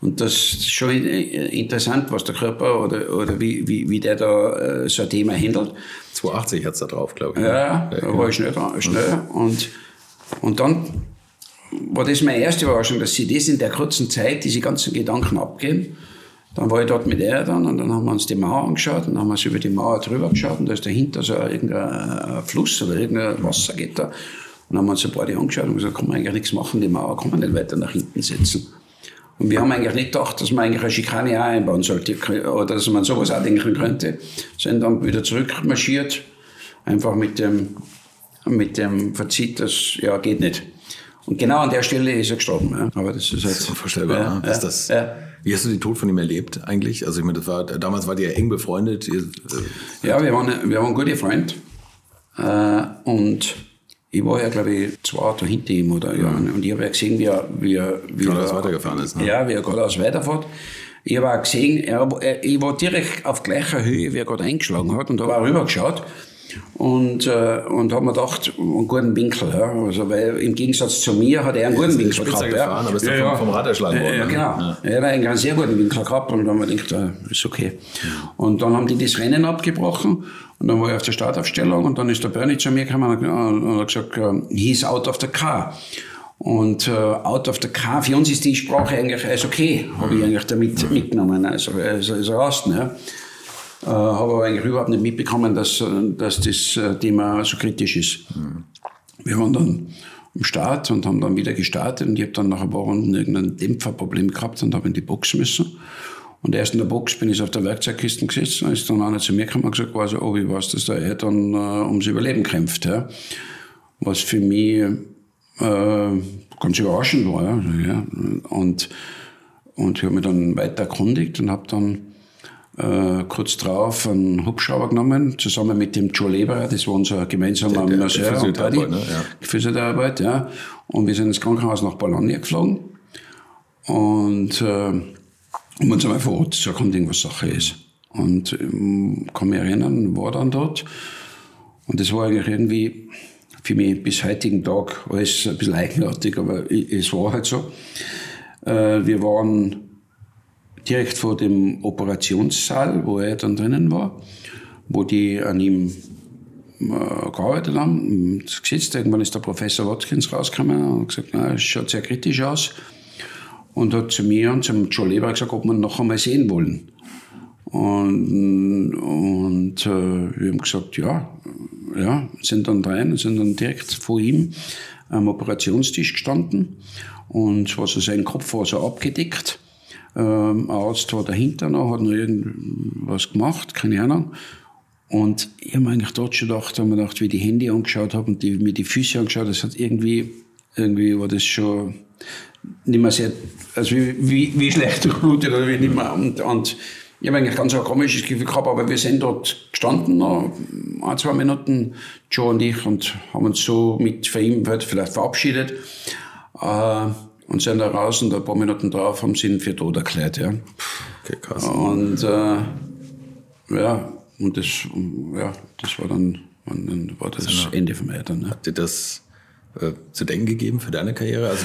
Und das ist schon interessant, was der Körper oder, oder wie, wie, wie der da äh, so ein Thema handelt. 280 hat es da drauf, glaube ich. Ja, ja, da war ich schnell dran. Schnell. Und, und dann war das meine erste Überraschung, dass sie das in der kurzen Zeit, diese ganzen Gedanken abgeben. Dann war ich dort mit er dann und dann haben wir uns die Mauer angeschaut und dann haben wir uns über die Mauer drüber geschaut und da ist dahinter so irgendein Fluss oder irgendein Wasser geht da. Und dann haben wir uns ein paar die angeschaut und gesagt, kann man eigentlich nichts machen, die Mauer kann man nicht weiter nach hinten setzen. Und wir haben eigentlich nicht gedacht, dass man eigentlich eine Schikane auch einbauen sollte oder dass man sowas auch denken könnte. Sind dann wieder zurückmarschiert, einfach mit dem, mit dem Fazit, das ja, geht nicht. Und genau an der Stelle ist er gestorben. Ja. Aber das ist halt. Das ist unvorstellbar. Ja, ja, ist das, ja. Wie hast du den Tod von ihm erlebt eigentlich? Also ich meine, war, damals wart ihr eng befreundet. Ihr, äh, ja, wir waren, wir waren gute Freunde. Äh, und ich war ja, glaube ich, zwei Auto hinter ihm oder ja. Und ich habe ja gesehen, wie er, wie er, wie er weitergefahren ist. Ne? Ja, wie er geradeaus weiterfährt. Ich habe auch gesehen, er, ich war direkt auf gleicher Höhe, wie er gerade eingeschlagen hat und da war er rübergeschaut und, äh, und habe mir gedacht, einen guten Winkel. Ja. Also, weil im Gegensatz zu mir hat er einen guten Winkel gehabt. Gefahren, ja. aber ist ja, vom, vom Rad erschlagen worden. Ja, ne? genau. Ja. Er hat einen sehr guten Winkel gehabt und dann haben wir gedacht, äh, ist okay. Und dann haben die das Rennen abgebrochen und dann war ich auf der Startaufstellung und dann ist der Bernie zu mir gekommen und hat gesagt, uh, he's out of the car. Und äh, out of the car, für uns ist die Sprache eigentlich als okay, habe ich eigentlich damit mitgenommen, also als, als raus. Ne? Äh, habe aber eigentlich überhaupt nicht mitbekommen, dass, dass das äh, Thema so kritisch ist. Mhm. Wir waren dann am Start und haben dann wieder gestartet und ich habe dann nach ein paar Runden irgendein Dämpferproblem gehabt und habe in die Box müssen. Und erst in der Box bin ich auf der Werkzeugkiste gesessen, und ist dann einer zu mir gekommen und gesagt, quasi, oh, wie weiß, dass der dann äh, ums Überleben kämpft. Ja. Was für mich äh, ganz überraschend war. Ja. Und, und ich habe mich dann weiter erkundigt und habe dann äh, kurz drauf einen Hubschrauber genommen, zusammen mit dem Joe Leberer, das war unser gemeinsamer der, der, Masseur der und Buddy, ne? ja. Physiotherapeutin, ja. Und wir sind ins Krankenhaus nach Bologna geflogen und äh, um uns einmal vor Ort zu erkundigen, was Sache ist. Und ähm, kann mich erinnern, war dann dort. Und das war eigentlich irgendwie für mich bis heutigen Tag alles ein bisschen eigenartig, aber es war halt so. Äh, wir waren direkt vor dem Operationssaal, wo er dann drinnen war, wo die an ihm äh, gearbeitet haben, gesetzt. Irgendwann ist der Professor Watkins rausgekommen und gesagt, na, es schaut sehr kritisch aus und hat zu mir und zum Joe Leber gesagt, ob wir ihn noch einmal sehen wollen. Und, und äh, wir haben gesagt, ja, ja, sind dann rein, sind dann direkt vor ihm am Operationstisch gestanden und war so sein Kopf war so abgedeckt. Ähm, ein Arzt war dahinter noch, hat noch irgendwas gemacht, keine Ahnung. Und ich habe mir eigentlich dort schon gedacht, habe mir gedacht, wie ich die Hände angeschaut habe und die, mir die Füße angeschaut, das hat irgendwie, irgendwie war das schon, nicht mehr sehr, also wie, wie, wie schlecht durchblutet oder wie nicht mehr. Und, und ich habe eigentlich ganz ein komisches Gefühl gehabt, aber wir sind dort gestanden, noch ein, zwei Minuten, Joe und ich, und haben uns so mit für ihn vielleicht verabschiedet. Äh, und sind da raus und ein paar Minuten drauf haben sie ihn für tot erklärt. Ja. Okay, krass. Und äh, ja, und das, ja, das war dann, dann war das, Ende vom Eltern. Ne? Hat dir das äh, zu denken gegeben für deine Karriere? Also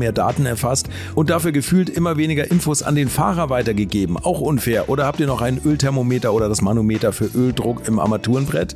mehr Daten erfasst und dafür gefühlt immer weniger Infos an den Fahrer weitergegeben. Auch unfair. Oder habt ihr noch ein Ölthermometer oder das Manometer für Öldruck im Armaturenbrett?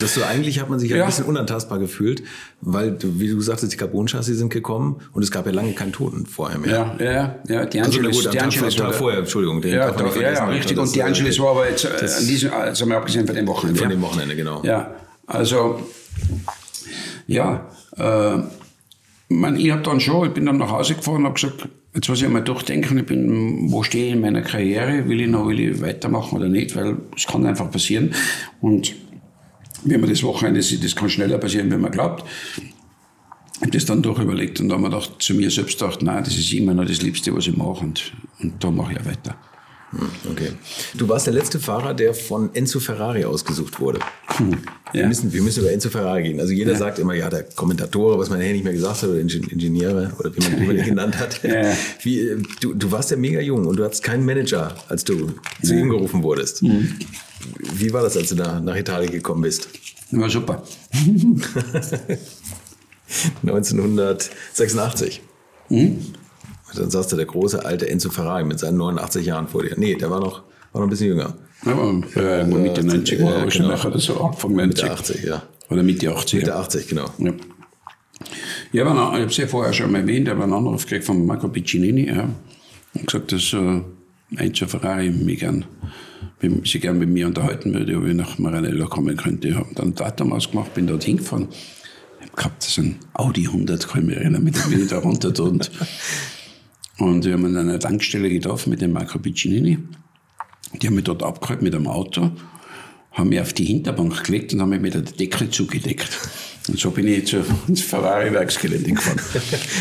Das so, eigentlich hat man sich ja. ein bisschen unantastbar gefühlt, weil, wie du sagtest, die Carbon-Chassis sind gekommen und es gab ja lange keinen Toten vorher mehr. Ja, ja, ja. Die also, Angeles, gut, die Angeles war vorher, Entschuldigung. Den ja, doch, ja, ja, richtig. Und die Angeles war aber jetzt, äh, an diesem, also mal abgesehen von dem Wochenende. Von dem Wochenende, genau. Ja, also, ja, äh, man, ich habe dann schon, ich bin dann nach Hause gefahren und habe gesagt, jetzt muss ich einmal durchdenken, ich bin, wo stehe ich in meiner Karriere, will ich noch, will ich weitermachen oder nicht, weil es kann einfach passieren. Und wenn man das Wochenende sieht, das kann schneller passieren, wenn man glaubt. habe das dann doch überlegt und dann habe ich gedacht, zu mir selbst gedacht, nein, das ist immer noch das Liebste, was ich mache und, und da mache ich auch weiter. Hm, okay. Du warst der letzte Fahrer, der von Enzo Ferrari ausgesucht wurde. Hm, ja. wir, müssen, wir müssen über Enzo Ferrari gehen. Also jeder ja. sagt immer, ja, der Kommentator, was man nachher nicht mehr gesagt hat, oder Ingenieure, oder wie man, ihn genannt hat. Ja. Wie, äh, du, du warst ja mega jung und du hattest keinen Manager, als du zu ihm gerufen wurdest. Mhm. Wie war das, als du nach, nach Italien gekommen bist? War super. 1986. Mhm. Dann saß da der große alte Enzo Ferrari mit seinen 89 Jahren vor dir. Nee, der war noch, war noch ein bisschen jünger. Ja, äh, Mitte 90 war ja, schon genau. nachher so Anfang 90. Mitte 80, ja. Oder Mitte 80. Mitte 80, genau. Ja. Ja, ich habe es ja vorher schon mal erwähnt, aber einen Anruf gekriegt von Marco Piccinini. Ja, und gesagt, dass äh, Enzo Ferrari mich gern, sich gern mit mir unterhalten würde, ob ich nach Maranello kommen könnte. Ich habe dann ein Datum ausgemacht, bin dort hingefahren. Ich habe gehabt, das ist ein Audi 100, kann ich mich erinnern, mit dem bin ich da runter und und wir haben an einer Tankstelle getroffen mit dem Marco Piccinini. Die haben mich dort abgeholt mit einem Auto, haben mich auf die Hinterbank gelegt und haben mich mit der Decke zugedeckt. Und so bin ich zu, ins Ferrari-Werksgelände gefahren.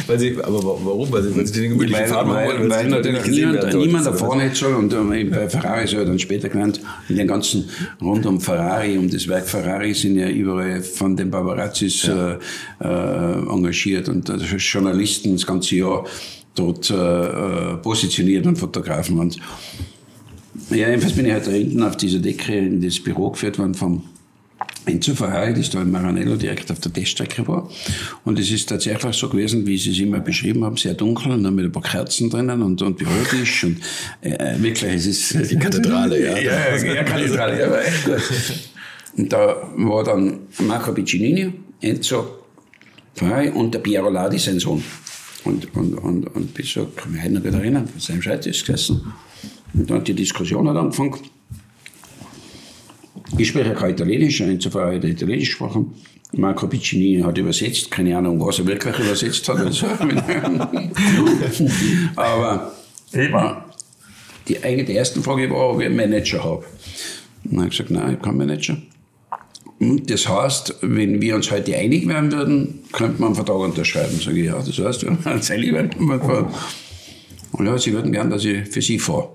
Sie, aber warum? Weil Sie, weil Sie den gemütlichen Fahren weil? Weil, natürlich niemand, niemand da vorne hätte soll. Und bei Ferrari ist ja dann später genannt, in den ganzen rund um Ferrari, um das Werk Ferrari sind ja überall von den Paparazzis ja. äh, äh, engagiert und Journalisten das ganze Jahr dort äh, positioniert und Fotografen. Und ja, jedenfalls bin ich halt da hinten auf dieser Decke in das Büro geführt worden vom Enzo Ferrari, das da in Maranello direkt auf der Teststrecke war. Und es ist tatsächlich so gewesen, wie Sie es immer beschrieben haben, sehr dunkel und dann mit ein paar Kerzen drinnen und, und Bürotisch und äh, wirklich, es ist... Die Kathedrale, ja. Ja, ja, Kathedrale, ja, war echt gut. Und da war dann Marco Piccinini, Enzo Ferrari und der Piero Ladi, sein Sohn. Und, und, und, und bis so, kann mich heute noch gut erinnern, von seinem Schreibtisch gesessen. Und dann hat die Diskussion hat angefangen. Ich spreche kein Italienisch, insofern hat er Italienisch gesprochen. Marco Piccini hat übersetzt, keine Ahnung, was er wirklich übersetzt hat. Also. Aber die, eine der ersten Frage war, ob ich einen Manager habe. Und dann habe ich gesagt, nein, ich habe keinen Manager. Und das heißt, wenn wir uns heute einig werden würden, könnte man einen Vertrag unterschreiben. Sage ich, ja, das heißt, ja, einig werden wir Und ja, sie würden gern, dass ich für sie fahre.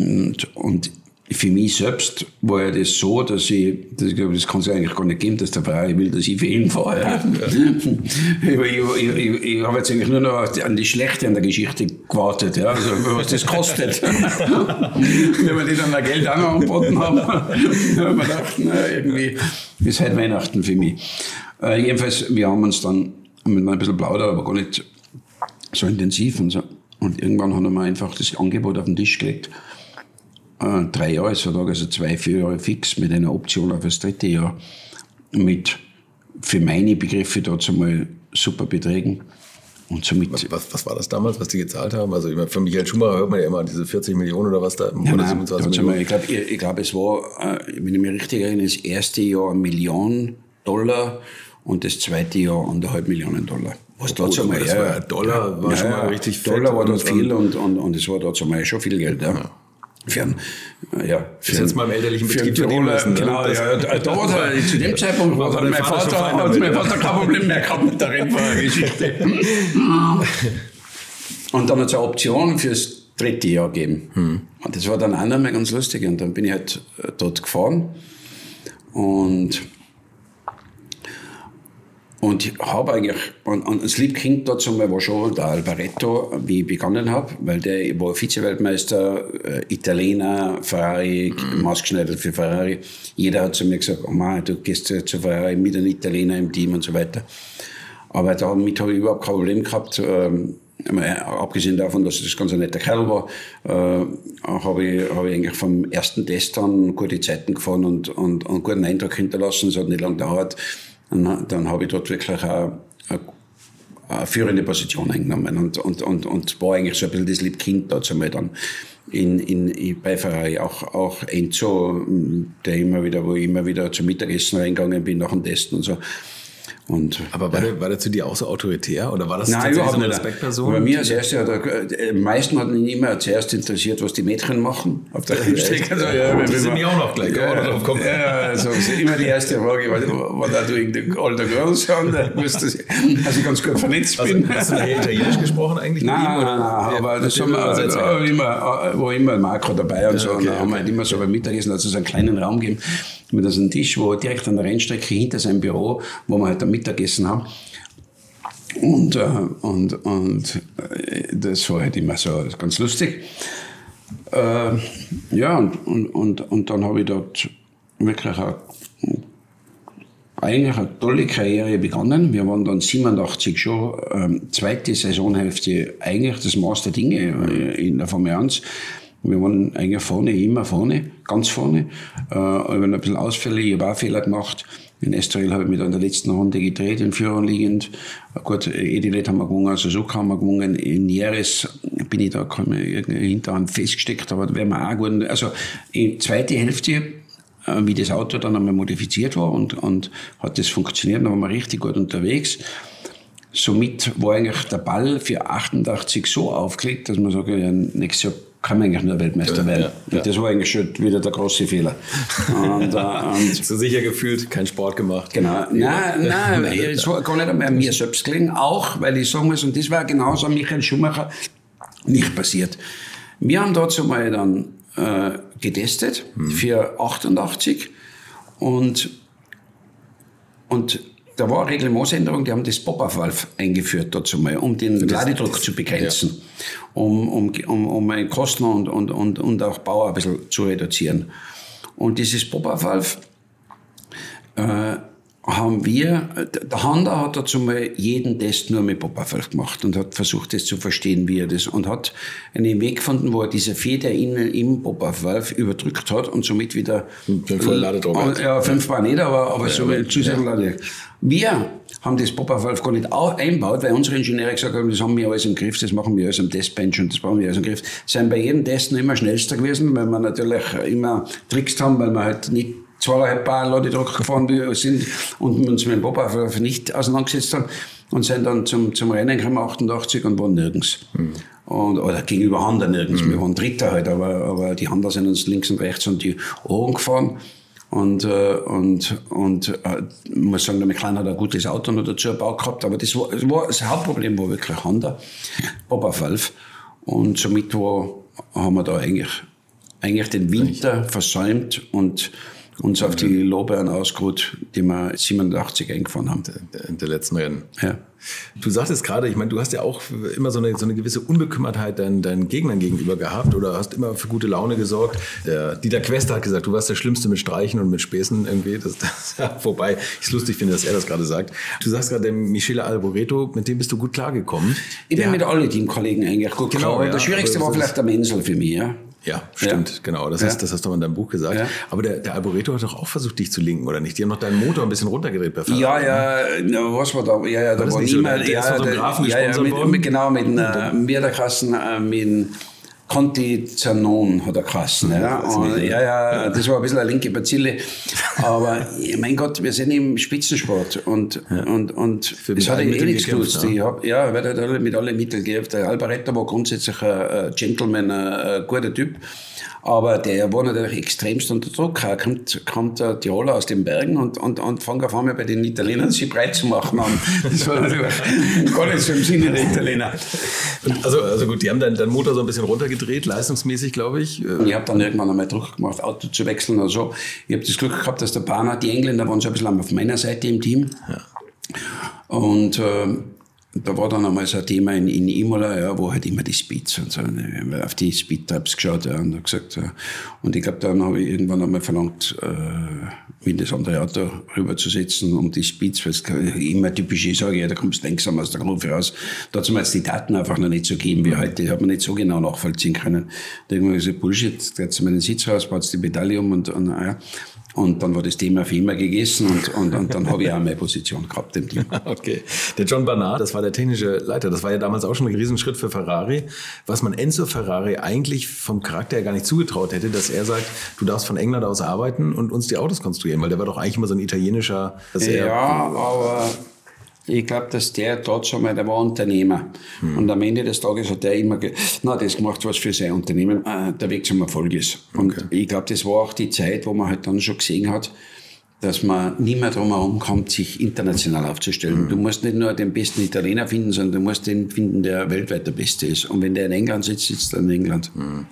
Und, und für mich selbst war ja das so, dass ich, das, ich glaube, das kann es eigentlich gar nicht geben, dass der Ferrari will, dass ich für ihn fahre. Ja. ich, ich, ich, ich habe jetzt eigentlich nur noch an die Schlechte an der Geschichte gewartet, ja, also was das kostet. Wenn wir die dann ein Geld angeboten haben, haben wir gedacht, na, irgendwie ist halt Weihnachten für mich. Äh, jedenfalls, wir haben uns dann mit ein bisschen plaudert, aber gar nicht so intensiv und so. Und irgendwann haben wir einfach das Angebot auf den Tisch gelegt äh, drei Jahresvertrag, also zwei, vier Jahre fix mit einer Option auf das dritte Jahr mit für meine Begriffe dazu mal super Beträgen. Und somit was, was, was, war das damals, was die gezahlt haben? Also für Michael Schumacher hört man ja immer diese 40 Millionen oder was da. Ja, nein, Millionen. ich glaube, ich, ich glaub, es war, äh, wenn ich mich richtig erinnere, das erste Jahr eine Million Dollar und das zweite Jahr anderthalb Millionen Dollar. Was oh, dazu mal, ja, Dollar war ja, schon mal richtig Dollar war dort viel und, und, und es war dazu mal schon viel Geld. Ja. ja für einen, ja, für jetzt mal im elterlichen Betrieb verdienen lassen. Ne? Genau, ja, da, da war zu dem Zeitpunkt war mein Vater, Vater, hat mein Vater kein Problem mehr gehabt mit der Rennfahrergeschichte. und dann hat es eine Option fürs dritte Jahr gegeben. Hm. Und das war dann auch nochmal ganz lustig. Und dann bin ich halt äh, dort gefahren und und ich habe eigentlich, und, und Sleep King dazu mal war schon der Alvaretto, wie ich begonnen habe, weil der war Vize-Weltmeister, äh, Italiener, Ferrari, mhm. maßgeschneidert für Ferrari. Jeder hat zu mir gesagt, oh Mann, du gehst zu Ferrari mit einem Italiener im Team und so weiter. Aber damit habe ich überhaupt kein Problem gehabt. Ähm, abgesehen davon, dass das ganz ein netter Kerl war, äh, habe ich, hab ich eigentlich vom ersten Test an gute Zeiten gefahren und, und, und einen guten Eindruck hinterlassen. Es hat nicht lange gedauert dann, dann habe ich dort wirklich eine, eine führende Position eingenommen und, und, und, und war eigentlich so ein bisschen das Liebkind dazu mal dann in, in, bei Ferrari. Auch, auch Enzo, der immer wieder, wo ich immer wieder zum Mittagessen reingegangen bin nach dem Testen und so. Und, Aber war, der, war der zu dir auch so autoritär oder war das Nein, tatsächlich überhaupt so eine. Respektperson? Bei mir als erstes, hat er, äh, meisten hat ihn immer zuerst interessiert, was die Mädchen machen auf der Rennstrecke. Also, ja, Das sind die auch noch gleich, Ja, noch drauf kommen. ja, also das ist immer die erste Frage, was, da du in den alten Girls ich, dass ich ganz gut vernetzt Also, bin. hast du nachher Italienisch gesprochen eigentlich Nein, nein, nein, Ja, aber das haben wir, immer, war immer Makro dabei und so. und haben wir halt immer so beim Mittagessen, also so einen kleinen Raum gegeben, mit einem Tisch, wo direkt an der Rennstrecke hinter seinem Büro, wo wir halt am Mittagessen haben. Und, äh, und, und äh, das war halt immer so ganz lustig. Äh, ja, und, und, und, und dann habe ich dort wirklich eine, eigentlich eine tolle Karriere begonnen. Wir waren dann 87 schon, ähm, zweite Saisonhälfte, eigentlich das Maß der Dinge äh, in der Formel 1. Wir waren eigentlich vorne, immer vorne, ganz vorne. Äh, aber ein bisschen Ausfälle, ich habe auch Fehler gemacht. In Estoril habe ich mich in der letzten Runde gedreht, in Führung liegend. Gut, Edilet haben wir gewonnen, Suzuka haben wir gewonnen. In Jerez bin ich da ich hinterhand festgesteckt, aber da wären wir auch gut. Also, in zweite Hälfte, äh, wie das Auto dann einmal modifiziert war und, und hat das funktioniert, dann waren wir richtig gut unterwegs. Somit war eigentlich der Ball für 88 so aufgelegt, dass man sagt, ja, nächstes Jahr kann man eigentlich nur Weltmeister werden. ja. Und das war eigentlich schon wieder der große Fehler. Und, äh, und So sicher gefühlt, keinen Sport gemacht. Genau. Nein, nein, es war gar nicht an mir selbst gelegen, auch weil ich sagen muss, und das war genauso an Michael Schumacher nicht passiert. Wir haben dazu mal dann äh, getestet für 88 und, und da war eine Reglementsänderung, die haben das Pop-Up-Valve eingeführt dazu mal, um den Ladedruck zu begrenzen, um, um, um, um meine Kosten und, und, und, und auch Bauer ein bisschen zu reduzieren. Und dieses Pop-Up-Valve äh, haben wir, der Honda hat dazu mal jeden Test nur mit Pop-Up-Valve gemacht und hat versucht, das zu verstehen, wie er das, und hat einen Weg gefunden, wo er diese Feder innen im Pop-Up-Valve überdrückt hat und somit wieder, vollen Ladedruck ja, fünfmal nicht, aber, aber so ja, zusätzlich Ladedruck. Wir haben das Pop-Up-Valve gar nicht au- einbaut, weil unsere Ingenieure gesagt haben, das haben wir alles im Griff, das machen wir alles am Testbench und das brauchen wir alles im Griff. Sind bei jedem Test noch immer schnellster gewesen, weil wir natürlich immer Tricks haben, weil wir halt nicht zweieinhalb Paar Ladedruck gefahren sind und uns mit dem Pop-Up nicht auseinandergesetzt haben und sind dann zum, zum Rennen gekommen, 88 und waren nirgends. Und, oder gegenüber Honda nirgends. Wir waren Dritter halt, aber, aber die Honda sind uns links und rechts und die Ohren gefahren. Und, äh, und, und äh, muss sagen, der McLaren hat ein gutes Auto noch dazu gebaut gehabt, aber das, war, das, war, das Hauptproblem war wirklich Honda, Pop-Up Valve. Und somit war, haben wir da eigentlich, eigentlich den Winter versäumt und uns auf die Lorbeeren ausgeruht, die wir 87 eingefahren haben. In der letzten Rennen. Ja. Du sagtest gerade, ich meine, du hast ja auch immer so eine, so eine gewisse Unbekümmertheit deinen, deinen Gegnern gegenüber gehabt oder hast immer für gute Laune gesorgt. Der Dieter Quester hat gesagt, du warst der Schlimmste mit Streichen und mit Späßen irgendwie. Das, das ja, vorbei. Ich lustig finde, dass er das gerade sagt. Du sagst gerade, der Michele Alboreto, mit dem bist du gut klargekommen. Ich bin Der- mit allen Teamkollegen eigentlich gut Genau, klar. ja, das Schwierigste war vielleicht der Menzel für mich. Ja. Ja, stimmt, Ja. genau. Das, Ja. ist, das hast du mal in deinem Buch gesagt. Ja. Aber der, der Alboreto hat doch auch versucht, dich zu linken, oder nicht? Die haben noch deinen Motor ein bisschen runtergedreht bei Ferrari. Ja, ja, na, was war da? Ja, ja, da war nicht so? ja, so ja, ja, mit, mit, genau, mit äh, Werderkassen, äh, mit Conti Zanon hat er Kassen. Ja. weiß Und, ja, ja, das war ein bisschen eine linke Bazille. Aber mein Gott, wir sind im Spitzensport und, und, und mit es hat eh nichts genutzt. ja. Ja, halt alle mit allen Mitteln gekämpft. Der Albaretto war grundsätzlich ein, Gentleman, ein guter Typ. Aber der war natürlich extremst unter Druck. Er kommt, kommt der Tiroler aus den Bergen und, und, und fängt auf einmal bei den Italienern sich breit zu machen an. Das war natürlich gar nicht so im Sinne der Italiener. Also, also gut, die haben deinen deinen Motor so ein bisschen runtergedreht, leistungsmäßig, glaube ich. Äh, Ich habe dann irgendwann einmal Druck gemacht, Auto zu wechseln oder so. Ich habe das Glück gehabt, dass der Bahner, die Engländer waren so ein bisschen auf meiner Seite im Team. Und äh, da war dann einmal so ein Thema in, in Imola, ja, wo halt immer die Speeds und so. ne, auf die Speedtypes geschaut ja, und gesagt, ja. und ich glaube, dann habe ich irgendwann einmal verlangt, äh, in das andere Auto rüberzusetzen, um die Speeds, weil es immer typisch ist, sage ich, ja, da kommst du langsam aus der Kurve raus. Da hat es mir jetzt die Daten einfach noch nicht so gegeben wie heute, hat man nicht so genau nachvollziehen können. Da irgendwann gesagt, Bullshit, mir den Sitz raus, baut die Medaille um und, und ja. Und dann war das Thema für immer gegessen und, und, und dann habe ich auch meine Position gehabt im Team. Okay. Der John Barnard, das war der technische Leiter. Das war ja damals auch schon ein Riesenschritt für Ferrari. Was man Enzo Ferrari eigentlich vom Charakter her gar nicht zugetraut hätte, dass er sagt, du darfst von England aus arbeiten und uns die Autos konstruieren, weil der war doch eigentlich immer so ein italienischer. ja, aber ich glaube, dass der dort schon mal, der war Unternehmer. Hm. Und am Ende des Tages hat er immer, na, das gemacht, was für sein Unternehmen äh, der Weg zum Erfolg ist. Und okay. ich glaube, das war auch die Zeit, wo man halt dann schon gesehen hat, dass man nie mehr drum herum kommt, sich international aufzustellen. Mhm. Du musst nicht nur den besten Italiener finden, sondern du musst den finden, der weltweit der Beste ist. Und wenn der in England sitzt, sitzt er in England. Mhm.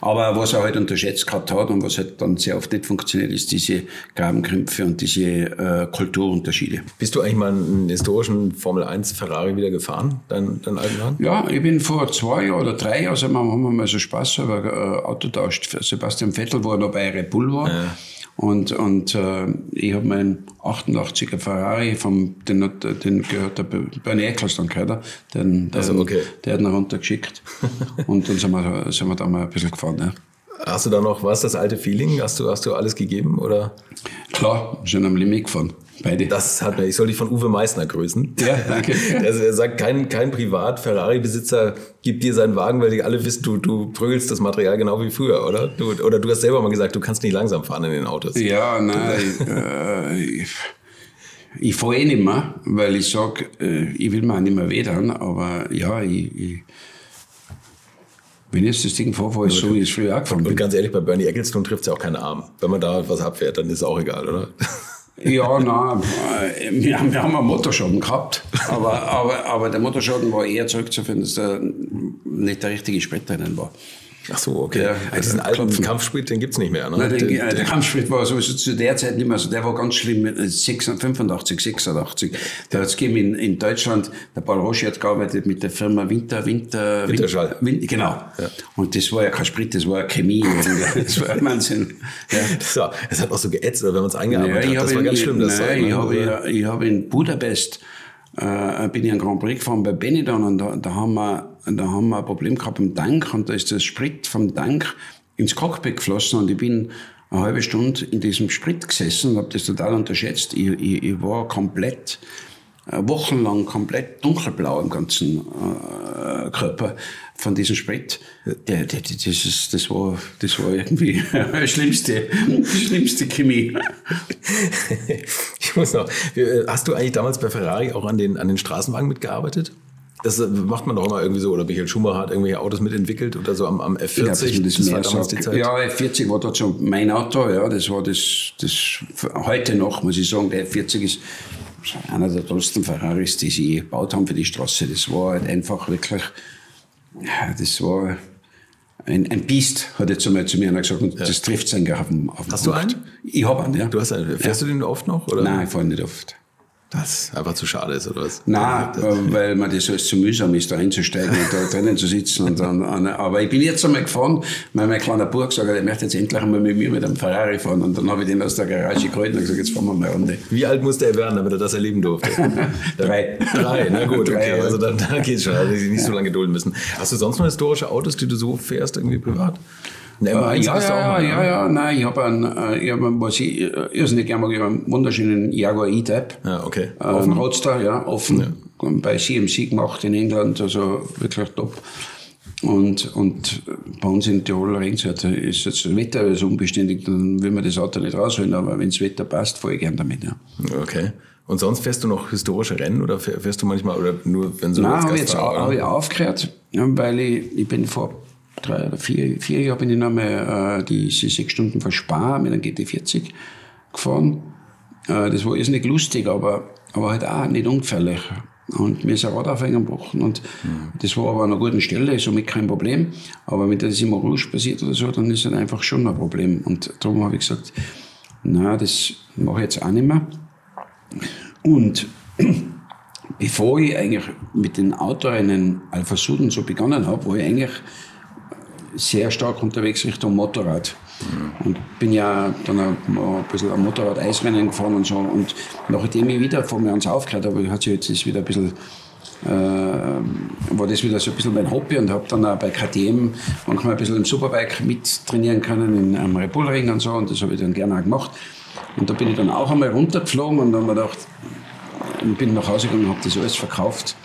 Aber was er halt unterschätzt gehabt hat und was halt dann sehr oft nicht funktioniert, ist diese Grabenkrämpfe und diese äh, Kulturunterschiede. Bist du eigentlich mal einen historischen Formel 1 Ferrari wieder gefahren, dein, dein alten Ja, ich bin vor zwei Jahren oder drei Jahren, also haben wir mal so Spaß, aber äh, Auto tauscht. Sebastian Vettel, wo er noch bei Red Bull war. Ja und, und äh, ich habe meinen 88er Ferrari, vom, den, den gehört der Bernie Eccleston, gehört den, den, also, okay. der hat ihn runtergeschickt. und dann sind wir, sind wir da mal ein bisschen gefahren. Ja. Hast du da noch was, das alte Feeling? Hast du, hast du alles gegeben? Oder? Klar, schon am Limit gefahren. Beide. Das hat mir, ich soll dich von Uwe Meissner grüßen. Ja, danke. er sagt, kein, kein Privat-Ferrari-Besitzer gibt dir seinen Wagen, weil die alle wissen, du, du prügelst das Material genau wie früher, oder? Du, oder du hast selber mal gesagt, du kannst nicht langsam fahren in den Autos. Ja, nein. ich, äh, ich, ich fahre eh nicht mehr, weil ich sage, äh, ich will mir auch nicht mehr wedern, aber ja, ich, ich wenn jetzt das Ding vorfahre, ist so, wie es früher auch gefahren Und ganz ehrlich, bei Bernie Ecclestone trifft es ja auch keinen Arm. Wenn man da was abfährt, dann ist es auch egal, oder? Ja, nein, wir haben, wir haben einen Motorschaden gehabt, aber, aber, aber der Motorschaden war eher zurückzuführen, dass da nicht der richtige Sprit drinnen war. Ach so, okay. Der, also diesen alten Klopfen. Kampfsprit, den gibt's nicht mehr, ne? Nein, den, den, der Kampfsprit war sowieso zu der Zeit nicht mehr. Also der war ganz schlimm, 85, 86. Der hat's gegeben in, in Deutschland. Der Paul Roche hat gearbeitet mit der Firma Winter, Winter, Winterschall. Winter, genau. Ja. Und das war ja kein Sprit, das war Chemie. das war Wahnsinn. Ja. Das, war, das hat auch so geätzt, wenn man es eingearbeitet ja, hat. Das war ganz schlimm. Das nein, ich, habe, ich habe in Budapest äh, bin ich einen Grand Prix gefahren bei Benidorm und da, da, haben wir, da haben wir ein Problem gehabt im Tank und da ist das Sprit vom Tank ins Cockpit geflossen und ich bin eine halbe Stunde in diesem Sprit gesessen und habe das total unterschätzt. Ich, ich, ich war komplett äh, wochenlang komplett dunkelblau im ganzen äh, Körper von diesem Sprit. Der, der, das, ist, das, war, das war irgendwie die schlimmste, schlimmste Chemie. ich muss noch, hast du eigentlich damals bei Ferrari auch an den, an den Straßenwagen mitgearbeitet? Das macht man doch immer irgendwie so, oder Michael Schumacher hat irgendwelche Autos mitentwickelt oder so am, am F40. das das war damals die Zeit. Ja, F40 war dort schon mein Auto, ja, das war das, das heute noch, muss ich sagen, der F40 ist einer der tollsten Ferraris, die sie gebaut haben für die Straße. Das war halt einfach wirklich, das war ein, ein Biest, hat jetzt einmal zu mir einer gesagt, und ja. das trifft eigentlich auf dem, auf dem Hast Punkt. du einen? Ich habe einen, ja. Du hast einen. Fährst ja. du den oft noch? Oder? Nein, ich fahre nicht oft. Das einfach zu schade ist, oder was? Nein, weil man das alles zu mühsam ist, da einzusteigen und da drinnen zu sitzen. Und dann, aber ich bin jetzt einmal gefahren, weil mein kleiner Bub gesagt hat, er möchte jetzt endlich einmal mit mir mit einem Ferrari fahren. Und dann habe ich den aus der Garage geholt und gesagt, jetzt fahren wir mal Runde. Wie alt musste er werden, damit er das erleben durfte? Drei. Drei, na gut, okay. Also dann, dann geht's schon, also nicht so lange gedulden müssen. Hast du sonst noch historische Autos, die du so fährst, irgendwie privat? Nein, äh, ja, ja, ja, ja, nein, ich habe einen, äh, ich hab einen, was ich äh, irrsinnig gerne mag, ich einen wunderschönen Jaguar E-Type. Ja, okay. Äh, offen. Roadster, ja, offen. Ja. Bei CMC gemacht in England, also wirklich top. Und, und bei uns in Tirol regnet ist jetzt das Wetter ist unbeständig, dann will man das Auto nicht rausholen, aber wenn das Wetter passt, fahre ich gern damit, ja. Okay. Und sonst fährst du noch historische Rennen oder fährst du manchmal oder nur wenn so Nein, habe ich jetzt hab ich aufgehört, weil ich, ich bin vor drei oder vier, vier Jahre bin ich nochmal äh, diese sechs Stunden von Spa mit einem GT40 gefahren. Äh, das war nicht lustig, aber, aber halt auch nicht ungefährlich. Und mir ist ein Radaufhänger gebrochen und mhm. das war aber an einer guten Stelle, somit kein Problem. Aber wenn das immer Rouge passiert oder so, dann ist das einfach schon ein Problem. Und darum habe ich gesagt, na, das mache ich jetzt auch nicht mehr. Und bevor ich eigentlich mit den Autorennen Alpha Suden so begonnen habe, war ich eigentlich sehr stark unterwegs Richtung Motorrad. Mhm. Und bin ja dann ein, bisschen am Motorrad Eisrennen gefahren und so. Und nachdem ich wieder vor mir ans aufgehört habe, hat sich jetzt wieder ein bisschen äh, war das wieder so ein bisschen mein Hobby und habe dann auch bei KTM manchmal ein bisschen im Superbike mittrainieren können, in einem Red Bull Ring und so. Und das habe ich dann gerne auch gemacht. Und da bin ich dann auch einmal runtergeflogen und dann habe ich gedacht, bin nach Hause gegangen und habe das alles verkauft.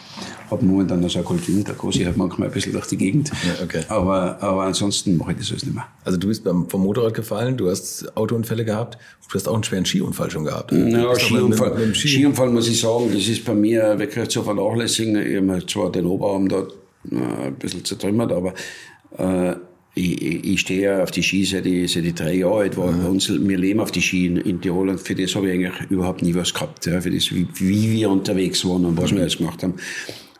Habe momentan noch so ein Goldwing, der Große hat manchmal ein bisschen durch die Gegend. Ja, okay. aber, aber ansonsten mache ich das alles nicht mehr. Also du bist beim, vom Motorrad gefallen, du hast Autounfälle gehabt, du hast auch einen schweren Skiunfall schon gehabt. Ja, Skiunfall, mit, mit Ski. Skiunfall muss ich sagen, das ist bei mir wirklich zu vernachlässigen. Ich habe zwar den Oberarm da äh, ein bisschen zertrümmert, aber äh, ich, ich stehe auf die Ski seit ich, seit ich drei Jahre alt war. Mhm. Uns, wir leben auf die Ski in, in Tirol und für das habe ich eigentlich überhaupt nie was gehabt. Ja, für das, wie, wie wir unterwegs waren und was mhm. wir alles gemacht haben.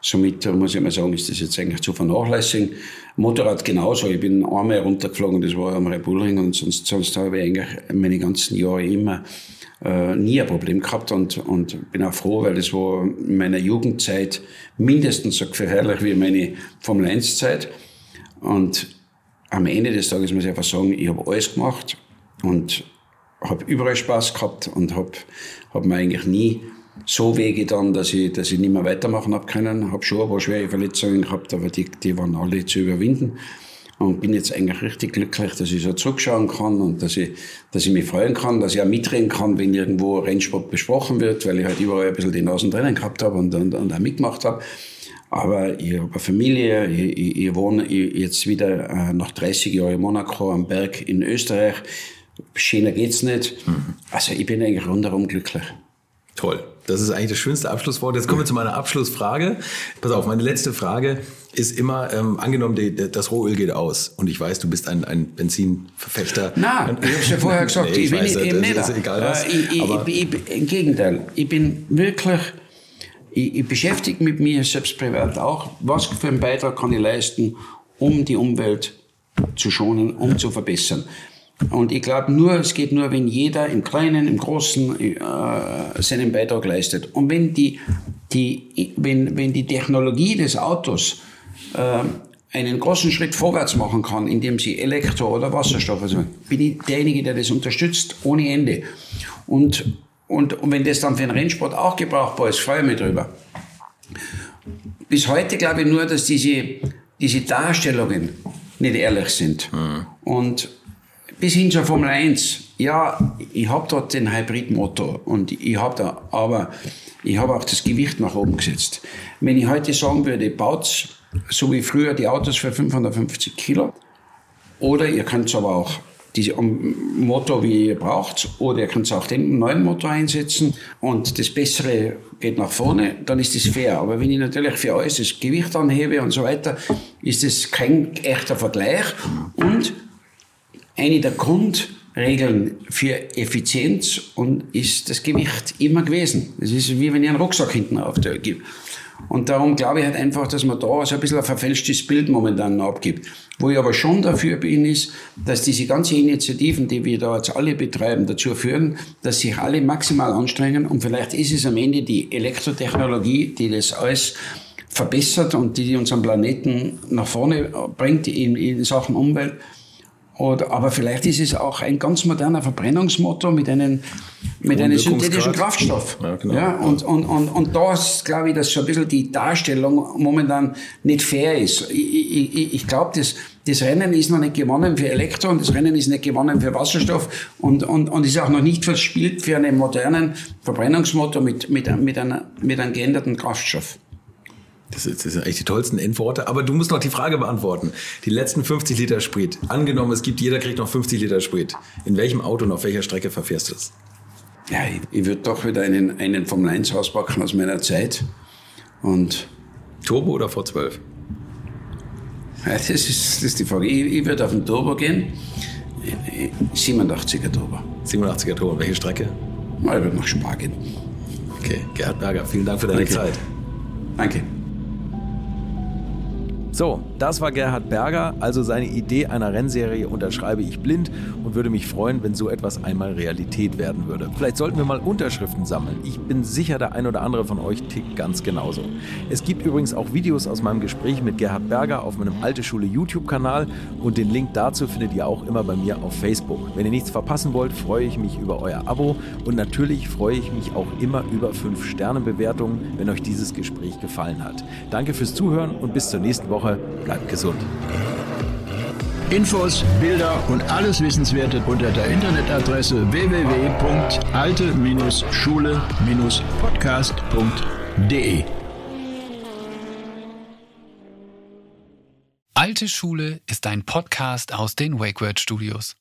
Somit muss ich mal sagen, ist das jetzt eigentlich zu vernachlässigen. Motorrad genauso. Ich bin einmal runtergeflogen, das war am Rebulring und sonst, sonst habe ich eigentlich meine ganzen Jahre immer äh, nie ein Problem gehabt und, und bin auch froh, weil das war in meiner Jugendzeit mindestens so gefährlich wie meine Formel 1 Zeit. Und am Ende des Tages muss ich einfach sagen, ich habe alles gemacht und habe überall Spaß gehabt und habe hab mir eigentlich nie so wehgetan, dass ich, dass ich nicht mehr weitermachen habe können. Habe schon ein paar schwere Verletzungen gehabt, aber die, die waren alle zu überwinden. Und bin jetzt eigentlich richtig glücklich, dass ich so zurückschauen kann und dass ich, dass ich mich freuen kann, dass ich auch mitreden kann, wenn irgendwo Rennsport besprochen wird, weil ich halt überall ein bisschen die Nasen drinnen gehabt habe und, und, und auch mitgemacht habe. Aber ich habe eine Familie, ich, ich, ich wohne jetzt wieder äh, nach 30 Jahren in Monaco am Berg in Österreich. Schöner geht's nicht. Mhm. Also ich bin eigentlich rundherum glücklich. Toll. Das ist eigentlich das schönste Abschlusswort. Jetzt kommen wir zu meiner Abschlussfrage. Pass auf, meine letzte Frage ist immer, ähm, angenommen, die, das Rohöl geht aus und ich weiß, du bist ein, ein Benzinverfechter. Nein, ich habe ja vorher gesagt, nee, ich, bin weiß, eben nicht. Ist egal was, äh, ich, ich, ich, Im Gegenteil, ich bin wirklich ich, beschäftige mit mir selbst privat auch, was für einen Beitrag kann ich leisten, um die Umwelt zu schonen, um zu verbessern. Und ich glaube nur, es geht nur, wenn jeder im Kleinen, im Großen äh, seinen Beitrag leistet. Und wenn die, die, wenn, wenn die Technologie des Autos äh, einen großen Schritt vorwärts machen kann, indem sie Elektro- oder Wasserstoff, also bin ich derjenige, der das unterstützt, ohne Ende. Und und, und wenn das dann für den Rennsport auch gebrauchbar ist, freue ich mich drüber. Bis heute glaube ich nur, dass diese, diese Darstellungen nicht ehrlich sind. Mhm. Und bis hin zur Formel 1. Ja, ich habe dort den Hybridmotor und ich habe da, aber ich habe auch das Gewicht nach oben gesetzt. Wenn ich heute sagen würde, baut so wie früher die Autos für 550 Kilo, oder ihr könnt aber auch diese Motor, wie ihr braucht, oder ihr könnt auch den neuen Motor einsetzen und das Bessere geht nach vorne, dann ist das fair. Aber wenn ich natürlich für alles das Gewicht anhebe und so weiter, ist das kein echter Vergleich. Und eine der Grundregeln für Effizienz und ist das Gewicht immer gewesen. Das ist wie wenn ich einen Rucksack hinten auf der gebe. Und darum glaube ich halt einfach, dass man da so ein bisschen ein verfälschtes Bild momentan abgibt. Wo ich aber schon dafür bin, ist, dass diese ganzen Initiativen, die wir da jetzt alle betreiben, dazu führen, dass sich alle maximal anstrengen. Und vielleicht ist es am Ende die Elektrotechnologie, die das alles verbessert und die unseren Planeten nach vorne bringt in, in Sachen Umwelt. Oder, aber vielleicht ist es auch ein ganz moderner Verbrennungsmotor mit einem, mit einem synthetischen Kraftstoff. Ja, genau. ja, und, und, und, und da ist, glaube ich, dass so ein bisschen die Darstellung momentan nicht fair ist. Ich, ich, ich glaube, das, das Rennen ist noch nicht gewonnen für Elektro und das Rennen ist nicht gewonnen für Wasserstoff und, und, und ist auch noch nicht verspielt für einen modernen Verbrennungsmotor mit, mit, mit, einer, mit einem geänderten Kraftstoff. Das, ist, das sind eigentlich die tollsten Endworte. Aber du musst noch die Frage beantworten. Die letzten 50 Liter Sprit. Angenommen, es gibt, jeder kriegt noch 50 Liter Sprit. In welchem Auto und auf welcher Strecke verfährst du das? Ja, ich, ich würde doch wieder einen, einen Formel 1 auspacken aus meiner Zeit. Und Turbo oder V12? Ja, das, ist, das ist die Frage. Ich, ich würde auf den Turbo gehen. 87er Turbo. 87er Turbo. Welche Strecke? ich würde nach Spar gehen. Okay, Gerhard Berger, vielen Dank für deine Danke. Zeit. Danke. So, das war Gerhard Berger. Also seine Idee einer Rennserie unterschreibe ich blind und würde mich freuen, wenn so etwas einmal Realität werden würde. Vielleicht sollten wir mal Unterschriften sammeln. Ich bin sicher, der ein oder andere von euch tickt ganz genauso. Es gibt übrigens auch Videos aus meinem Gespräch mit Gerhard Berger auf meinem Alte Schule YouTube-Kanal und den Link dazu findet ihr auch immer bei mir auf Facebook. Wenn ihr nichts verpassen wollt, freue ich mich über euer Abo und natürlich freue ich mich auch immer über 5-Sterne-Bewertungen, wenn euch dieses Gespräch gefallen hat. Danke fürs Zuhören und bis zur nächsten Woche. Bleibt gesund. Infos, Bilder und alles Wissenswerte unter der Internetadresse www.alte-schule-podcast.de. Alte Schule ist ein Podcast aus den WakeWord Studios.